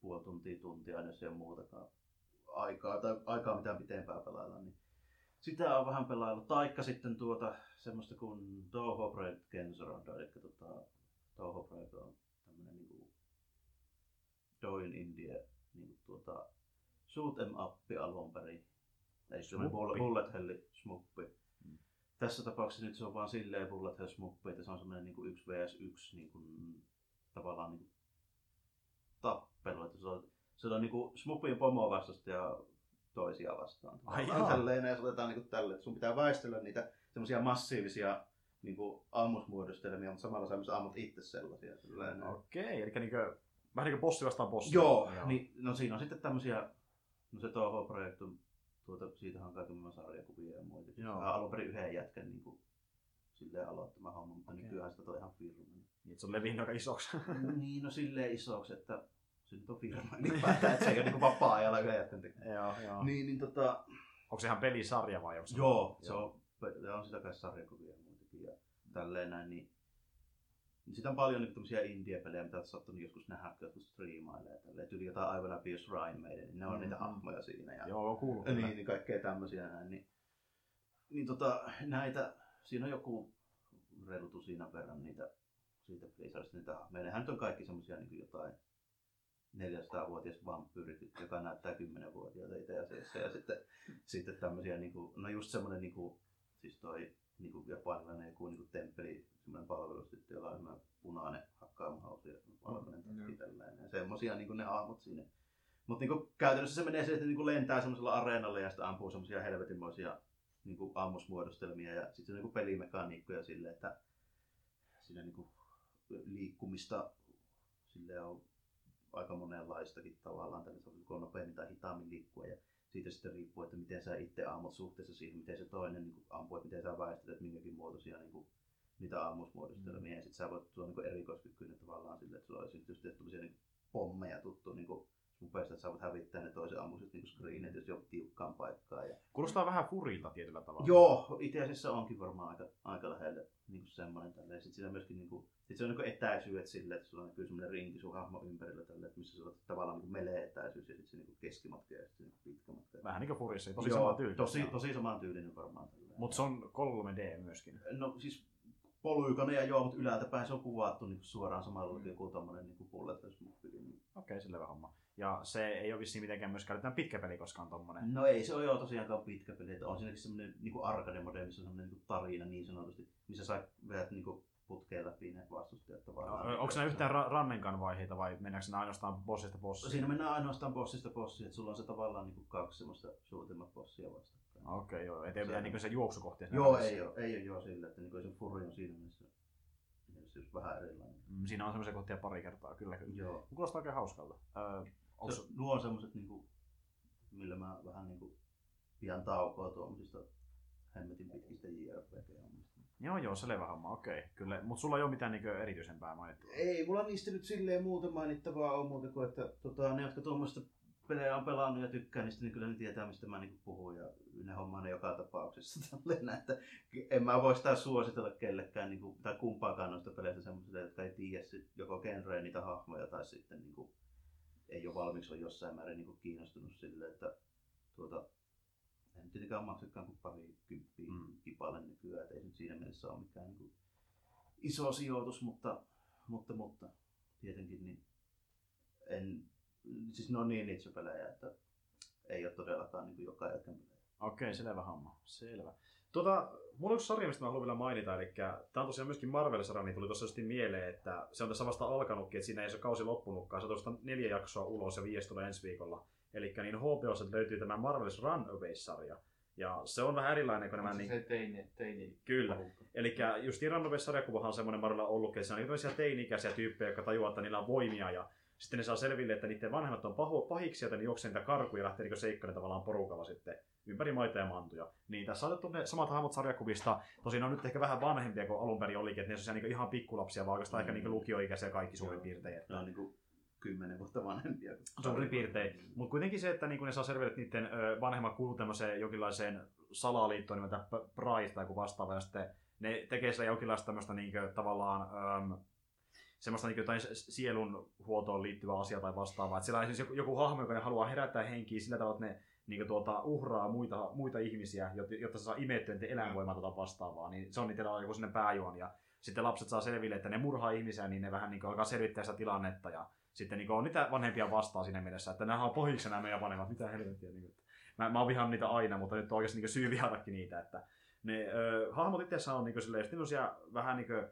puoli tuntia, tuntia aina jos ei ole muutakaan aikaa tai aikaa mitään pitempää pelailla, niin sitä on vähän pelaillut. Taikka sitten tuota semmoista kuin Toho Project Gensoronda, eli tota, Toho Project on tämmönen niinku Doin India niinku tuota shoot em up alun perin. Ei se bullet helli smuppi. Tässä tapauksessa nyt se on vaan silleen bullet hell smuppi, että se on semmoinen niinku 1 vs 1 niinku, tavallaan niinku tappelu. Että se on, se on niinku smuppien pomoa vastasta ja toisia vastaan. Ai tälleen ja se otetaan niinku tälle, että sun pitää väistellä niitä semmoisia massiivisia niinku ammusmuodostelmia, mutta samalla sä myös ammut itse sellaisia. Okei, eli niinkö, vähän niin kuin bossi vastaan bossi. Joo, Niin, no siinä on sitten tämmöisiä, no se Toho-projekti, tuota, siitä on kaiken maailman sarjakuvia ja muita. Joo. Joo. Alun perin yhden jätkän niin kuin, silleen aloittama homma, mutta okay. nykyään sitä on ihan firma. Niin, se on levinnyt aika isoksi. niin, no silleen isoksi, että se nyt on firma ylipäätään, että se ei ole niin vapaa-ajalla yhden jätkän tekemä. joo, joo. Niin, niin tota, Onko se ihan pelisarja vai onko se? joo, se on, se on sitä kai sarjakuvia ja muitakin ja tälleen näin, niin niin sitä on paljon niin tämmöisiä indie-pelejä, mitä olet sattunut joskus nähdä, kun jotkut striimailee tälleen. Tyyli jotain aivan läpi jos Ryan Maiden, niin ne on niitä Mhm. hahmoja siinä. Ja, Joo, on kuullut. niin, niin kaikkea tämmöisiä näin. Niin, niin tota, näitä, siinä on joku reilu tusina verran niitä siitä Blizzardista niitä hahmoja. Nehän nyt on kaikki semmoisia niin jotain 400-vuotias vampyyrit, joka näyttää 10-vuotiaalta itse asiassa. Ja sitten, sitten tämmöisiä, niin kuin, no just semmoinen, niin kuin, siis toi niin kuin japanilainen joku niin kuin temppeli, semmoinen palvelustyttö, jolla on semmoinen punainen hakkaamahausi ja valkoinen Mm, takki tällainen. Ja semmoisia niin kuin ne hahmot siinä. Mutta niin käytännössä se menee se, että niin lentää semmoisella areenalla ja sitten ampuu semmoisia helvetinmoisia niin kuin ammusmuodostelmia ja sitten niin kuin pelimekaniikkoja silleen, että siinä niin kuin liikkumista sille on aika monenlaistakin tavallaan, tällä on nopeammin tai hitaammin liikkua ja siitä sitten riippuu, että miten sä itse ammut suhteessa siihen, miten se toinen niin ampuu, että miten sä väistät, että minkäkin muotoisia niin kuin, niitä ammusmuodostelmia. Mm. Ja sitten sä voit, sulla on niin erikoiskykyinen tavallaan sille, että sulla olisi just tämmöisiä niin pommeja tuttu niin kuin että sä voit hävittää ne toisen ammuiset niin screenit, jos joku tiukkaan paikkaan. Ja... Kuulostaa vähän furilta tietyllä tavalla. Joo, itse asiassa onkin varmaan aika, aika lähellä niin kuin semmoinen tälleen. Sitten siinä on myöskin niin kuin, sit se on niin etäisyydet silleen, että sulla näkyy semmoinen rinki sun hahmo ympärillä tälle, että missä sulla on tavallaan niin melee etäisyys ja sitten se niin keskimatka ja sitten niin pitkä matka. Vähän niin kuin furissa, tosi Joo, sama tyyli. Tosi, tosi saman tyylinen varmaan. Mutta se on 3D myöskin. No siis polygoneja ja joo, mutta ylältä päin se on kuvattu niin suoraan samalla joku tommonen niin kuin bullet smooth Niin. Okei, okay, selvä homma. Ja se ei ole vissiin mitenkään myöskään nyt pitkä peli koskaan tommonen. No ei se ole joo tosiaankaan pitkä peli, että on siinäkin semmoinen niin kuin arcade mode, missä on semmoinen niin tarina niin sanotusti, missä sä vedät niin kuin putkeen läpi ne vastustajat tavallaan. No, onko ne yhtään ra- rannenkaan vaiheita vai mennäänkö ne ainoastaan bossista bossiin? Siinä mennään ainoastaan bossista bossiin, että sulla on se tavallaan niin kuin kaksi semmoista suutimmat bossia vastakkain. Okei, okay, joo. Ettei mitään niin se juoksukohti. siinä Joo, ei ole, ei ole joo sillä, että niin se furi on siinä mielessä just vähän erilainen. Mm, Siinä on semmoisia kohtia pari kertaa, kyllä kyllä. Joo. Kuulostaa oikein hauskalta. Öö, onks... Se, nuo on semmoset, niinku, millä mä vähän niinku pian taukoa tuommoisista hemmetin pitkistä JRPG-hommista. Joo, joo, selvä homma, okei. Okay. Kyllä, mutta sulla ei ole mitään niin erityisempää mainittua. Ei, mulla niistä nyt silleen muuta mainittavaa on muuta kuin, että tota, ne, jotka tuommoista pelejä on pelannut ja tykkää niistä, niin kyllä ne tietää, mistä mä niinku puhun ja ne hommaa ne joka tapauksessa. Tälleen, että en mä voi sitä suositella kellekään niinku, tai kumpaakaan noista peleistä semmoisille, jotka ei tiedä sit joko genreä niitä hahmoja tai sitten niinku, ei ole valmiiksi on jossain määrin niinku kiinnostunut sille, että tuota, en tietenkään maksakaan kuin pari kymppiä Mm. kipalle nykyään, että ei nyt siinä mielessä ole mikään niinku iso sijoitus, mutta, mutta, mutta tietenkin niin en, siis ne on niin niitä pelejä, että ei ole todellakaan niin kuin joka pelejä. Okei, selvä homma. Selvä. Tuota, mulla on yksi sarja, mistä mä haluan vielä mainita, eli tämä on tosiaan myöskin Marvel-sarja, niin tuli tuossa just mieleen, että se on tässä vasta alkanutkin, että siinä ei se kausi loppunutkaan. Se on neljä jaksoa ulos ja viisi tulee ensi viikolla. Eli niin HBOssa löytyy tämä Marvel's Runaways-sarja. Ja se on vähän erilainen kuin nämä... Se Niin... se teini, teini Kyllä. Eli just Runaways-sarjakuvahan on semmoinen Marvelilla ollutkin, että siinä on tämmöisiä teini-ikäisiä tyyppejä, jotka tajuaa, että niillä on voimia ja sitten ne saa selville, että niiden vanhemmat on paho, pahiksi, joten ne juoksee niitä karkuja ja lähtee niin seikkailemaan tavallaan porukalla sitten ympäri maita ja mantuja. Niin tässä on otettu ne samat hahmot sarjakuvista. Tosin on nyt ehkä vähän vanhempia kuin alun perin olikin, että ne on niin ihan pikkulapsia, vaan oikeastaan Mm. ehkä niin lukioikäisiä kaikki suurin piirtein. Ne Että on niin kuin kymmenen vuotta vanhempia. suurin piirtein. Mutta kuitenkin se, että niin ne saa selville, että niiden vanhemmat kuuluu tämmöiseen jonkinlaiseen salaliittoon nimeltä Pride tai joku vastaava, ja sitten ne tekee sillä jonkinlaista tämmöistä niin tavallaan öm, semmoista niin jotain sielun huoltoon liittyvää asiaa tai vastaavaa. Että siellä on esimerkiksi joku, joku hahmo, joka ne haluaa herättää henkiä sillä tavalla, että ne niin tuota, uhraa muita, muita ihmisiä, jotta, jotta se saa imettyä niiden eläinvoimaa tuota vastaavaa. Niin se on niitä joku sinne pääjuon. Ja sitten lapset saa selville, että ne murhaa ihmisiä, niin ne vähän niin alkaa selvittää sitä tilannetta. Ja sitten niin on niitä vanhempia vastaan siinä mielessä, että nämä on pohjiksi nämä meidän vanhemmat, mitä helvettiä. Niin, että mä, mä oon niitä aina, mutta nyt on oikeasti niin syy vihatakin niitä. Että ne ö, hahmot itse on niin silleen, vähän niin kuin,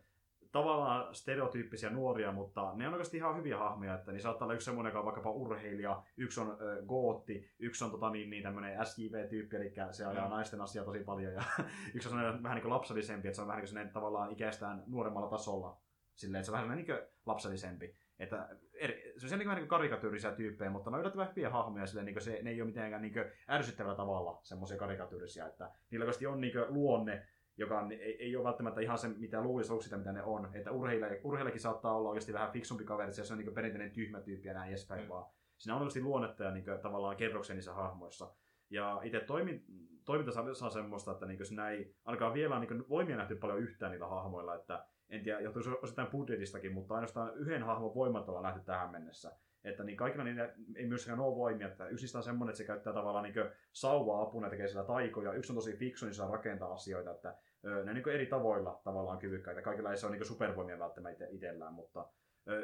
tavallaan stereotyyppisiä nuoria, mutta ne on oikeasti ihan hyviä hahmoja, että niin saattaa olla yksi semmoinen, joka on vaikkapa urheilija, yksi on ö, gootti, yksi on tota, niin, niin tämmöinen SJV-tyyppi, eli se ajaa Mm. naisten asiaa tosi paljon, ja yksi on semmoinen vähän niin kuin lapsellisempi, että se on vähän niin kuin tavallaan ikäistään nuoremmalla tasolla, silleen, että se on vähän niin kuin lapsellisempi. Että eri, se on niin kuin karikatyyrisiä tyyppejä, mutta ne on yllättävän hyviä hahmoja, silleen, niin se, ne ei ole mitenkään niin ärsyttävällä tavalla semmoisia karikatyyrisiä, että niillä on niin luonne, joka on, ei, ei ole välttämättä ihan se, mitä luulisi olla sitä, mitä ne on. Että urheilija, urheilijakin saattaa olla oikeasti vähän fiksumpi kaveri, se on niin perinteinen tyhmä tyyppi ja näin edespäin, Mm. vaan siinä on oikeasti luonnetta ja niin kuin, tavallaan kerroksia niissä hahmoissa. Ja itse toimi, toiminta saa, semmoista, että niin siinä ei ainakaan vielä niin voimia nähty paljon yhtään niillä hahmoilla, että en tiedä, johtuu se osittain budjetistakin, mutta ainoastaan yhden hahmon voimat ollaan nähty tähän mennessä. Että niin kaikilla niillä ei myöskään ole voimia, että yksistä on semmoinen, että se käyttää tavallaan niin sauvaa apuna ja tekee sillä taikoja. Yksi on tosi fiksu, niin saa rakentaa asioita, että ne on niin eri tavoilla tavallaan kyvykkäitä. Kaikilla ei se ole niin supervoimia välttämättä itsellään, mutta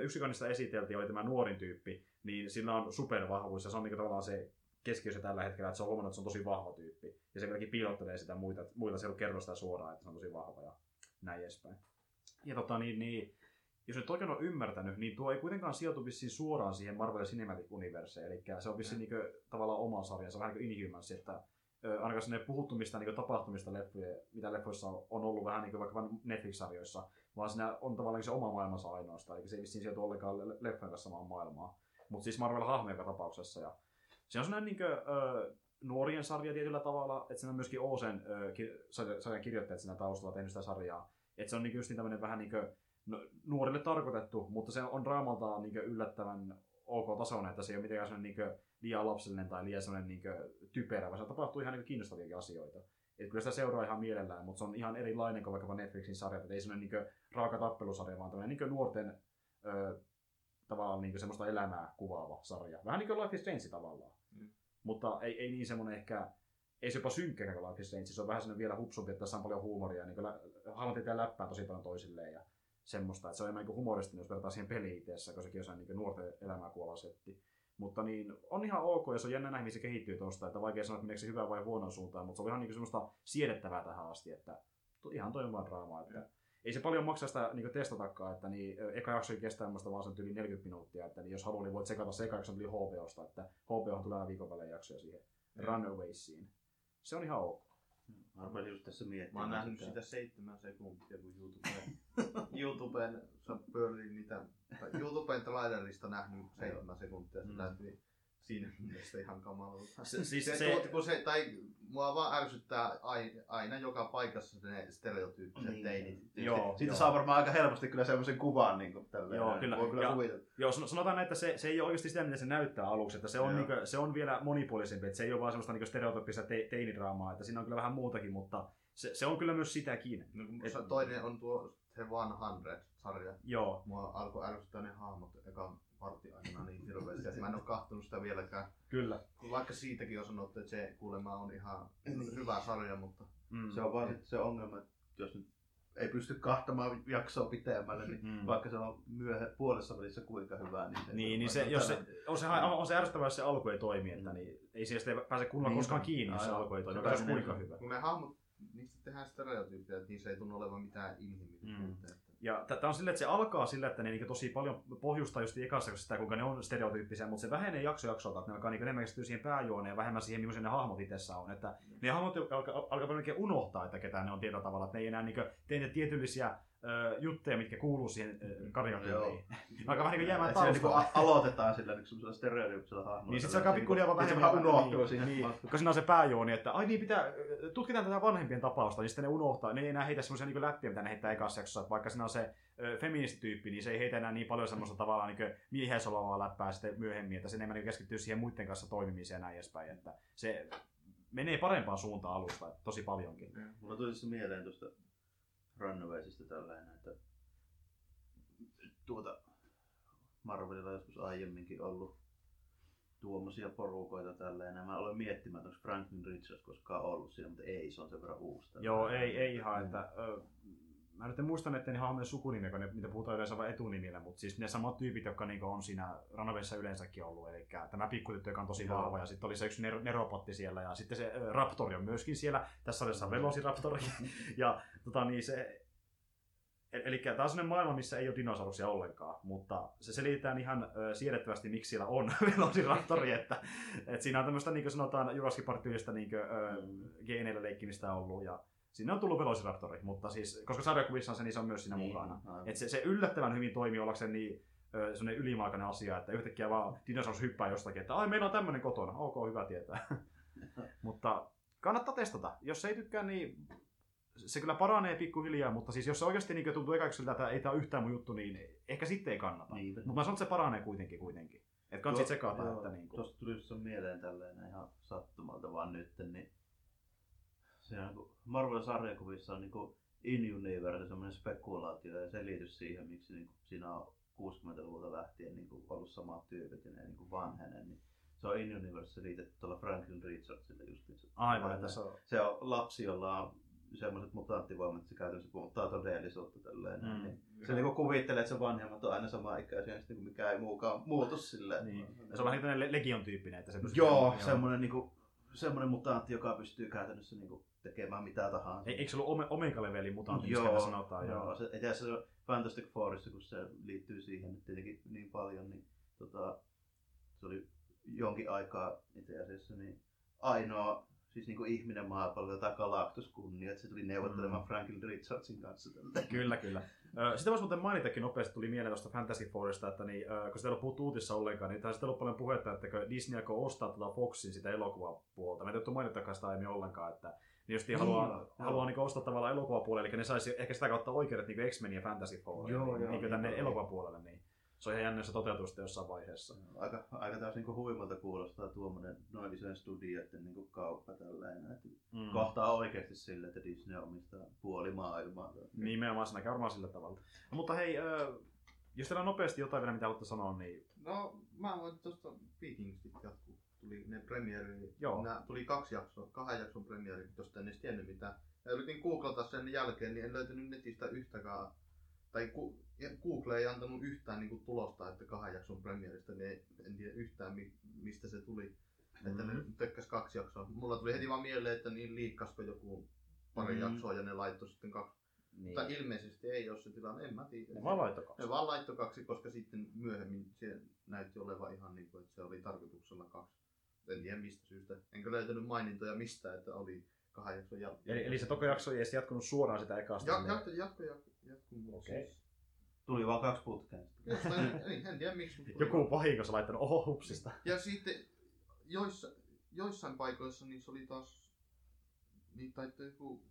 yksi, joka niistä esiteltiin, oli tämä nuorin tyyppi, niin sillä on supervahvuus ja se on niin tavallaan se keskiössä tällä hetkellä, että se on huomannut, että se on tosi vahva tyyppi. Ja se vieläkin piilottelee sitä muita, muita se ei kerro sitä suoraan, että se on tosi vahva ja näin edespäin. Ja tota, niin, niin, jos nyt oikein on ymmärtänyt, niin tuo ei kuitenkaan sijoitu vissiin suoraan siihen Marvel Cinematic Universeen, eli se on vissiin niin kuin, tavallaan oma sarja, se on vähän niin kuin Inhumans, että ainakaan sinne puhuttumista niin tapahtumista, leffoja, mitä leffoissa on, ollut vähän niin kuin vaikka Netflix-sarjoissa, vaan siinä on tavallaan se oma maailmansa ainoastaan, eli se ei vissiin sijoitu ollenkaan le- leffojen kanssa samaan maailmaan. Mutta siis Marvel-hahmo joka tapauksessa. Ja se on sellainen niin kuin, ö, nuorien sarja tietyllä tavalla, että siinä on myöskin Oosen ö, sarjan kirjoittajat siinä taustalla tehnyt sitä sarjaa. Että se on niin just niin tämmöinen vähän niin kuin, no, nuorille tarkoitettu, mutta se on draamaltaan niin yllättävän ok-tasoinen, että se ei ole mitenkään sellainen niin liian lapsellinen tai liian sellainen niin typerä, vaan se tapahtuu ihan niin kiinnostaviakin asioita. Et kyllä sitä seuraa ihan mielellään, mutta se on ihan erilainen kuin vaikkapa Netflixin sarjat, että ei sellainen niin raaka tappelusarja, vaan tämmöinen niin nuorten ö, tavallaan niin semmoista elämää kuvaava sarja. Vähän niin kuin Life is Strange tavallaan. Mm. Mutta ei, ei niin semmoinen ehkä, ei se jopa synkkä kuin Life is Strange, se on vähän semmoinen vielä hupsumpi, että tässä on paljon huumoria, niin hahmot ja läppää tosi paljon toisilleen ja semmoista, että se on enemmän niin humoristinen, jos vertaa siihen peliin itsessä, kun sekin on niin nuorten elämää kuvaava setti. Mutta niin, on ihan ok, ja se on jännä nähdä, se kehittyy tuosta, että vaikea sanoa, että meneekö se hyvään vai huonoon suuntaan, mutta se on ihan niin semmoista siedettävää tähän asti, että ihan toimivaa draamaa, että ei se paljon maksa sitä niin testatakaan, että niin, eka jakso kestää muista vaan sen yli 40 minuuttia, että niin jos haluaa, niin voit sekata se eka jakson yli HBOsta, että HBOhan tulee viikon välein jaksoja siihen Mm. Runawaysiin. Se on ihan ok. Mä rupesin just tässä miettimään. Mä oon nähnyt sitä seitsemän sekuntia, kun YouTubeen, YouTubeen se pyörii niitä, YouTubeen trailerista nähnyt seitsemän sekuntia, se Mm. näytti siinä mielessä ihan kamalalta. Se, siis Se, se, se, kun se, tai mua vaan ärsyttää aina, aina joka paikassa ne stereotyyppiset Niin. teinit. Joo, Siitä joo. saa varmaan aika helposti kyllä semmoisen kuvan niin kuin tälleen. Joo, kyllä. Voi kyllä Ja- kuvitella. Joo, san- sanotaan että se, se ei ole oikeasti sitä, mitä se näyttää aluksi, että se on, Joo. niinku, se on vielä monipuolisempi, että se ei ole vaan semmoista niinku stereotyyppistä te, teinidraamaa, että siinä on kyllä vähän muutakin, mutta se, se on kyllä myös sitäkin. No, Et- toinen on tuo The 100-sarja. Joo, Mua alkoi ärsyttää ne hahmot ekan vartin aikana niin hirveästi, että mä en ole kahtonut sitä vieläkään. kyllä. Vaikka siitäkin on sanottu, että se kuulemma on ihan hyvä sarja, mutta Mm. Se on vaan sit se ongelma, että jos nyt ei pysty kahtamaan jaksoa pitemmälle, niin Mm. vaikka se on myöhä, puolessa välissä kuinka hyvä, niin se, Niin, niin se, jos se, on, se, on se ärsyttävää, jos se alku ei toimi, että niin, ei siihen sitten pääse kunnolla Niin, koskaan kiinni, jos se alku ei toimi, Se menee- kuinka hyvä. Kun ne hahmot, niistä tehdään stereotyyppejä, että niissä ei tunnu olevan mitään inhimillisyyttä. Mm. Ja tämä on silleen, että se alkaa sillä, että ne niinku tosi paljon pohjustaa just ekassa sitä, kuinka ne on stereotyyppisiä, mutta se vähenee jakso jaksolta, että ne alkaa niinku enemmän keskittyä siihen pääjuoneen ja vähemmän siihen, millaisia ne hahmot itsessä on. Että ne hahmot alkaa, alkaa unohtaa, että ketä ne on tietyllä tavalla, että ne ei enää niinku tee niitä tietyllisiä juttuja, mitkä kuuluu siihen ö, karikatyyriin. Alkaa vähän niinku jäämään Et siellä niinku taustalle. a- aloitetaan sillä niin semmoisella stereotyyppisellä hahmolla. Niin sit se alkaa pikkuhiljaa vaan Sitten vähemmän se vähän unohtuu niin, siinä. Niin, koska siinä on se pääjuoni, että ai niin pitää, tutkitaan tätä vanhempien tapausta, niin sitten ne unohtaa. Ne ei enää heitä semmoisia niin läppiä, mitä ne heittää ekassa jaksossa. Että vaikka siinä on se feministityyppi, niin se ei heitä enää niin paljon semmoista tavallaan niin miehessä olevaa läppää sitten myöhemmin, että se enemmän niin keskittyy siihen muiden kanssa toimimiseen ja näin edespäin. Että se menee parempaan suuntaan alusta, tosi paljonkin. Mulla tuli se mieleen tuosta Runawaysista tällainen, että tuota Marvelilla joskus aiemminkin ollut tuommoisia porukoita tälleen. Mä olen miettimään, että onko Franklin Richards koskaan ollut siinä, mutta ei, se on sen verran uusi. tällainen. Joo, ei, ei ihan, että... Ö, Mä nyt en muista näiden hahmojen sukunimiä, kun ne, niitä puhutaan yleensä vain etunimillä, mutta siis ne samat tyypit, jotka niinku on siinä Runawaysissa yleensäkin ollut. Eli tämä pikkutyttö, joka on tosi Joo. vahva, ja sitten oli se yksi ner- neropotti siellä, ja sitten se Raptori on myöskin siellä. Tässä sarjassa on Velociraptori. ja tota, niin se, Eli tämä on sellainen maailma, missä ei ole dinosauruksia ollenkaan, mutta se selitetään ihan ö, siedettävästi, miksi siellä on Velociraptori, että, että siinä on tämmöistä, niin kuin sanotaan, Jurassic Park-tyylistä niin kuin, ö, geeneillä leikkimistä ollut, ja sinne on tullut Velociraptori, mutta siis, koska sarjakuvissa on se, niin se on myös siinä Niin, mukana. aivan. Et se, se yllättävän hyvin toimii ollakseen niin ö, sellainen ylimalkainen asia, että yhtäkkiä vaan dinosaurus hyppää jostakin, että ai meillä on tämmöinen kotona, ok, hyvä tietää. mutta kannattaa testata. Jos ei tykkää, niin se kyllä paranee pikkuhiljaa, mutta siis jos se oikeasti niin tuntuu ekaksi siltä, että ei tämä ole yhtään mun juttu, niin ehkä sitten ei kannata. Niin. Mutta mä sanon, että se paranee kuitenkin kuitenkin. Että Tuo- tsekata, joo, että niin kuin... Tuosta tuli mieleen tälleen ihan sattumalta vaan nyt, niin siinä kun Marvel-sarjakuvissa on niinku in-universe semmoinen spekulaatio ja selitys siihen, miksi niinku siinä on 60-luvulta lähtien niinku ollut samat tyypit ja ne ei niinku vanhene, niin se on in-universe selitetty tuolla Franklin Richardsille justiinsa. Aivan, Että se on... se on lapsi, jolla on semmoiset mutanttivoimat, että se käytännössä muuttaa todellisuutta tälleen. Mm. Niin se niinku kuvittelee, että se vanhemmat on aina sama ikäisiä, ja sitten niinku mikä ei muukaan muutu silleen. Niin. Ja se on vähän tämmöinen legion tyyppinen, että se pystyy... Joo, semmoinen, niinku, semmoinen mutantti, joka pystyy käytännössä niinku, tekemään mitä tahansa. Ei, eikö se ollut ome, omega-levelin mutantti, joo, sanotaan? joo. Se, itse Fantastic Fourissa, kun se liittyy siihen nyt tietenkin niin paljon, niin tota, se oli jonkin aikaa itse asiassa niin ainoa siis niinku ihminen maapallolla tai Galactus kunnia, että se tuli neuvottelemaan Mm. Franklin Richardsin kanssa. Tältä. Kyllä, kyllä. Sitä voisi muuten mainitakin nopeasti, tuli mieleen tuosta Fantasy Fourista, että niin, kun sitä ei ole puhuttu uutissa ollenkaan, niin tässä on ollut paljon puhetta, että Disney aikoo ostaa tuota Foxin sitä elokuvapuolta. Mä en tehty mainitakaan sitä aiemmin ollenkaan, että niin jos niin, haluaa, joo. haluaa niin ostaa tavallaan elokuvapuolelle, eli ne saisi ehkä sitä kautta oikeudet niin X-Men ja Fantasy Four, Joo, niin, joo, niin tänne joo. elokuvapuolelle, niin se on ihan jännä, jos se toteutuu sitten jossain vaiheessa. Aika, aika taas niinku huimalta kuulostaa tuommoinen noin isojen studioiden niinku kauppa tällainen. Että Mm. Kohtaa oikeasti sille, että Disney omistaa puoli maailmaa. Nimenomaan, se näkee varmaan sillä tavalla. No, mutta hei, ö, jos teillä on nopeasti jotain vielä, mitä haluatte sanoa, niin No, mä voin tuosta Vikingstit jatkuu. Tuli ne premieri, Joo. nää, tuli kaksi jaksoa, kahden jakson premieri, josta en edes tiennyt mitään. Ja yritin googlata sen jälkeen, niin en löytänyt netistä yhtäkään, tai ku, Google ei antanut yhtään niin tulosta, että kahden jakson premieristä, niin en tiedä yhtään mi, mistä se tuli. Että ne Mhm. tökkäs kaksi jaksoa. Mulla tuli heti vaan mieleen, että niin liikkasko joku pari Mhm. jaksoa ja ne laittoi sitten kaksi. niin. Tai ilmeisesti ei ole se tilanne, en mä tiedä. Ne vaan laittoi kaksi. Ne vaan laittoi kaksi, koska sitten myöhemmin se näytti olevan ihan niin kuin, että se oli tarkoituksella kaksi. En tiedä mistä syystä. Enkä löytänyt mainintoja mistään, että oli kahden jakson jälkeen. Eli, eli se toka jakso ei edes jatkunut suoraan sitä ekasta. Ja, niin- jatko, jatko, jatko, jatko, Okei. siis... Tuli vaan kaksi putkeen. Jostain, en, en tiedä miksi. Joku vahingossa laittanut, oho hupsista. Ja sitten joissa, joissain paikoissa niin se oli taas... Niin, tai että joku...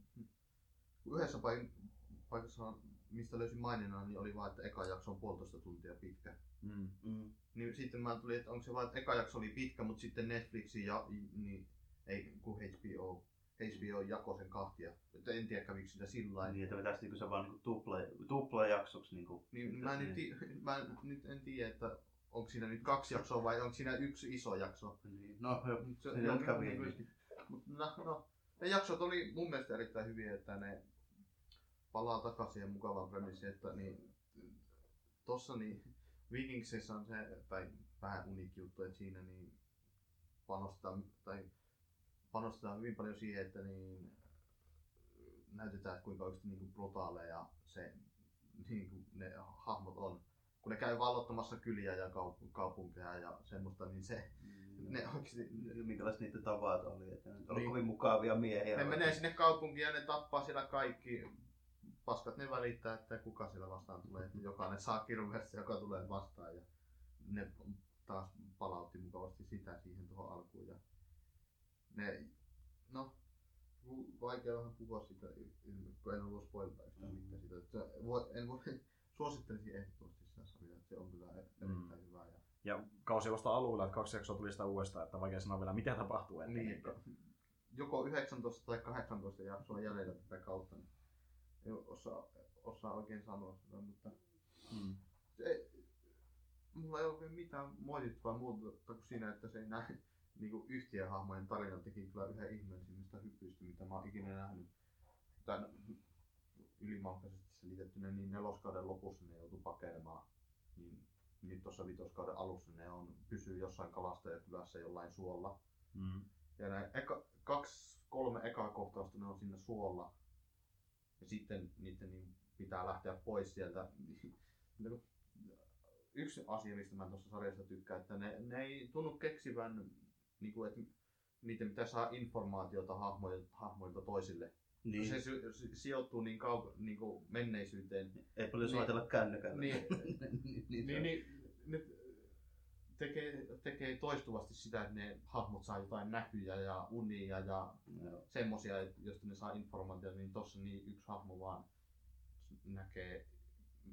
Yhdessä paik- paikassa, mistä löysin maininnan, niin oli vaan, että eka jakso on puolitoista tuntia pitkä. Mm. Mm. Niin sitten mä tulin, että onko se vaan, että eka jakso oli pitkä, mutta sitten Netflixin ja, niin, ei kun HBO, HBO jakoi sen kahtia. Että en tiedä kävikö sitä sillä lailla. Niin, että vetäisi niinku se vaan niinku tupla, tupla jaksoksi. Niinku, Niin, mä, nyt, ti- mä en, nyt en tiedä, että onko siinä nyt kaksi jaksoa vai onko siinä yksi iso jakso. Niin. No, jo, se- nyt kävi niin, niin. No, no, ne jaksot oli mun mielestä erittäin hyviä, että ne palaa takaisin siihen mukavaan premissiin, että niin, tossa niin Vikingsissä on se, tai vähän uniikki juttu, että siinä niin panostetaan, tai panostetaan hyvin paljon siihen, että niin näytetään, että kuinka oikeasti niin kuin brutaaleja se, niin kuin ne hahmot on. Kun ne käy vallottamassa kyliä ja kaup- kaupunkeja ja semmoista, niin se, ne oikeasti, Minkälaiset niiden tavat oli, että ne oli Niin. kovin mukavia miehiä. ne menee sinne kaupunkiin ja ne tappaa siellä kaikki. Paskat ne välittää, että kuka siellä vastaan tulee. Että jokainen saa kirvestä, joka tulee vastaan. Ja ne taas palautti mukavasti sitä siihen tuohon alkuun. Ja ne, no, vaikea vähän puhua sitä, kun en halua spoilata yhtään Mm. mitään siitä. Että voi, en voi, suosittelisin ehdottomasti sitä sarjaa, että se on kyllä erittäin Mm. hyvä. Ja, Ja kausi vasta alulla, että kaksi jaksoa tuli sitä uudestaan, että vaikea sanoa vielä mitä tapahtuu. ennen niin, joko 19 tai 18 jaksoa jäljellä tätä kautta, niin ei osaa, osaa oikein sanoa sitä, mutta Mm. se, mulla ei oikein mitään moitittavaa muuta kuin siinä, että se ei näe niin kuin yhtiöhahmojen tarina teki kyllä yhden ihmeellisimmistä hyppyistä, mitä mä oon ikinä nähnyt. Tän ylimalkaisesti selitettynä, niin neloskauden lopussa ne joutuu pakenemaan. Niin, niin tuossa vitoskauden alussa ne on, pysyy jossain kalastajakylässä jollain suolla. Mm. Ja ne eka, kaksi, kolme ekaa kohtausta ne on siinä suolla. Ja sitten niiden niin pitää lähteä pois sieltä. Yksi asia, mistä mä tuossa sarjassa tykkään, että ne, ne ei tunnu keksivän, niin kuin, että niiden pitää saada informaatiota hahmoilta, hahmoilta toisille. Niin. Niin, Se si- si- sijoittuu niin, kauan niin kuin menneisyyteen. ei paljon niin. soitella kännykällä. Niin, niin, niin, niin, niin ne tekee, tekee toistuvasti sitä, että ne hahmot saa jotain näkyjä ja unia ja Joo. semmosia, että josta ne saa informaatiota, niin tossa niin yksi hahmo vaan näkee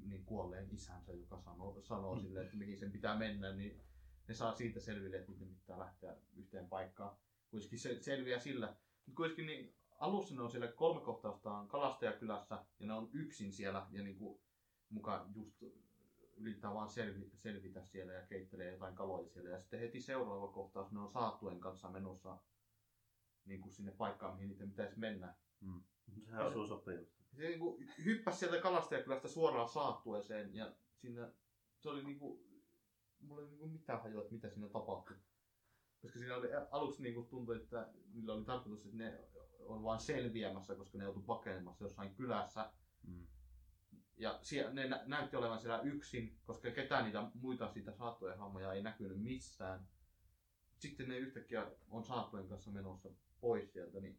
niin kuolleen isänsä, joka sanoo, sanoo sille, että mihin sen pitää mennä, niin ne saa siitä selville, että miten pitää lähteä yhteen paikkaan. Kuitenkin se selviää sillä, mutta kuitenkin niin alussa ne on siellä kolme kohtausta on kalastajakylässä ja ne on yksin siellä ja niin kuin mukaan just yrittää vaan selvi, selvitä siellä ja keittelee jotain kaloja siellä. Ja sitten heti seuraava kohtaus ne on saattuen kanssa menossa niin kuin sinne paikkaan, mihin niiden pitäisi mennä. Sehän osuu sopivusti. Se niin kuin hyppäsi sieltä kalastajakylästä suoraan saattueeseen ja siinä se oli niin kuin, mulla ei niin kuin mitään hajua, että mitä siinä tapahtui. Koska siinä oli aluksi niin kuin tuntui, että niillä oli tarkoitus, että ne on vain selviämässä, koska ne joutui pakenemassa jossain kylässä. Mm. Ja siellä, ne nä- näytti olevan siellä yksin, koska ketään niitä muita siitä saattujen hahmoja ei näkynyt missään. Sitten ne yhtäkkiä on saattujen kanssa menossa pois sieltä, niin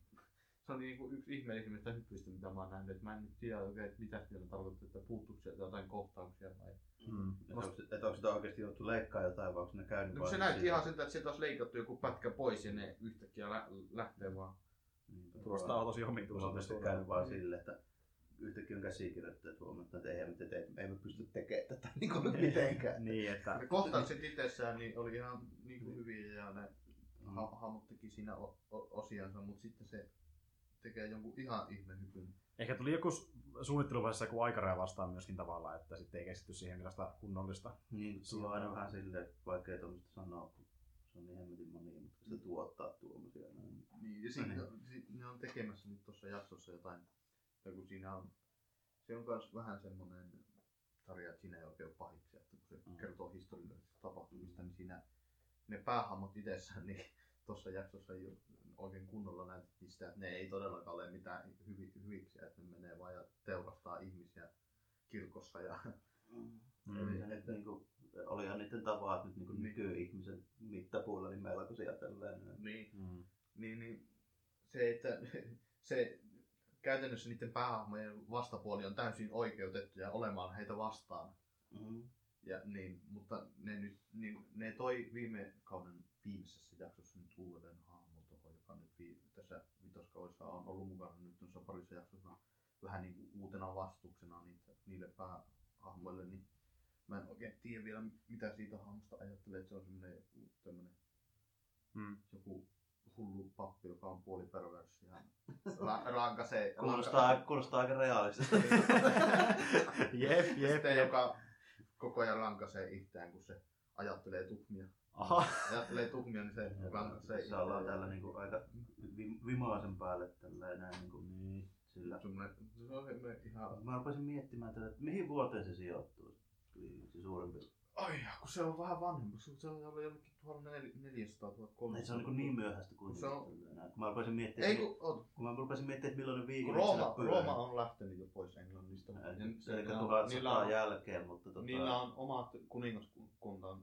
se on niinku yksi ihmeellisimmistä hyppyistä, mitä mä oon nähnyt. Et mä en nyt tiedä oikein, että mitä siellä tarkoittaa, että puuttuuko sieltä jotain kohtauksia vai... Mm. Että onko, että onko sitä oikeasti joutu leikkaa jotain vai onko ne käynyt No, se näytti ihan siltä, että sieltä olisi leikattu joku pätkä pois ja ne yhtäkkiä lä- lähtee vaan. Niin, tosi Tuolla on omituiselta. tietysti käynyt vaan silleen, että yhtäkkiä on käsikirjoittajat huomannut, että ei me, te, ei me pysty tekemään tätä niin kuin mitenkään. niin, että Ne kohtaukset itsessään niin oli ihan niin kuin hyviä ja ne Mm. ha- hahmot teki siinä o- o- osiansa, mutta sitten se tekee jonkun ihan ihmehypyn. ehkä tuli joku suunnitteluvaiheessa joku aikaraja vastaan myöskin tavallaan, että sitten ei keskitty siihen millaista kunnollista. Niin, se on aina vähän silleen vaikea tuommoista sanoa, kun se on niin hemmetin monimutkaista tuottaa tuommoisia. Niin, ja siinä, Niin. si- ne on tekemässä nyt tuossa jaksossa jotain, tai kun siinä on, se on myös vähän semmoinen tarja, että siinä ei oikein ole pahiksi, että kun se Mm. kertoo historiallisista tapahtumista, niin siinä ne päähahmot itsessään, niin tuossa jaksossa ei oikein kunnolla näytettiin sitä, että ne ei todellakaan ole mitään hyvi, hyviksi, että ne menee vaan ja teurastaa ihmisiä kirkossa ja Mm. Eli nyt niinku, olihan niiden tavat nyt niinku Niin. nykyihmisen mittapuulla niin melkoisia tälleen. niin, Mm. niin, niin se, että se käytännössä niiden päähahmojen vastapuoli on täysin oikeutettuja olemaan heitä vastaan. Mm. Ja niin, mutta ne, nyt, niin, ne toi viime kauden viimeisessä jaksossa nyt uuden hahmon tuohon, joka nyt vi, tässä vitoskaudessa on ollut mukana nyt noissa parissa jaksossa vähän niin kuin uutena vastuksena niitä, niille päähahmoille, niin mä en oikein tiedä vielä mitä siitä hahmosta ajattelee, että se on semmoinen joku tämmönen, Mm. joku hullu pappi, joka on puoliperverssi ja ra- rankasee, Kuulostaa, kuulostaa aika realistista. jep, jep, sitten, jep. joka koko ajan rankaisee itseään, kun se ajattelee tuhmia. Aha. Ajattelee tuhmia, niin se rankaisee Se ollaan täällä niinku aika vi- vimaisen päälle tälleen näin niinku Niin. Sillä. Semmoinen, se on ihan... Mä rupesin miettimään tätä, että mihin vuoteen se sijoittuu. Se suurempi. Ai kun se on vähän vanhempi. Se se on ollut jonnekin 1400 1300. Ei, se on niin, niin myöhäistä kuin Se on- Kun mä rupesin miettimään, Ei kun, oot, kun mä rupesin miettimään, että milloin ne viikingit Rooma. Rooma on lähtenyt jo pois Englannista. Eli Ja Eli niillä on- 1100 niillä on- jälkeen, mutta tota, Niillä on omat kuningaskunta.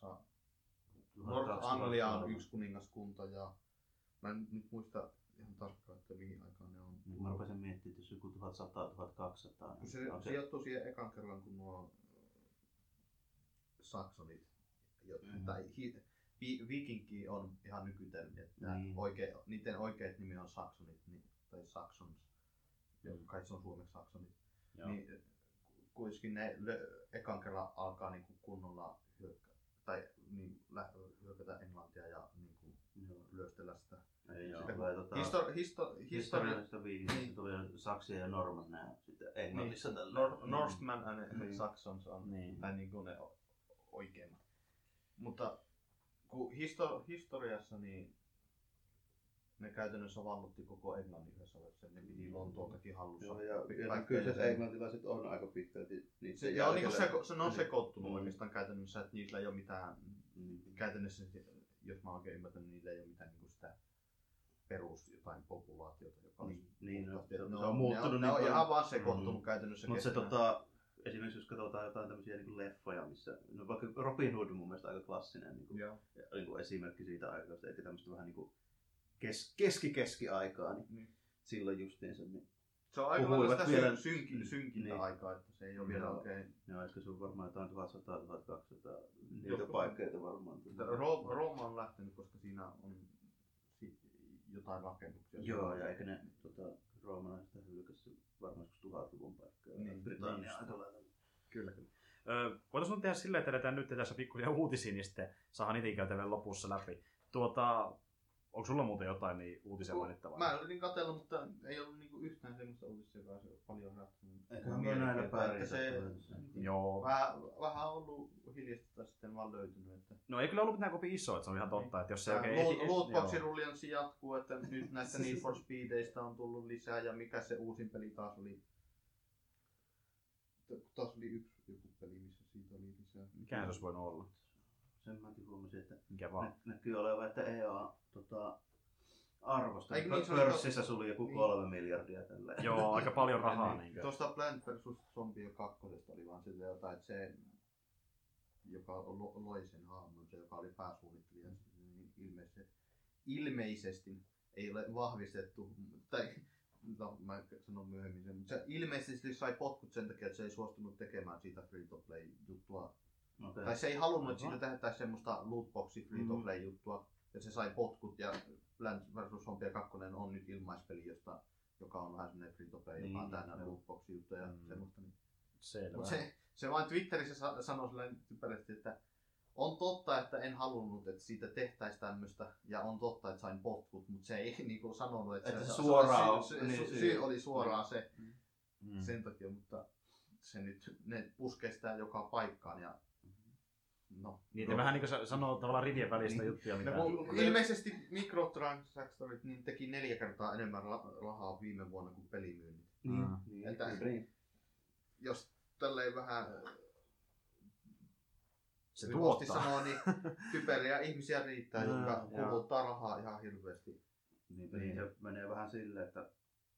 Sa, 1200 North Anglia on yksi kuningaskunta ja mä en nyt muista ihan tarkkaan, että mihin aikaan ne on. Niin mä rupesin miettimään, että jos joku 1100-1200, Kun niin se, on se sijoittuu siihen ekan kerran, kun nuo saksonit, jo, Mhm. tai hi, vi, vikinki on ihan nykytermi, että Niin. niin. oike, niiden oikeat nimi on saksonit, niin, tai saksons, mm. kai se on suomeksi saksonit. Joo. Niin kuitenkin ne lö, ekan kerran alkaa niinku kunnolla hyökkä, tai niin, lä, hyökätä Englantia ja niinku Joo. lyöstellä sitä. Ei, joo. Sitä, Tulee tota, Histo, histo, historia, historiallisesta viikistä Niin. tuli Saksia ja Norman nää sitten Englannissa niin, tällä. Nor, Norseman and Niin. Saxons on Niin. tai niin kuin ne oikeimmat. Mutta kun histo, historiassa niin ne käytännössä vallotti koko Englannin yhdessä vaiheessa, ne piti Lontooltakin hallussa. Joo, ja, ja sen- englantilaiset on aika pitkälti niitä Se, ja on niinku jälkeläisiä. seko, se on Niin. sekoittunut Mm. oikeastaan käytännössä, että niillä ei ole mitään, Niin. käytännössä, jos mä oikein ymmärrän, niin niillä ei ole mitään niin sitä perus jotain populaatiota, joka olisi Niin, niin, no, se- ne se on muuttunut ne on, niin ne on ihan vaan sekoittunut Mm. käytännössä Mutta se tota, esimerkiksi jos katsotaan jotain tämmöisiä niin leffoja, missä, no vaikka Robin Hood on mun mielestä aika klassinen niin kuin, Joo. niin kuin esimerkki siitä aikasta, eli tämmöistä vähän niin kuin kes, keski-keski-aikaa, niin, Niin. silloin justiinsa, niin Se on aika lailla sitä vielä- synkin, synkintä Niin. aikaa, että se ei ole vielä Joo. oikein... ne olisiko se on varmaan jotain 1100-1200, niitä Joskus- paikkeita varmaan. Ro- Rooma on lähtenyt, koska siinä on jotain rakennuksia. Joo, ja eikö ne tota, roomalaiset hylkässyt varmaan joskus tuhatluvun paikkoja. Niin, Britannia niin. aika lailla. Kyllä, kyllä. Öö, voitaisiin tehdä silleen, että edetään nyt tässä pikkuja uutisia, niin sitten saadaan niitä käytä vielä lopussa läpi. Tuota, onko sulla muuten jotain niin uutisia mainittavaa? Mä yritin katsella, mutta ei ollut niinku yhtään semmoista uutista, joka olisi paljon herättänyt. Eiköhän me näillä Että pärjätä. se, Joo. vähän, vähän ollut hiljasta tai sitten vaan löytynyt. Että No ei kyllä ollut mitään kovin iso, että se on ihan totta, että jos se oikein... Lootboxin ruljanssi jatkuu, että nyt näistä Need for Speedeistä on tullut lisää ja mikä se uusin peli taas oli. Taas oli yksi joku peli, missä siitä oli lisää. Mikähän se olisi voinut olla? Sen mäkin huomasin, että Mikä vaan? nä- näkyy olevan, että EA tota, arvosta. Eikö Niin, niin, se oli pörssissä suli joku niin. kolme miljardia tällä. Joo, aika paljon rahaa. Niin, Niin Tuosta Plant vs. Zombie 2 oli vaan sille jotain, että se, joka lo- loi sen hahmon, se joka oli pääsuunnittelija, niin ilmeisesti, ilmeisesti ei ole vahvistettu, tai no mä sanon myöhemmin sen, mutta se ilmeisesti sai potkut sen takia, että se ei suostunut tekemään siitä free-to-play juttua. Okay. Tai se ei halunnut, että siitä tehtäisiin semmoista lootboxi free-to-play juttua, ja se sai potkut, ja Plant vs. Zombie 2 on nyt ilmaispeli, josta, joka on vähän semmoinen free-to-play, joka on Niin, täynnä lootboxi juttuja ja Mm. semmoista. Niin. Selvä. Mut se, se vain Twitterissä sa- sanoi silleen typerästi, että on totta, että en halunnut, että siitä tehtäisiin tämmöistä, ja on totta, että sain potkut, mutta se ei niinku sanonut, että, Että se, suoraan se, on- se, niin, se, syy. syy oli suoraan se Mm. sen takia, mutta se nyt, ne puskee sitä joka paikkaan ja no. Niin, että vähän niin kuin sanoo tavallaan rivien välistä Niin. juttuja, mitä... No, kun ilmeisesti microtransactionit niin teki neljä kertaa enemmän ra- rahaa viime vuonna kuin pelimyynnit. Niin, Mm. niin, Että- niin. Jos tälleen vähän se tuottaa. sanoo, niin typeriä ihmisiä riittää, Joo, jotka kuluttaa rahaa ihan hirveästi. Niin, niin, se menee vähän silleen, että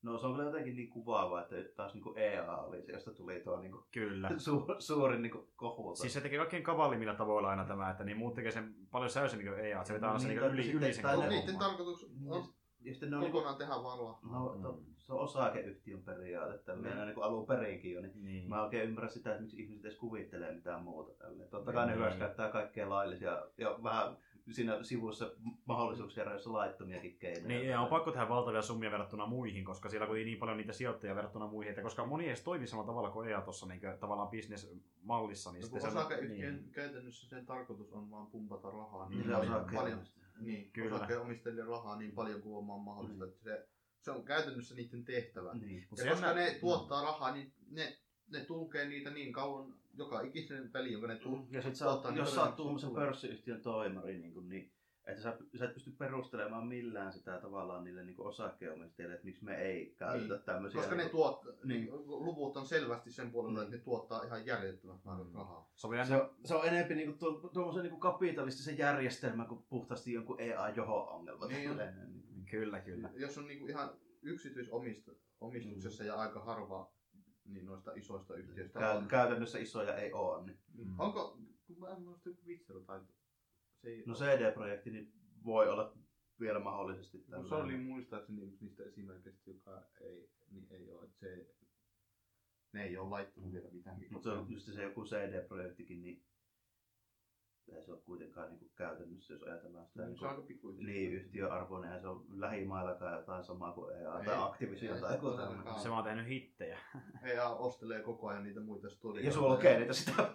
No se on kyllä jotenkin niin kuvaava, että taas niin EA oli se, josta tuli tuo niin Kyllä. su, suurin niin kohu. Siis se tekee kaikkein kavallimmilla tavoilla aina tämä, että niin muut tekee sen paljon säysemmin kuin EA. Se vetää aina sen Niin, niin yli, sitten- yli sen tai koko ne- Niiden tarkoitus on ja sitten ne on, niin kuin, kokonaan tehdä valla. no, to, se on osakeyhtiön periaate, tämmöinen Mm. niin kuin alun perinkin jo, niin Niin. Mä oikein ymmärrä sitä, että miksi ihmiset edes kuvittelee mitään muuta tälle. Totta kai ne Niin. hyväksikäyttää kaikkea laillisia ja vähän siinä sivussa mahdollisuuksia, joissa laittomiakin keinoja. Niin, ja on pakko tehdä valtavia summia verrattuna muihin, koska siellä on niin paljon niitä sijoittajia verrattuna muihin, että koska moni ei edes toimi samalla tavalla kuin EA tuossa niin tavallaan bisnesmallissa, niin No, sitten kun se on- osakeyhtiön niin. käytännössä sen tarkoitus on vaan pumpata rahaa Niin, niin, paljon, paljon, niin, Kyllä. osakkeenomistajille rahaa niin paljon kuin on vaan mahdollista. Mm. Että se, se on käytännössä niiden tehtävä. Niin. Ja se koska ne tuottaa rahaa, niin ne, ne tulkee niitä niin kauan, joka ikisen peli, jonka ne tuottaa. Ja sit sä tuottaa, oot, niin jos sä oot tuommoisen pörssiyhtiön toimari, niin, kun, niin että sä, sä et pysty perustelemaan millään sitä tavallaan niille niin osakkeenomistajille, että miksi me ei käytetä Niin. tämmöisiä. Koska ne niin tuot, Niin. niin. luvut on selvästi sen puolella, Mm. että ne tuottaa ihan järjettömät määrät Mm. rahaa. Se oli se, on, se on enemmän niin kuin tuommoisen niin kapitalistisen järjestelmän kuin puhtaasti jonkun EA-joho-ongelma. Niin on. Niin. kyllä, kyllä. Jos on niinku ihan yksityisomistuksessa ja aika harva niin noista isoista yhtiöistä Käy, on. käytännössä isoja ei ole. Niin. Mm. Onko, kun mä en muista Witcher tai se ei No CD-projekti niin voi olla vielä mahdollisesti Kun se oli tällainen. muistaakseni yksi niistä esimerkkeistä, joka ei, niin ei ole, että se, ne ei ole laittanut vielä mitään Mutta se on just se joku CD-projektikin, niin ei se ole kuitenkaan niin kuin käytännössä, jos ajatellaan sitä niin, on aika pikku niin yhtiöarvoinen, ja se on lähimaillakaan jotain samaa kuin EA Ei, tai Activision ei tai tämmöinen. Se vaan tehnyt hittejä. EA ostelee koko ajan niitä muita studioita. Ja sulkee niitä sitä.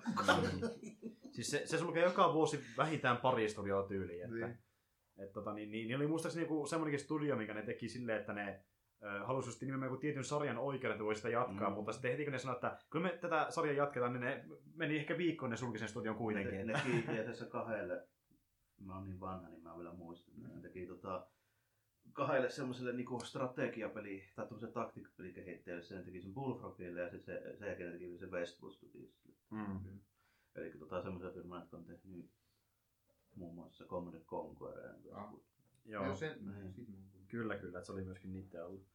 Siis se, se sulkee joka vuosi vähintään pari studioa tyyliin. Että, Niin. et, tota, niin, niin, niin, oli muistaakseni joku semmoinenkin studio, minkä ne teki silleen, että ne halusi just nimenomaan joku tietyn sarjan oikeudet, että voi sitä jatkaa, Mm. mutta sitten heti kun ne sanoi, että kyllä me tätä sarjaa jatketaan, niin ne meni ehkä viikkoon ne sulki sen studion kuitenkin. Ne, ne kiintiö tässä kahdelle, mä oon niin vanha, niin mä vielä muistan, ne teki tota, kahdelle semmoiselle niinku strategiapeli, tai tämmöiselle taktiikkapelikehittäjälle, sen teki sen Bullfrogille ja sitten se, sen jälkeen ne teki sen Westwood Studiosille. Mm. Eli tota semmoisia firmoja, jotka on tehnyt muun muassa Commodore Conqueror ja Westwood. Joo, Joo, sen, Niin. kyllä, kyllä, että se oli myöskin niitä ollut.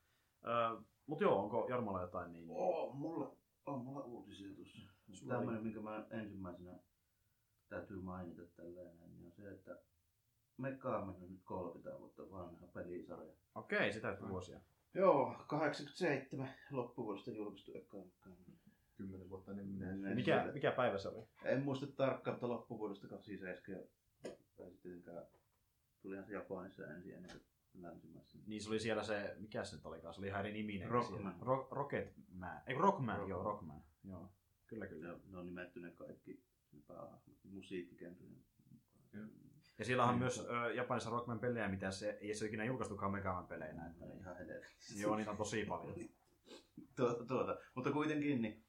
Öö, mutta joo, onko Jarmolla jotain niin? Oo, mulla on mulla uutisia tuossa. Tämmöinen, minkä mä ensimmäisenä täytyy mainita tällainen, niin on se, että Mekaamen on nyt 30 vuotta vanha pelisarja. Okei, se täytyy vuosia. Joo, 87 loppuvuodesta julkaistu eka Mekaamen. Kymmenen vuotta ennen minä. Mikä, mikä päivä se oli? En muista tarkkaan, mutta loppuvuodesta 87 ja ei sittenkään tulihan se Japanissa ensin ennen kuin länsimaissa. Niin se oli siellä se, mikä se nyt olikaan, se oli ihan eri niminen. Rockman. Ro- Rocketman. Ei, Rockman, Rockman. joo, Rockman. Joo, kyllä kyllä. Ne, ne on nimetty ne kaikki ne päähahmot musiikkikenrien Joo. Ja siellä on Niin. myös ö, Japanissa Rockman pelejä, mitä se ei se ole ikinä julkaistukaan Megaman peleinä. Että, Ne on ihan helvetti. joo, niitä on tosi paljon. tuota, tuota. Mutta kuitenkin niin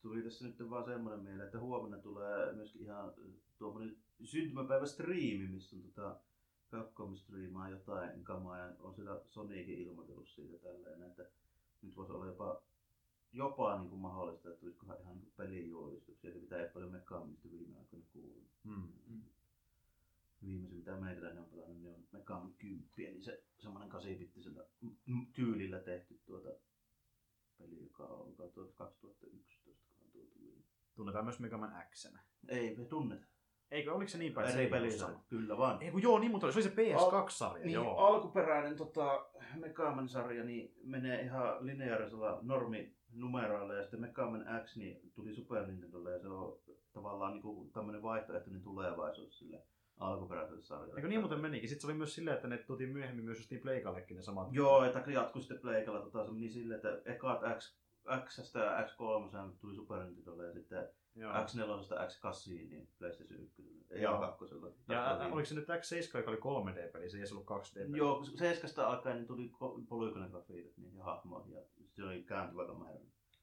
tuli tässä nyt vaan semmoinen mieleen, että huomenna tulee myöskin ihan tuommoinen syntymäpäivä striimi, missä on tota Capcom striimaa jotain kamaa ja on siellä Sonicin ilmoitellut siitä tälleen, että nyt voisi olla jopa jopa niin kuin mahdollista, että tulisikohan ihan niin pelijulkistuksia, eli mitä ei ole paljon Megamanista viime aikoina kuullut. Mm. Viimeisin mitä meikäläinen on pelannut, niin on Megaman 10, niin se semmoinen 8 tyylillä tehty tuota peli, joka on joka on tuolta 2011 kohan tuo tuli. Tunnetaan myös Megaman X. Ei me tunneta. Eikö, oliko se niin päin? ei kyllä vaan. Ei kun joo, niin, mutta se oli se PS2-sarja, Niin, joo. alkuperäinen tota, Megaman-sarja niin menee ihan lineaarisella norminumeroilla ja sitten Megaman X niin tuli Super Nintendolle ja se on tavallaan niin kuin tämmöinen vaihtoehtoinen tulevaisuus sille alkuperäiselle sarjalle. Eikö niin muuten menikin? Sitten se oli myös silleen, että ne tuotiin myöhemmin myös just niin Pleikallekin ne samat. Joo, että jatkui sitten Pleikalla tota, se meni silleen, että ekat X, X ja X3 tuli Super Nintendolle ja sitten Joo. X4 X8 niin PlayStation 1 ja Joo. 2. Ja ä, oliko se nyt X7, joka oli 3D-peli, se ei ollut 2D-peli? Joo, kun seiskasta alkaen niin tuli polygonografiikat niin, ja hahmoihin ja se oli kääntyvä kamera.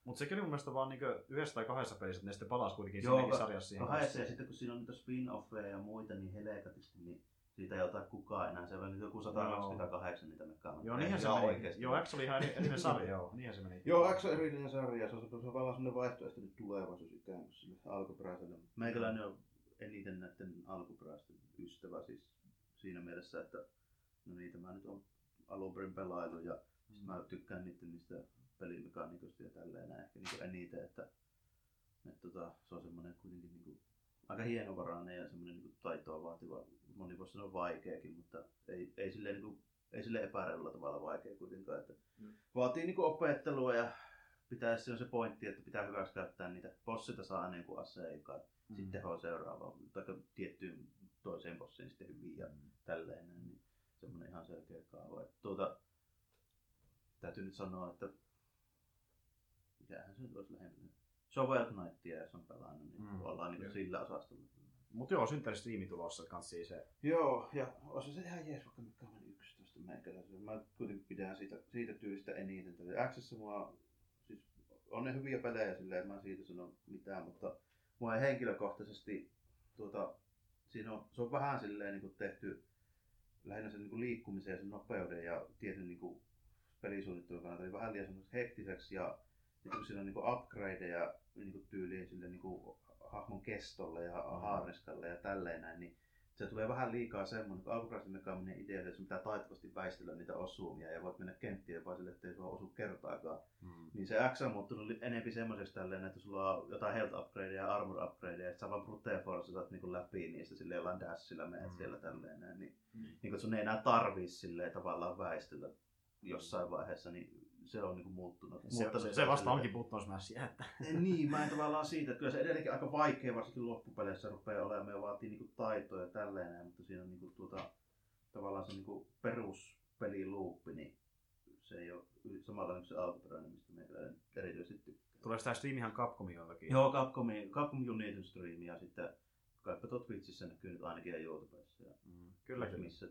Mutta sekin oli mun mielestä vaan niinku yhdessä tai kahdessa pelissä, että ne sitten palasi kuitenkin Joo, siinäkin sarjassa siihen. Kahdessa ja sitten kun siinä on niitä spin-offeja ja muita niin helekatisti, niin siitä ei ota kukaan enää. Se on nyt joku 128 niitä mekkaa. Joo, niinhän se meni. Joo, X oli ihan eri- erillinen sarja, joo. Niinhän se meni. Joo, X on erillinen sarja, se on, se on vaan semmoinen vaihtoehtoinen tulevaisuus ikään kuin sille alkuperäiselle. Meikäläinen on eniten näiden alkuperäisten ystävä siis siinä mielessä, että no niitä mä nyt on alun perin pelaillut ja sit mä tykkään niiden niistä pelimekaniikoista ja tälleen näin ehkä niinku eniten, että, että tota, se on semmoinen kuitenkin niinku aika hienovarainen ja semmoinen niinku taitoa vaativa, moni voisi sanoa vaikeakin, mutta ei, ei silleen niinku ei sille epäreilulla tavalla vaikea kuitenkaan. Että Mm. Vaatii niinku opettelua ja pitää se on se pointti, että pitää hyväksi käyttää niitä. Bossita saa aina joku aseikaan. Mm. Sitten tehoa seuraavaan, tai tiettyyn toiseen bossiin sitten hyvin ja tälleen. näin, Niin semmoinen ihan selkeä kaava. Että tuota, täytyy nyt sanoa, että mitähän se nyt olisi lähempänä. Shovel Knightia, jos on pelannut, niin Mm. mm. ollaan niin sillä osastolla. Mut joo, synttäristriimi tulossa kans siis se. Joo, ja olisi se ihan jees, vaikka mikä on 11 meikäläisen. Mä kuitenkin pidän siitä, siitä tyylistä eniten. Xssä mua, siis on ne hyviä pelejä silleen, en siitä sano mitään, mutta mua ei henkilökohtaisesti tuota siinä on, se on vähän silleen niin tehty lähinnä sen niin liikkumisen ja sen nopeuden ja tietyn niin kuin pelisuunnittelun kannalta niin vähän liian hektiseksi ja sitten kun siinä on niin upgradeja niin tyyliin sille niin kuin hahmon kestolle ja Mm. haarniskalle ja tälleen näin, niin se tulee vähän liikaa semmoinen, kun alkuperäisen mekaaninen idea, että sun pitää taitavasti väistellä niitä osumia ja voit mennä kenttiin vaan sille, ettei sua osu kertaakaan. Mm. Niin se X on muuttunut enempi semmoiseksi tälleen, että sulla on jotain health upgradeja ja armor upgradeja, että sä vaan brute force saat niinku läpi niistä sille jollain dashilla menet Mm. siellä tälleen näin. Niin, Mm. niin kun sun ei enää tarvii silleen tavallaan väistellä jossain vaiheessa, niin se on niinku muuttunut. Se, muuttunut se, se vasta onkin button smashia, että niin, mä en tavallaan siitä, että kyllä se edelleenkin aika vaikea, varsinkin loppupeleissä rupeaa olemaan ja vaatii niinku taitoja ja tälleen, mutta siinä on niinku tuota, tavallaan se niinku peruspeliluuppi, niin se ei ole samalla kuin se alkuperäinen, mistä meillä erityisesti tykkää. tulee sitä stream ihan Capcomin jotakin. Joo, Capcom, Capcom United Stream ja sitten kaipa tuot Twitchissä näkyy nyt ainakin ja YouTubessa. Ja Mm, kyllä, kyllä. Missä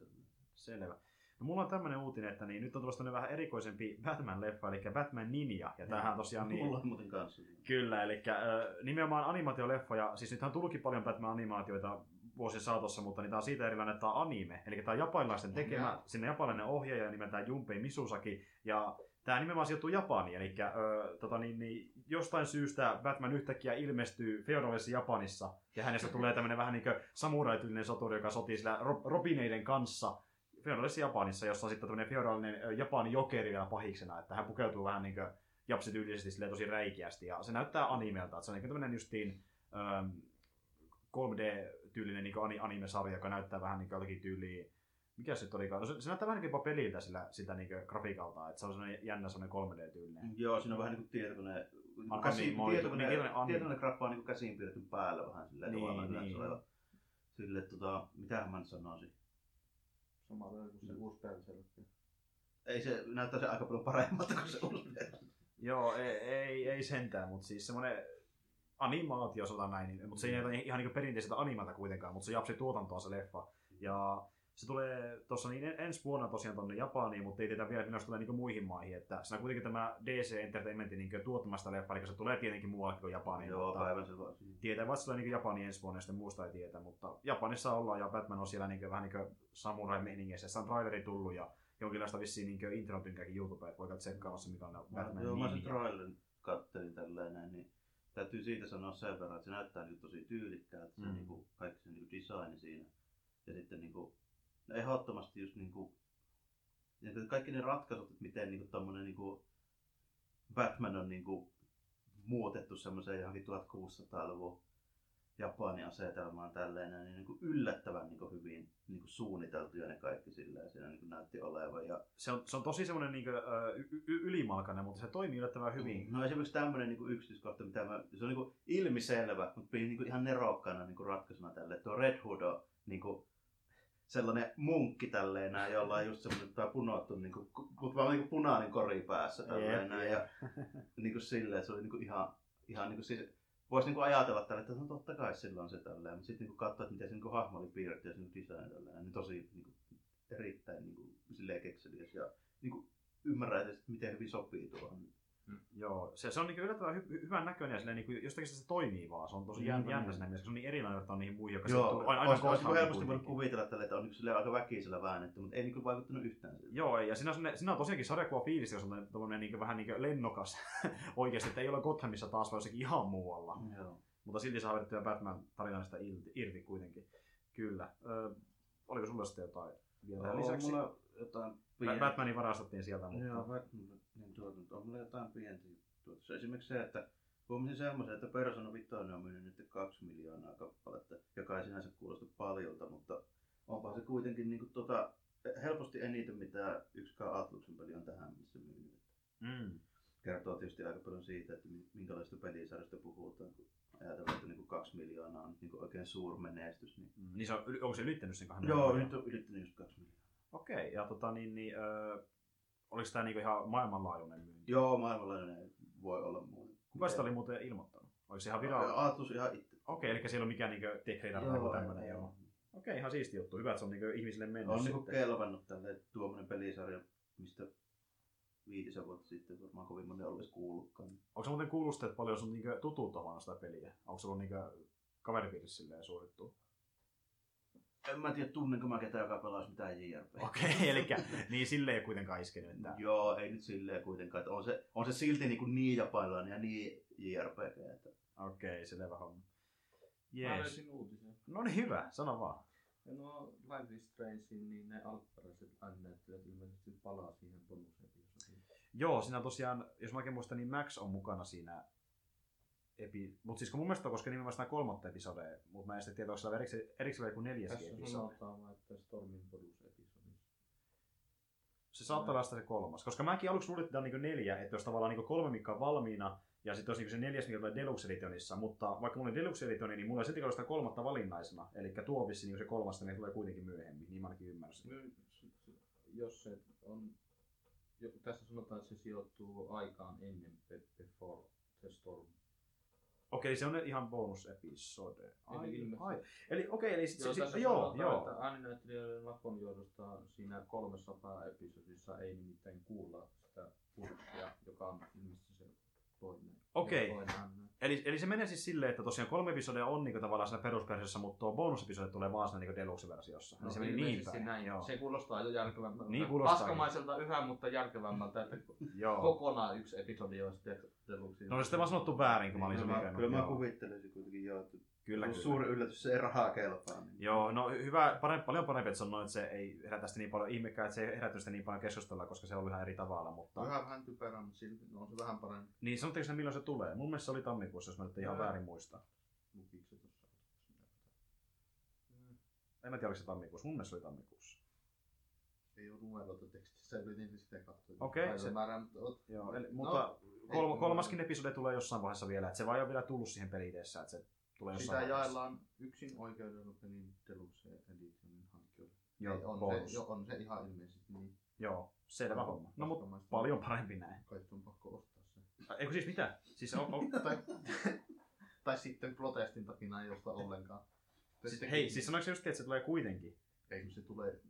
Selvä. No mulla on tämmönen uutinen, että niin, nyt on tulossa vähän erikoisempi Batman-leffa, eli Batman Ninja. Ja tämähän on tosiaan niin... Mulla on muuten kanssa. Kyllä, eli äh, nimenomaan animaatioleffoja, siis nythän on tullutkin paljon Batman-animaatioita vuosien saatossa, mutta niitä on siitä erilainen, että tämä on anime. Eli tämä on japanilaisten tekemä, Jaa. sinne japanilainen ohjaaja nimeltään Junpei Misusaki, ja tämä nimenomaan sijoittuu Japaniin, eli äh, tota, niin, niin, jostain syystä Batman yhtäkkiä ilmestyy feodaalisessa Japanissa, ja hänestä tulee tämmöinen vähän niin kuin samurai-tyylinen soturi, joka sotii sillä Robineiden kanssa feodaalisessa Japanissa, jossa on sitten tämmöinen feodaalinen Japanin jokeri vielä pahiksena, että hän pukeutuu vähän niin kuin japsityylisesti silleen tosi räikeästi, ja se näyttää animelta, että se on niin tämmöinen justiin ähm, 3D-tyylinen niin ani- anime-sarja, joka näyttää vähän niin jotakin tyyliä, mikä se olikaan, no se, se näyttää vähän niin jopa peliltä sillä, sitä niin grafiikalta, että se on sellainen jännä sellainen 3D-tyylinen. Joo, siinä on vähän niin kuin tietokone, On käsi, animoitu, tietokone, niin tietokone graffa on niin kuin käsiin piirretty päällä vähän silleen Niin, niin. yleensä oleva. Sille, tota, mitähän mä nyt sanoisin. Sama kuin se uusi Berserk. Ei se, näyttää se aika paljon paremmalta kuin se uusi. Joo, ei, ei, ei sentään, mutta siis semmoinen animaatio, sanotaan näin, niin, mutta se ei näytä ihan niin perinteiseltä animata kuitenkaan, mutta se japsi tuotantoa se leffa. Ja se tulee tuossa niin en- ensi vuonna tosiaan tonne Japaniin, mutta ei tiedä vielä, milloin se tulee niin muihin maihin. Että siinä on kuitenkin tämä DC Entertainmentin niin tuottamasta leffa, eli se tulee tietenkin muualle kuin Japaniin. Joo, mutta päivän se vaan. tietää, tulee niin Japaniin ensi vuonna ja sitten muusta ei tietä, mutta Japanissa ollaan ja Batman on siellä niin vähän niin samurai-meiningeissä. Se on traileri tullut ja jonkinlaista vissiin niin intro-tynkääkin YouTubeen, että voi käydä tsekkaamassa mikä on Batman Joo, mä sen trailerin kattelin tälleen näin, niin täytyy siitä sanoa sen verran, että se näyttää niin tosi tyylikkäältä, se Mm. niinku, kaikki se niinku design siinä. Ja sitten niinku, no ehdottomasti just niinku, ja kaikki ne ratkaisut, että miten niinku tommonen niinku Batman on niinku muutettu semmoiseen johonkin 1600-luvun Japanin asetelmaan tälleen, näin, niin niinku yllättävän niinku hyvin niinku suunniteltuja ne kaikki silleen siinä niinku näytti olevan. Ja Se on, se on tosi semmoinen niin y- y- ylimalkainen, mutta se toimii yllättävän hyvin. No esimerkiksi tämmöinen niinku yksityiskohta, mitä mä, se on niinku ilmiselvä, mutta pidin niinku ihan nerokkaana niinku ratkaisuna tälle. Tuo Red Hood on niinku sellainen munkki tälleen näin, jolla on just semmoinen tää punottu, niinku, mutta vaan niinku punainen kori päässä tälleen Jep, näin. Ja niinku silleen, että se oli niinku ihan, ihan niinku siis, voisi niinku ajatella tälle, että no totta kai sillä on se tälleen, mutta sitten niinku katsoa, että miten se niinku hahmo oli piirretty ja se niinku design tälleen, niin tosi niinku, erittäin niinku, silleen kekseliäs ja niinku, ymmärrän, että miten hyvin sopii tuohon. Joo, se, se on niin yllättävän hy- hyvän näköinen ja silleen, niin kuin, jostakin se toimii vaan. Se on tosi Mm, jän, mm. jännä siinä mielessä, se on niin erilainen verrattuna niihin muihin, jotka Joo, sijoittuu aina, aina olisi helposti voinut kuvitella tälle, että on niin aika väkisellä väännetty, mutta ei niin vaikuttanut yhtään siltä. Joo, ja siinä on, siinä on tosiaankin sarjakuva fiilis, jos on tommonen niin vähän niin lennokas oikeasti, että ei ole Gothamissa taas, vaan jossakin ihan muualla. Joo. Mutta silti saa vedettyä Batman-tarinasta irti, irti kuitenkin. Kyllä. Ö, oliko sulla sitten jotain vielä tähän lisäksi? mulla jotain Ba- Batmanin varastettiin sieltä, mutta... Joo, Batman, niin tuota, on mulla jotain pientä juttua. Tuossa Esimerkiksi se, että huomasin semmoisen, että Persona 5 on myynyt nyt kaksi miljoonaa kappaletta, joka ei sinänsä kuulosta paljolta, mutta onpa se kuitenkin niin kuin, tota, helposti eniten, mitä yksikään Atluksen peli on tähän missä myynyt. Mm. Kertoo tietysti aika paljon siitä, että mi- minkälaista pelisarjasta puhutaan, kun ajatellaan, että niin kaksi miljoonaa on niin oikein suurmenestys. Niin... Mm. Niin se on, onko se ylittänyt sen kahden Joo, nyt on ylittänyt just kaksi miljoonaa. Okei, ja tota niin, niin ö, oliko tämä niinku ihan maailmanlaajuinen myynti? Joo, maailmanlainen ei voi olla muuta. Kuka sitä oli muuten ilmoittanut? Oliko se ihan virallinen? Aatlus ihan itse. Okei, eli siellä on mikään niinku tech radar tai joku tämmönen, joo. Okei, ihan siisti juttu. Hyvä, että se on niinku ihmisille mennyt On niinku kelvannut tälle tuommoinen pelisarja, mistä viitisen vuotta sitten varmaan kovin moni olisi kuullutkaan. Onko se muuten kuullut sitä, että paljon sun niinku tutut on sitä peliä? Onko se ollut niinku kaveripiirissä silleen suorittu? En mä tiedä, tunnenko mä ketään, joka pelaisi mitään JRP. Okei, okay, eli niin sille ei kuitenkaan iskenyt. Että... Joo, ei nyt silleen kuitenkaan. Että on, se, on se silti niin, kuin niin japanilainen ja niin JRPG. Että... Okei, okay, selvä homma. Mä Jees. löysin uutisen. No niin hyvä, sano vaan. Ja no Life is Strangein, niin ne alkuperäiset ääninäyttelijät ilmeisesti palaa siihen bonusepisodiin. Joo, siinä tosiaan, jos mä oikein muistan, niin Max on mukana siinä epi... Mutta siis kun mun mielestä koskee nimenomaan sitä kolmatta episodea, mutta mä en sitten tiedä, onko siellä erikseen, erikseen vielä neljäskin Tässä episodi. sanotaan vaan, että Stormin bonusepisodissa. Se saattaa olla se kolmas. Koska mäkin aluksi luulin, että tämä on niinku neljä, että jos tavallaan niinku kolme mikä on valmiina, ja sitten olisi niinku se neljäs, mikä tulee Deluxe Editionissa, mutta vaikka mulla oli Deluxe Editioni, niin mulla ei silti sitä kolmatta valinnaisena. Eli tuo on vissiin niinku se kolmasta, niin tulee kuitenkin myöhemmin, niin mä ainakin ymmärsin. No, jos se on, tässä sanotaan, että se sijoittuu aikaan ennen Be- Before the Storm. Okei, se on ihan bonusepisode. Ai, Eli ilmeisesti- ai. Eli okei, eli sit, Joo, sit, joo, joo. että ääninäyttelijöiden lakon johdosta siinä kolmessa pääepisodissa ei nimittäin kuulla sitä kurssia, joka on ilmeisesti se toinen. Okei. ääninäyttelijä. Eli, eli se menee siis silleen, että tosiaan kolme episodia on niinku tavallaan siinä perusversiossa, mutta tuo bonusepisodi tulee vaan siinä niinku Deluxe-versiossa. No, se meni niin ilmeisesti päin. näin. Joo. Se kuulostaa jo järkevämmältä. Niin kuulostaa. Paskamaiselta yhä, mutta järkevämmältä, että Joo. kokonaan yksi episodi olisi tehty deluxe. No oli sitten vaan sanottu väärin, kun mä olin Kyllä sen mä, lukenut. kyllä mä kuvittelisin kuitenkin joo, että Kyllä, on kyllä. suuri yllätys, se ei rahaa kelpaa. Niin. Joo, no hyvä, parempi, paljon parempi, että se on noin, että se ei herätä sitä niin paljon ihmekään, että se ei herätä sitä niin paljon keskustelua, koska se on ihan eri tavalla. Mutta... Vähän vähän typerä, mutta silti no, on se vähän parempi. Niin, sanotteko se milloin se tulee? Mun mielestä se oli tammikuussa, jos mä nyt ihan väärin muista. Lukiko se tuossa? En mä tiedä, oliko se tammikuussa. Mun mielestä se oli tammikuussa. Ei ole numeroita tekstissä, yritin sitä katsoa. Okei, se- Määrä, mutta Joo, eli, No, mutta kol, ei- kolmaskin episode tulee jossain vaiheessa vielä, että se vaan ei ole vielä tullut siihen peliin edessä, että se tulee Sitä vaiheessa. jaellaan yksin oikeudella pelin Deluxe Editionin hankkijoille. Joo, Ei, on, bonus. se, jo, on se ihan ilmeisesti niin. Joo, selvä homma. No mutta paljon parempi näin. Kai on pakko ostaa se. Eikö siis mitä? Siis on, on, tai, tai sitten protestin takia ei osta ollenkaan. siis, hei, siis sanoiko se just, että se tulee kuitenkin? Ei se tulee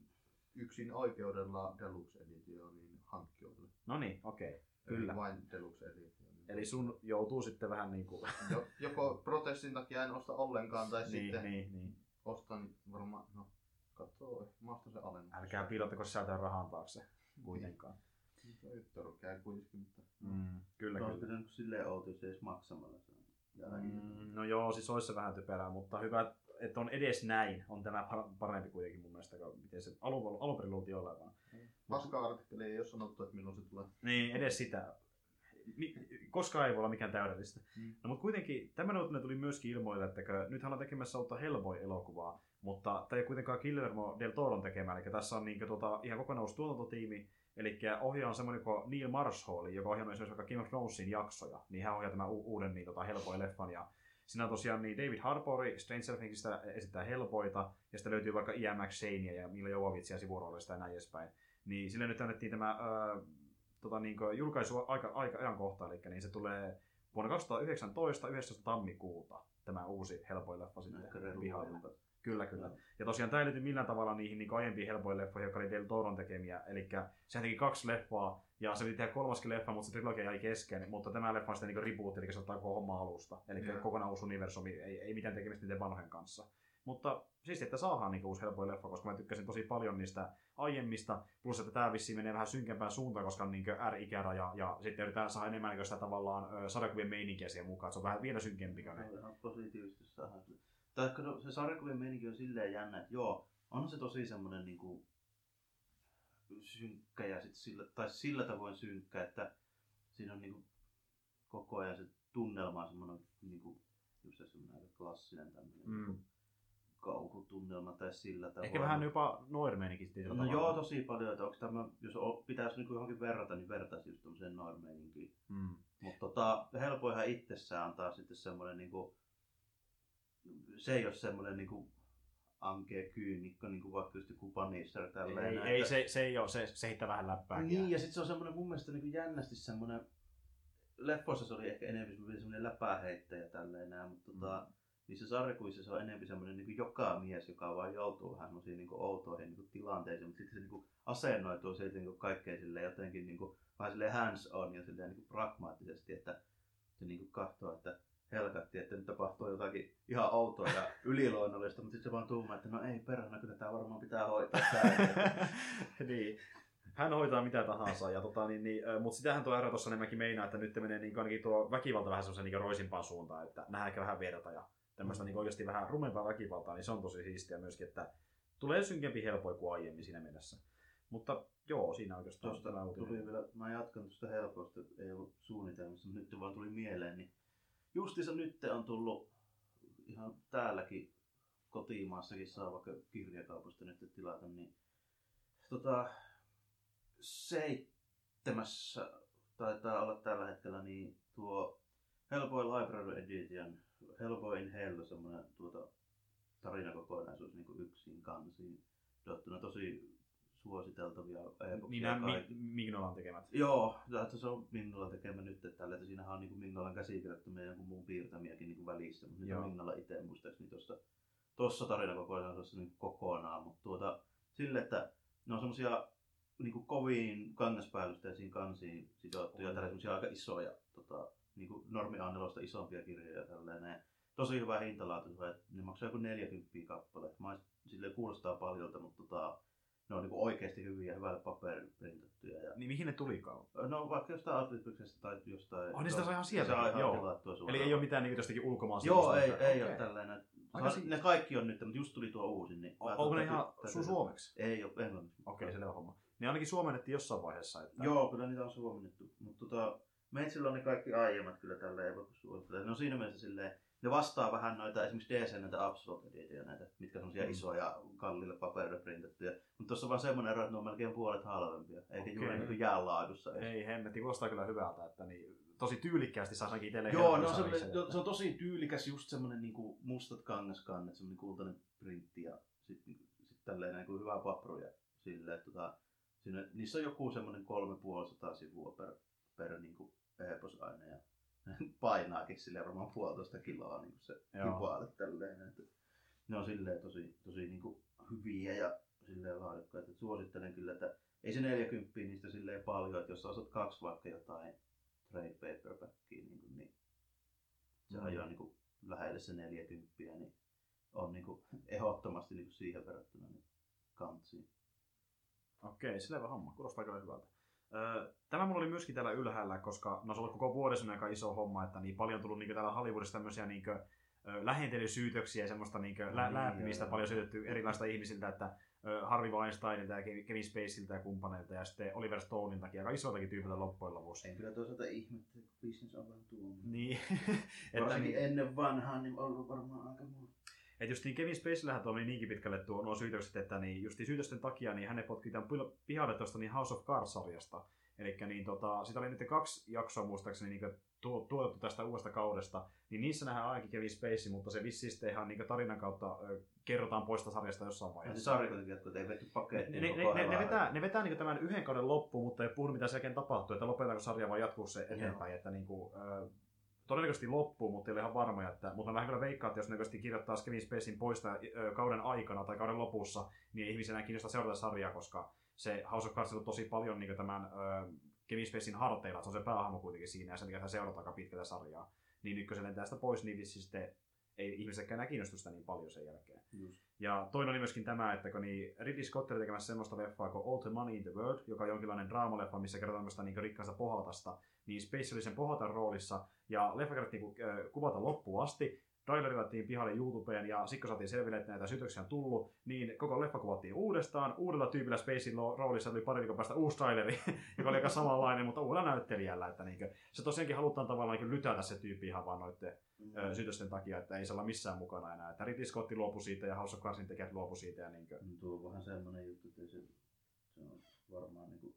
yksin oikeudella Deluxe Editionin hankkijoille. No niin, okei. Eli Kyllä. vain Deluxe Editionin. Eli sun joutuu sitten vähän niin kuin... Jo, joko protestin takia en osta ollenkaan, tai niin, sitten niin, niin. ostan varmaan, no katsoo, mä ostan se alennus. Älkää piilottako sisältöä rahan taakse kuitenkaan. Törkää kuitenkin, mutta Mm, kyllä, Olisi kyllä. pitänyt silleen outo, jos edes maksamalla. Ja Mm, no joo, siis olisi se vähän typerää, mutta hyvä, että on edes näin. On tämä par- parempi kuitenkin mun mielestä, miten se alun, alun perin luultiin olevan. paska-artikkeli ei ole sanottu, että milloin se tulee. Niin, edes sitä. Koskaan ei voi olla mikään täydellistä. Mm. No, mutta kuitenkin tämmöinen uutinen tuli myöskin ilmoille, että nythän on tekemässä uutta Hellboy-elokuvaa, mutta tämä ei kuitenkaan Guillermo del Toron tekemä, eli tässä on niin tuota, ihan kokonaan uusi tuotantotiimi, eli ohjaa on semmoinen kuin Neil Marshall, joka ohjannut esimerkiksi vaikka Game of Thronesin jaksoja, niin hän ohjaa tämän u- uuden niin, tota, Hellboy-leffan, ja siinä on tosiaan niin David Harbour Stranger Thingsista esittää Hellboyta, ja sitten löytyy vaikka Ian McShanea ja Mila Jovovicia sivuroolista ja näin edespäin. Niin sille nyt annettiin tämä öö, tota, niin julkaisu aika, aika ajankohta, eli niin se tulee vuonna 2019, 19. tammikuuta, tämä uusi Hellboy-leffa sitten Ehkä reilu pihalle. Kyllä, kyllä. Ja tosiaan tämä ei liity millään tavalla niihin niin aiempiin Hellboy-leffoihin, jotka oli Del Toron tekemiä. Eli sehän teki kaksi leffaa, ja se piti tehdä kolmaskin leffa, mutta se trilogia jäi kesken. Mutta tämä leffa on sitten niin reboot, eli se ottaa koko homma alusta. Eli Joo. kokonaan uusi universumi, ei, ei mitään tekemistä niiden vanhojen kanssa. Mutta siis, että saadaan niin uusi Hellboy-leffa, koska mä tykkäsin tosi paljon niistä aiemmista. Plus, että tämä vissiin menee vähän synkempään suuntaan, koska on niin R-ikäraja, ja sitten yritetään saada enemmän niin sitä tavallaan sarjakuvien meininkiä siihen mukaan. Se on vähän vielä synkempi. On ihan positiivisesti saada. Tai kato, se sarjakuvien meininki on silleen jännä, että joo, on se tosi semmoinen niinku synkkä ja sit sillä, tai sillä tavoin synkkä, että siinä on niinku koko ajan se tunnelma on semmoinen niinku, just se semmoinen aika klassinen tämmöinen Mm. Kauhutunnelma tai sillä tavoin. Ehkä vähän jopa noir-meininki sitten. No joo, tosi paljon, että onko tämä, jos pitäisi niinku johonkin verrata, niin vertaisi just tommoseen normeininkiin. Mm. Mutta tota, helpoihan itsessään on taas sitten semmoinen, niinku, se ei ole semmoinen niinku, ankea kyynikko, niinku vaikka just joku Punisher tälleen. Ei, näin, ei että- se, se ei ole, se, se heittää vähän läppää. Niin, ja sitten se on semmoinen mun mielestä niinku jännästi semmoinen, leffoissa se oli ehkä enemmän semmoinen, läpäheittäjä tälleen näin, mutta tota, sarjakuvissa se on enemmän semmoinen niinku joka mies, joka vaan joutuu vähän semmoisiin niinku outoihin niinku tilanteisiin, mutta sitten se niinku asennoituu silti niinku kaikkeen silleen jotenkin niinku, vähän silleen hands on ja silleen niinku pragmaattisesti, että se niinku katsoo, että helkatti, että nyt tapahtuu jotakin ihan outoa ja yliluonnollista, mutta sitten se vaan tuuma, että no ei perhana, kyllä tämä varmaan pitää hoitaa tää. niin. Hän hoitaa mitä tahansa, ja tota, niin, niin, mutta sitähän tuo R tuossa enemmänkin meinaa, että nyt menee niin, ainakin tuo väkivalta vähän semmoisen niin roisimpaan suuntaan, että nähdään ehkä vähän verta ja tämmöistä mm. niin oikeasti vähän rumempaa väkivaltaa, niin se on tosi siistiä myöskin, että tulee synkempi helpoi kuin aiemmin siinä mielessä. Mutta joo, siinä oikeastaan Tuosta tuli vielä, mä jatkan tuosta helposta, ei ollut suunnitelmassa, mutta nyt vaan tuli mieleen, niin justiinsa nyt on tullut ihan täälläkin kotimaassakin saa vaikka kirjakaupasta nyt tilata, niin tota, seitsemässä taitaa olla tällä hetkellä niin tuo Hellboy Library Edition, Hellboy in Hell, semmoinen tuota, tarinakokonaisuus niin kuin yksin kansiin. Dottuna tosi suositeltavia epoksia. Niin nämä mi- Mignolan tekemät. Joo, että se on Mignolan tekemä nyt, että, tällä, että siinähän on niin Mignolan käsikirjoittamia ja jonkun muun piirtämiäkin niin välissä, mutta nyt on Mignola itse muistaakseni tuossa tuossa tarinakokonaisuudessa niin kokonaan, mutta tuota, sille, että ne on semmoisia niin kuin koviin kangaspäällysteisiin kansiin sidottuja, tällaisia aika isoja, tota, niin kuin normi a isompia kirjoja tällainen. Tosi hyvä hintalaatu, että ne maksaa joku 40 kappale. Mä sille kuulostaa paljolta, mutta tota, ne on niinku oikeasti hyviä, hyvällä paperiprintattuja. Ja... Niin mihin ne tulikaan? No vaikka jostain Outlitbyxestä tai jostain... Oh, niin sitä saa ihan sieltä? On ihan Eli ei ole mitään niinku jostakin ulkomaan Joo, ei, ei okay. ole tällainen. Aika si- ne kaikki on nyt, mutta just tuli tuo uusi. Niin o- onko ne ihan sun suomeksi? Ei ole englanniksi. Okei, okay, selvä homma. Ne ainakin suomennettiin jossain vaiheessa. Että... Joo, kyllä niitä on suomennettu. Mutta tota, meitsillä on ne kaikki aiemmat kyllä tällä ei voi suositella. No siinä mielessä silleen, ne vastaa vähän noita esimerkiksi DC näitä Absolute näitä, mitkä on mm. isoja, kalliille paperiprintattuja. Mutta tuossa on vaan semmoinen ero, että ne on melkein puolet halvempia, eikä okay. juuri niin jäänlaadussa. Ei hemmetti, kuulostaa kyllä hyvältä, että niin, tosi tyylikkäästi saa ainakin itselle Joo, no, se, on, se on tosi tyylikäs just semmoinen niin mustat kangaskannet, semmoinen kultainen printti ja sitten niin, sit tälleen niin kuin hyvää papruja silleen, että tota, siinä, niissä on joku semmoinen 350 sivua per, per niin kuin ja painaakin sille varmaan puolitoista kiloa niin kuin se kipaale tälleen. Että ne on silleen tosi, tosi niin kuin hyviä ja silleen laadukkaita. Suosittelen kyllä, että ei se 40 niistä silleen paljon, että jos osat kaksi vaikka jotain trade paperbackia, niin, kuin, niin se on mm. jo niin kuin lähelle se 40, niin on niin kuin ehdottomasti niin kuin siihen verrattuna niin kantsiin. Okei, selvä homma. Kuulostaa kyllä hyvältä. Tämä mulla oli myöskin täällä ylhäällä, koska no se oli koko vuodessa aika iso homma, että niin paljon tullut niin täällä Hollywoodissa tämmöisiä niin lähentelysyytöksiä ja semmoista niin lä- niin, läppimistä paljon syytetty erilaista ihmisiltä, että Harvey Weinsteinilta ja Kevin Spaceilta ja kumppaneilta ja sitten Oliver Stoneiltakin aika isoiltakin tyypiltä loppujen lopuksi. Ei kyllä toisaalta ihmettä, kun business on vähän tuolla. Niin. että niin, ennen vanhaa niin ollut varmaan aika monta. Että just niin Kevin Spaceyllähän toimi niinkin pitkälle tuo, nuo syytökset, että niin just syytösten takia niin hänet potki tämän pihalle tuosta niin House of Cards-sarjasta. Eli niin tota, sitä oli nyt kaksi jaksoa muistaakseni niin tuotettu tästä uudesta kaudesta, niin niissä nähdään ainakin Kevin Spacey, mutta se vissi sitten ihan niin tarinan kautta ö, kerrotaan pois sarjasta jossain vaiheessa. Se sarja kun ei vetty pakettiin. Ne, ne, ne, ne, vetää, ne vetää niin tämän yhden kauden loppuun, mutta ei puhu mitä sen tapahtuu, että lopetetaanko sarja vai jatkuu se eteenpäin. Että niin kuin, ö, todennäköisesti loppuu, mutta ei ole ihan varma. Että, mutta mä vähän kyllä veikkaan, että jos ne kirjoittaa Kevin Spacein pois kauden aikana tai kauden lopussa, niin ei ihmisiä enää kiinnosta seurata sarjaa, koska se House of Cards on tosi paljon niin tämän ö, Kevin Spacein harteilla, se on se päähahmo kuitenkin siinä, ja sen takia seurataan aika pitkältä sarjaa. Niin nyt kun se lentää sitä pois, niin sitten ei ihmisetkään enää kiinnostusta niin paljon sen jälkeen. Just. Ja toinen oli myöskin tämä, että kun niin Ridley Scott oli tekemässä semmoista leffaa kuin All the Money in the World, joka on jonkinlainen draamaleffa, missä kerrotaan tämmöistä niin rikkaasta pohatasta, niin Space oli sen pohatan roolissa, ja leffa kerrottiin kuvata loppuun asti, traileri laitettiin pihalle YouTubeen ja sitten kun saatiin selville, että näitä syytöksiä on tullut, niin koko leffa kuvattiin uudestaan. Uudella tyypillä Spacein roolissa tuli pari viikon päästä uusi traileri, joka oli aika samanlainen, mutta uudella näyttelijällä. Että niin se tosiaankin halutaan tavallaan niin lytätä se tyyppi ihan vaan noiden mm. syytösten takia, että ei saa olla missään mukana enää. Että Ridley Scott luopui siitä ja House of Cardsin tekijät luopui siitä. Ja niin kuin... Tuo on vähän semmoinen juttu, että se, se on varmaan niin kuin,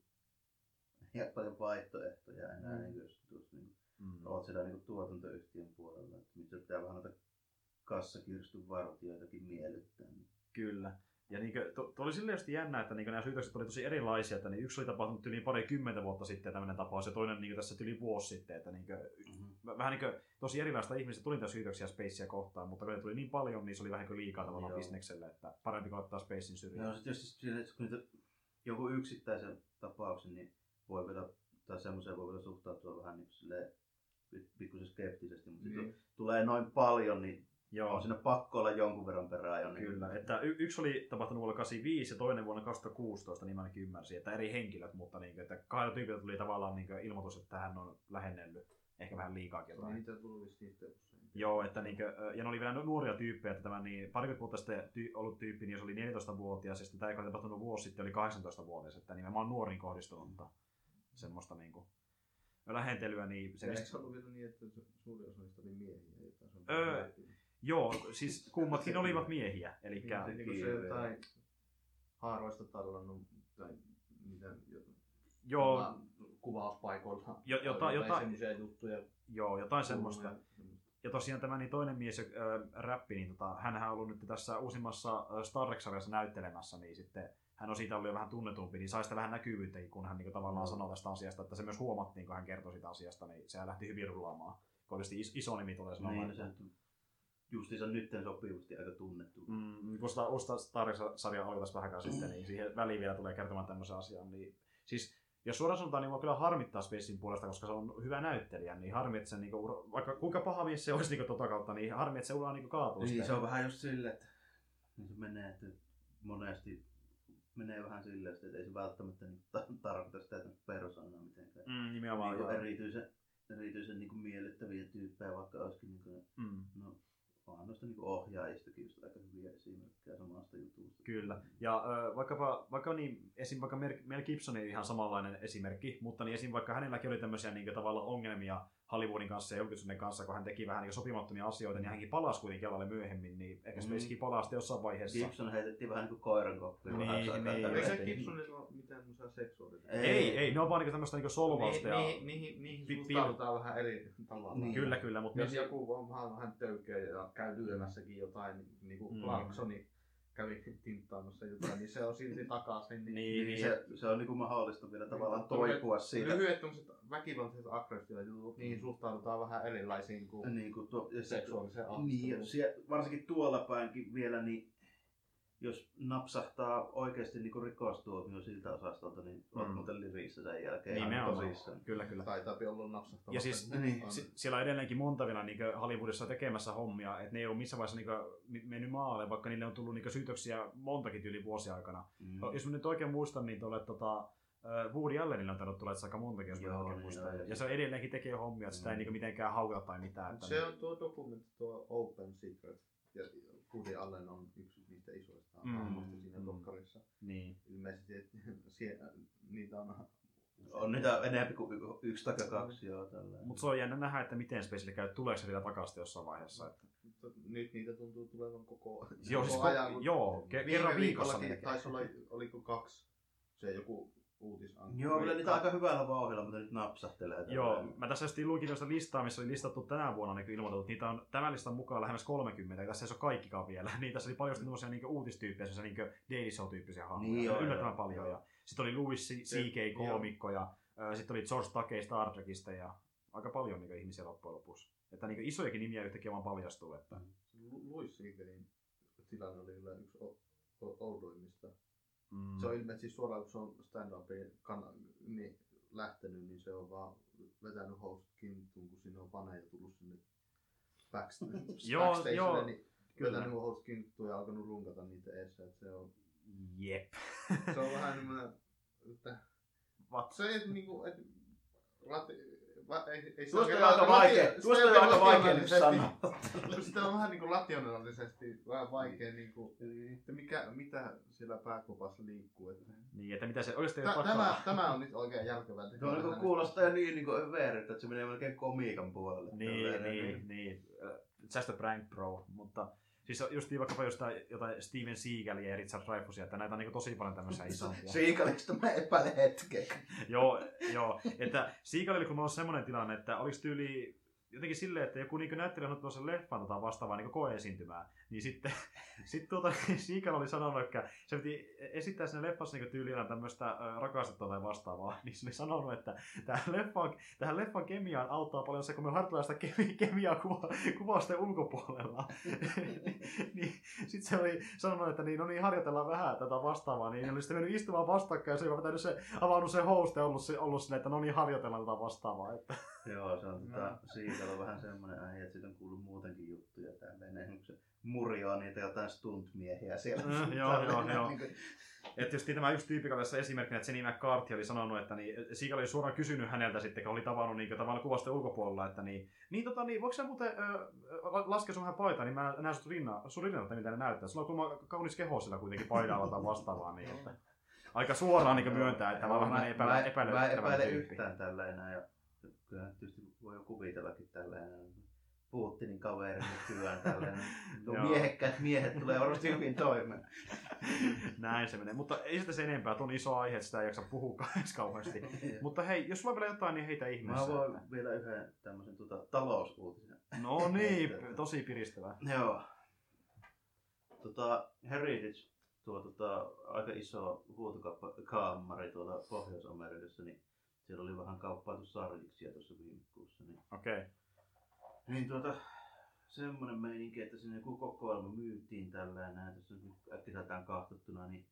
ja paljon vaihtoehtoja enää, mm. niin kuin, jos tuossa niin mm. olet siellä niin tuotantoyhtiön puolella, että missä pitää vähän noita kassakirstun vartijoitakin miellyttää. Niin. Kyllä. Ja niin kuin, to, to oli silleen just jännä, että niin nämä syytökset oli tosi erilaisia, että niin yksi oli tapahtunut yli pari kymmentä vuotta sitten tämmöinen tapaus, ja toinen niin tässä yli vuosi sitten, että niin kuin, mm-hmm. vähän niin kuin, tosi erilaista ihmistä tuli niitä syytöksiä Spacea kohtaan, mutta kun tuli niin paljon, niin se oli vähän kuin liikaa tavallaan bisnekselle, että parempi ottaa Spacein syrjään. Joo, sitten jos kun niitä, joku yksittäisen tapauksen, niin voi vielä, tai semmoiseen voi vielä suhtautua vähän niin kuin silleen, pikkusen skeptisesti, mutta Niin. sitten tulee noin paljon, niin Joo, on siinä pakko olla jonkun verran perää jo. Niin Kyllä, että y- yksi oli tapahtunut vuonna 85 ja toinen vuonna 2016, niin mä ainakin ymmärsin, että eri henkilöt, mutta niin, että kahdella tyypiltä tuli tavallaan niin ilmoitus, että hän on lähennellyt ehkä vähän liikaakin jotain. Niitä tuli vissiin. Joo, että niinkö, ö, ja ne oli vielä nuoria tyyppejä, että tämä niin, parikymmentä vuotta sitten ty- ollut tyyppi, niin se oli 14-vuotias, ja sitten tämä, joka oli tapahtunut vuosi sitten, oli 18-vuotias, että nimenomaan nuoriin kohdistunutta semmoista niin kuin, lähentelyä, niin se se ollut vielä niin, että su- suurin osa niistä oli miehiä? Jota se on Öö? Joo, siis kummatkin olivat miehiä, eli Niin, niin se Kiireellä. jotain haaroista tallannut tai mitä jo- joo, kuva- kuvauspaikoilla. Jo- jota- jota- semmoisia juttuja. joo, jotain semmoista. Ja tosiaan tämä niin toinen mies, äh, räppi, niin tota, hänhän on ollut nyt tässä uusimmassa Star Trek-sarjassa näyttelemässä, niin sitten hän on siitä ollut jo vähän tunnetumpi, niin sai sitä vähän näkyvyyttäkin, kun hän niin tavallaan Mm. sanoi tästä asiasta, että se myös huomattiin, kun hän kertoi sitä asiasta, niin sehän lähti hyvin rullaamaan. Kun iso nimi tulee sanomaan. Niin, se nyt justiinsa nytten sopivasti aika tunnettu. Mm, kun sitä uusta Star Trek-sarjaa alkoi tässä vähän aikaa sitten, niin siihen väliin vielä tulee kertomaan tämmöisen asian. Niin, siis jos suoraan sanotaan, niin mua kyllä harmittaa Spacein puolesta, koska se on hyvä näyttelijä, niin harmi, että se, niin kuin, vaikka kuinka paha mies se olisi niin tota kautta, niin harmi, että se ura niin kaatuu. Niin, sitten. se on vähän just silleen, että niin se menee, että monesti menee vähän silleen, että ei se välttämättä niin ta- tarkoita sitä persoonaa mitenkään. Mm, nimenomaan. Niin erityisen, erityisen niin kuin miellyttäviä tyyppejä, vaikka olisikin niin kuin, Mm. no, vaan noista niin ohjaajistakin just aika hyviä esimerkkejä samasta jutusta. Kyllä. Ja ö, vaikkapa, vaikka niin, esim. vaikka Mel, Gibson on ihan samanlainen esimerkki, mutta niin esim. vaikka hänelläkin oli tämmöisiä niin tavallaan ongelmia Hollywoodin kanssa ja julkisuuden kanssa, kun hän teki vähän niin sopimattomia asioita, niin hänkin palasi kuitenkin alalle myöhemmin, niin ehkä Mm. Spacekin palasi sitten jossain vaiheessa. Gibson heitettiin vähän niin kuin koiran koppiin. Niin, niin. tällä Eikö se. Gibsonilla ole mitään semmoisia seksuaalisia? Ei, ei, ne on vaan niin tämmöistä niin solvausta. Niihin, Ja... niihin, niihin, niihin Pi- suhtaudutaan vähän eri tavalla. Niin. Kyllä, kyllä, mutta Jos myös, joku on vähän, vähän töykeä ja käy lyömässäkin jotain, niin kuin Mm. mm. Clarksoni kävi tinttaamassa jotain, niin se on silti takaisin. Niin, niin, Niin, niin, se, se on niin kuin mahdollista vielä tavallaan Mutta toipua siitä. Lyhyet tämmöiset väkivaltaiset aggressiot, niihin suhtaudutaan vähän erilaisiin kuin Niin kuin tuo, ja se, seksuaalisen Niin, varsinkin tuolla päinkin vielä, niin jos napsahtaa oikeasti niin rikostuomio siltä osastolta, niin mm. Mm. muuten lirissä sen jälkeen. ihan nimenomaan. tosissaan. Kyllä, kyllä. Taitaa olla napsahtamassa. Ja siis niin, on. Siellä on edelleenkin monta vielä niin Hollywoodissa tekemässä hommia, että ne ei ole missään vaiheessa niin mennyt maalle, vaikka niille on tullut niin syytöksiä montakin yli vuosia aikana. Mm. Jos mä nyt oikein muistan, niin tuolle tota, Woody Allenille on tainnut tulla aika montakin, jos mä Joo, oikein niin muistan. joo, Ja, se edelleenkin tekee hommia, että sitä ei niin mitenkään hauta tai mitään. Että Se on tuo dokumentti, tuo Open Secret. Ja Woody Allen on yksi niistä isoista Mm. hahmoista siinä Mm. dokkarissa. Niin. Ilmeisesti että siellä, niitä on On niitä enemmän kuin yksi tai kaksi, joo. Tällä. Mutta se on jännä nähdä, että miten Spacelle käy, tuleeko se vielä takaisin jossain vaiheessa. Että... Nyt niitä tuntuu tulevan koko, Joo, siis ko- kun joo, kerran viikossa taisi olla, oliko kaksi, se joku uutisankkuri. Joo, kyllä niitä aika hyvällä vauhdilla, mutta nyt napsahtelee. Joo, mä tässä sitten luin tuosta listaa, missä oli listattu tänä vuonna niin ilmoitettu, että niitä on tämän listan mukaan lähemmäs 30, ja tässä ei ole kaikkikaan vielä. Niin tässä oli paljon tämmöisiä niin uutistyyppejä, semmoisia niin Daily Show-tyyppisiä hahmoja. Niin, joo, yllättävän joo, paljon. joo. Ja sitten oli Louis C.K. koomikko, ja äh, sitten oli George Takei Star Trekista, ja aika paljon niin ihmisiä loppujen lopuksi. Että niin isojakin nimiä yhtäkkiä vaan paljastuu. Että... Lu- Louis C.K.'in tilanne oli kyllä yksi o- o- oudoimmista. Mm. Se on ilmeisesti suoraan, kun se on stand-upin niin lähtenyt, niin se on vaan vetänyt host kinttuun, kun sinne on faneja tullut sinne backstage, Joo, joo, niin kyllä. vetänyt host kinttuun ja alkanut runkata niitä eessä. Että se, on, Jep. se on vähän semmoinen, että What? se ei niinku, että va, ei, ei sitä Tuosta on aika vaikea, tuosta on aika vaikea nyt sanoa. Sitä on vähän niinku lationaalisesti vähän vaikea, niinku, että mikä, mitä siellä pääkopassa liikkuu. Että. Niin, että mitä se oikeasti ei tämä, tämä on nyt oikein järkevää. Tuo niin kuin kuulostaa jo niin, niin kuin överiltä, että se menee melkein komiikan puolelle. Niin, niin, niin. Just a prank bro, mutta siis just vaikkapa jostain jotain Steven Seagalia ja Richard Dreyfusia, että näitä on niin tosi paljon tämmöisiä isompia. Siikalista mä epäilen hetken. joo, joo, että Seagalilla kun on semmoinen tilanne, että olisi tyyli jotenkin silleen, että joku niin näyttelijä on ottanut sen leffan tota vastaavaa niin koeesiintymää, Niin sitten sit tuota, Siikal oli sanonut, että se piti esittää sinne leffassa niin tyylillä tämmöistä rakastetta tai vastaavaa. Niin se oli sanonut, että tähän leffan, tähän leffan kemiaan auttaa paljon se, kun me harjoitellaan sitä kemi, kemiaa kuva, kuvausten ulkopuolella. niin, sitten se oli sanonut, että niin, no niin, harjoitellaan vähän tätä vastaavaa. Niin oli sitten mennyt istumaan vastakkain ja se oli vetänyt se, avannut se host ja ollut, ollut sinne, että no niin, harjoitellaan tätä vastaavaa. Että, Joo, se on tota, siitä on vähän semmoinen äijä, että siitä on kuullut muutenkin juttuja tälleen. Esimerkiksi se murjoa niitä jotain stuntmiehiä siellä. Mm, joo, Tälleen, joo, joo. niin kuin- Että just tämä just tyypikalisessa esimerkkinä, että Jenny McCarthy oli sanonut, että niin, Siika oli suoraan kysynyt häneltä sitten, kun oli tavannut niin, tavallaan kuvasten ulkopuolella, että niin, niin, tota, niin voiko sä muuten la- laskea sun vähän paitaa, niin mä näen sut rinnan, sun rinnalta, mitä ne näyttää. Sulla on kuulemma kaunis keho sillä kuitenkin paidalla tai vastaavaa, niin että aika suoraan niin myöntää, että Joo, mä vähän mä, epäile, mä, epäile, mä epäile epäile tyyppi. yhtään tällä enää. Ja kyllä tietysti voi jo kuvitellakin tällä enää. Putinin kaveri nykyään tällainen. No miehekkäät miehet tulee varmasti hyvin toimeen. Näin se menee, mutta ei sitä sen enempää, tuon iso aihe, että sitä ei jaksa puhua kauheasti. Mutta hei, jos sulla on vielä jotain, niin heitä ihmeessä. Mä voin että- vielä yhden tämmöisen tota, talousuutisen. No niin, tosi piristävää. Joo. Tota, Heritage, tuo tota, aika iso huutokauppakaammari tuolla Pohjois-Amerikassa, niin siellä oli vähän kauppailtu sarjiksia tuossa viime kuussa. Niin, Okei. Okay. Niin tuota, semmoinen meininki, että sinne joku kokoelma myytiin tällä ja näin, tässä nyt äkkiseltään kahtottuna, niin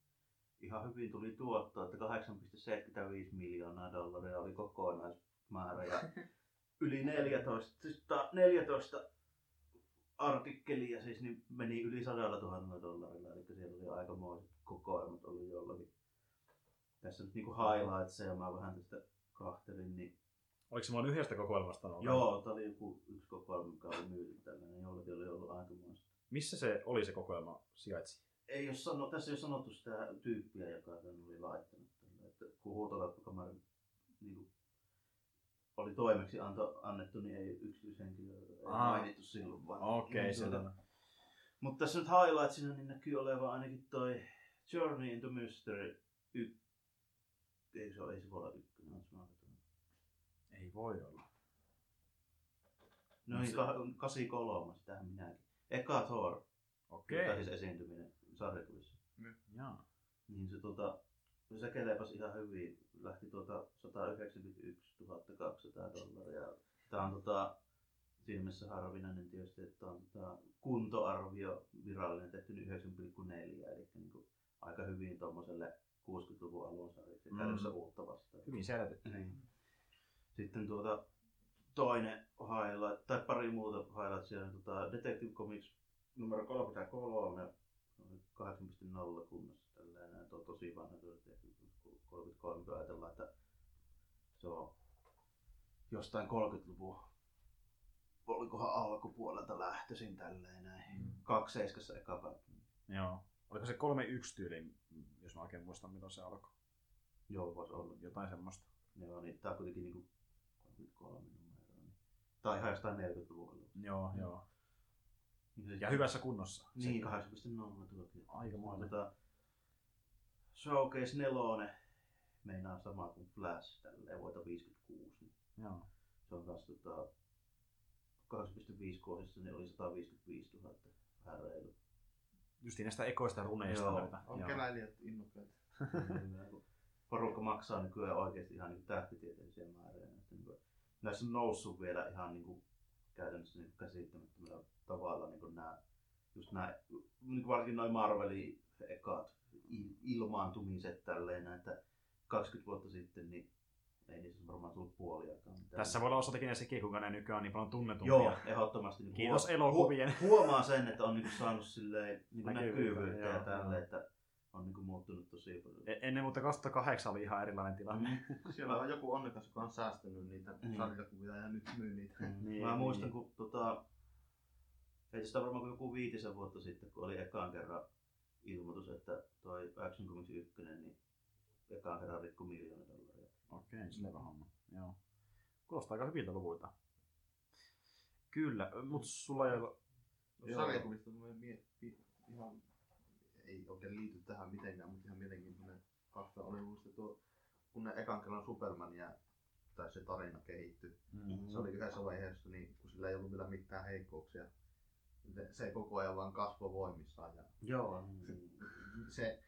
ihan hyvin tuli tuottoa, että 8,75 miljoonaa dollaria oli kokonaismäärä ja yli 14, siis ta- 14 artikkelia siis niin meni yli 100 000 dollarilla, eli siellä oli aikamoiset kokoelmat ollut jollakin. Tässä nyt niinku highlightseja mä vähän tästä kahtelin, niin Oliko se vaan yhdestä kokoelmasta? ollut? joo, tää oli joku yksi kokoelma, mikä oli myyty tällainen, jollakin oli ollut aikamoista. Missä se oli se kokoelma sijaitsi? Ei ole sano, tässä ei ole sanottu sitä tyyppiä, joka tämän oli laittanut. Tälle. Että kun huutokauppakamari niin kuin, oli toimeksi anto, annettu, niin ei yksityishenkilö ei Aa. mainittu silloin. Vaan, Okei, niin, se tuota, Mutta tässä nyt highlightsina niin näkyy olevan ainakin toi Journey into Mystery y... Ei se ole, ei se voi olla ykkönen, voi olla. No niin, se- ka- 83, sitähän minäkin. Eka Thor, Okei. okay. siis esiintyminen sarjakuvissa. Jaa. Niin se tota, se kelepas ihan hyvin. Lähti tuota 191 200 dollaria. Tää on tota, siinä mielessä harvinainen tietysti, että on tota, kuntoarvio virallinen tehty nyt 9,4, eli niinku aika hyvin tuommoiselle 60-luvun alun sarjaksi Mm. uutta vastaan. Hyvin selvitetty. Niin. Sitten tuota, toinen highlight, tai pari muuta highlightsia, niin tota Detective Comics numero 33, 8.0 kunnossa tällainen, tuo on tosi vanha tuo Detective Comics 33, kun ajatellaan, että se on jostain 30-luvun, olikohan alkupuolelta lähtöisin tälleen näin. Mm. Kaksi seiskassa eka päivä. Joo. Oliko se 3-1 tyyli, jos mä oikein muistan milloin se alkoi? Joo, voisi olla. Jotain semmoista. Joo, niin tää on kuitenkin niinku 33 numeroa. Niin. Tai ihan jostain 40-luvulla. Joo, joo. Niin, Ja hyvässä kunnossa. Niin, Se- 8.0 tuokin. Aika moinen. Tota, Showcase 4 meinaa sama kuin Flash, tälleen vuotta 56. Niin Joo. se on kans tota, 2.5 kohdissa, niin oli 155 000 vähän reilu. Justiin näistä ekoista runeista Joo. On Joo. keläilijät innokkaita. Niin, Porukka maksaa nykyään oikeasti ihan niin tähtitieteellisiä määriä. Niin kuin, näissä on noussut vielä ihan niin kuin, käytännössä niin käsittämättömällä tavalla niin kuin nämä, just nämä, niin kuin varsinkin noin Marvelin ekat il- ilmaantumiset tälleen, että 20 vuotta sitten niin ei niissä varmaan tullut puoliakaan. mitään. Tässä voi olla osatekijä sekin, kuinka ne nykyään on niin paljon tunnetumpia. Joo, ehdottomasti. Niin Kiitos elokuvien. huomaa sen, että on niin saanut silleen, niin Näkyvyyttä, näkyvyyttä ja joo, tälle, joo. että on niin kuin muuttunut tosi paljon. E- Ennen mutta 2008 oli ihan erilainen tilanne. Siellä on joku onnekas, joka on säästänyt niitä Mm. sarjakuvia ja nyt myy niitä. Niin, Mä muistan, niin. kun tota, ei tästä varmaan kuin joku viitisen vuotta sitten, kun oli ekaan kerran ilmoitus, että toi Action Comics 1, niin ekaan kerran rikko miljoona dollaria. Okei, selvä homma. Joo. Kuulostaa aika hyviltä luvuilta. Kyllä, mutta sulla ei ole... No, sarjakuvista tulee mie- pi- ihan, ei oikein liity tähän mitenkään, mutta ihan mielenkiintoinen fakta oli muista tuo, kun ne ekan kerran Supermania tai se tarina kehittyi. Mm. Se oli yhdessä vaiheessa, niin kun sillä ei ollut vielä mitään heikkouksia. se- se koko ajan vaan kasvoi voimissaan. Ja Joo. niin. se,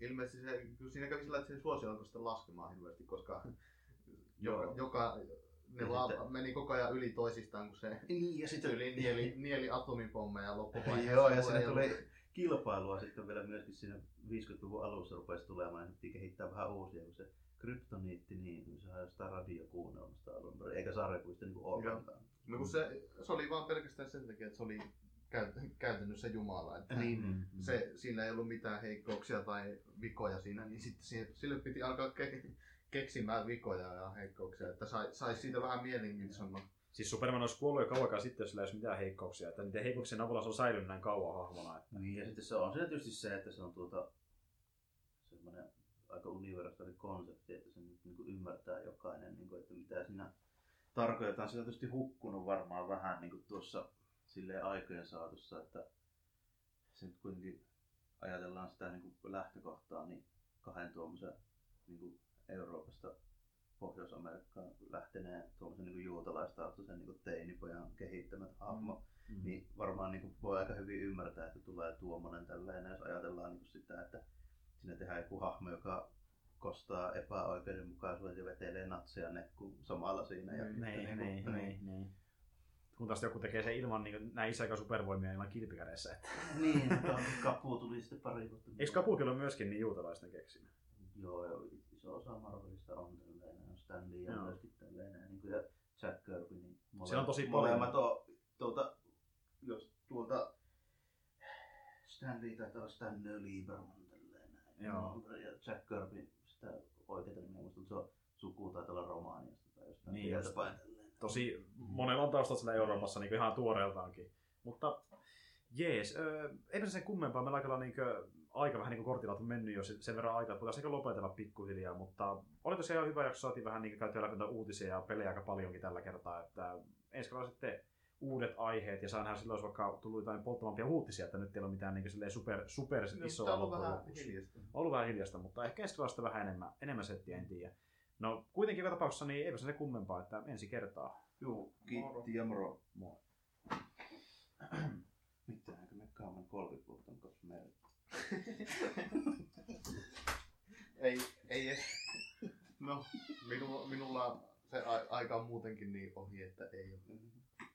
ilmeisesti se, siinä kävi sillä, että se suosio alkoi sitten laskemaan hirveästi, koska joka, Joo. joka ne Ja vaan sitten- meni koko ajan yli toisistaan, kun se Niin, ja sitten yli nieli, nieli atomipommeja loppuvaiheessa. Joo, ja ei tuli kilpailua sitten vielä myöskin siinä 50-luvun alussa rupesi tulemaan, ja piti kehittää vähän uusia, kun se kryptoniitti, niin se on jostain radiokuunnelmasta alun perin, eikä sarjakuista niin ollenkaan. No kun se, se oli vaan pelkästään sen takia, että se oli käyt, käytännössä Jumala. Että Niin, Mm. niin. se, sillä ei ollut mitään heikkouksia tai vikoja siinä, niin sitten sille piti alkaa ke, keksimään vikoja ja heikkouksia, että sai, sai siitä vähän mielenkiintoisemman. Siis Superman olisi kuollut jo kauan aikaa sitten, jos sillä ei olisi mitään heikkouksia. Että niiden heikkouksien avulla se on säilynyt näin kauan hahmona. Että... Niin, ja sitten se on siinä tietysti se, että se on tuota, semmoinen aika universaali konsepti, että se niin kuin ymmärtää jokainen, niin kuin, että mitä siinä tarkoitetaan. Se on tietysti hukkunut varmaan vähän niin kuin tuossa silleen aikojen saatossa, että se nyt kuitenkin ajatellaan sitä niin kuin lähtökohtaa, niin kahden tuommoisen niin kuin Euroopasta Pohjois-Amerikkaan lähteneen tuommoisen niin juutalaistaustaisen niin kuin teinipojan kehittämät hahmo, Mm. niin varmaan niin kuin voi aika hyvin ymmärtää, että tulee tuommoinen tällainen, jos ajatellaan niin kuin sitä, että siinä tehdään joku hahmo, joka kostaa epäoikeudenmukaisuuden ja vetelee natseja nekku samalla siinä. Ja, Niin, ja niin, kuin- niin, niin. Kun taas joku tekee sen ilman niin näin isäkä supervoimia ilman kilpikädessä. Että... Niin, Kapu tuli sitten pari vuotta. Eikö Kapukin ole myöskin niin juutalaisten keksimä? Joo, joo, iso osa Marvelista on tällainen, on Stan Lee ja Joo. myöskin tällainen, niin kuin ja Jack Kirby, niin mole- Siellä on tosi molemmat on, tuota, jos tuolta Stan Lee taitaa olla Stan Lieberman tällainen, Joo. ja Jack Kirby, sitä oikeita nimeä muista, mutta se on suku taitaa olla Romaniasta tai jostain Niin just. Tosi monella on taustat siellä Euroopassa niin ihan tuoreeltaankin. Mutta jees, öö, eipä se sen kummempaa. Meillä aika, niin aika vähän niin kortilla on mennyt jo sen verran aikaa, että voitaisiin ehkä lopetella pikkuhiljaa, mutta oli tosiaan ihan hyvä jakso, saatiin vähän niin käytyä läpi uutisia ja pelejä aika paljonkin tällä kertaa, että ensi kerralla sitten uudet aiheet ja saa nähdä silloin, jos vaikka tullut jotain polttavampia uutisia, että nyt ei ole mitään niin super, super No, isoa ollut vähän hiljasta. On ollut vähän hiljasta, mutta ehkä ensi kerralla sitten vähän enemmän, enemmän settiä, en tiedä. No kuitenkin joka tapauksessa niin eipä se se kummempaa, että ensi kertaa. Joo, Moro. kiitti ja moro. Moi. Mitähänkö me kaaman 30 vuotta on kanssa? Ei, ei edes. No, minulla, minulla se aika on muutenkin niin ohi, että ei ole.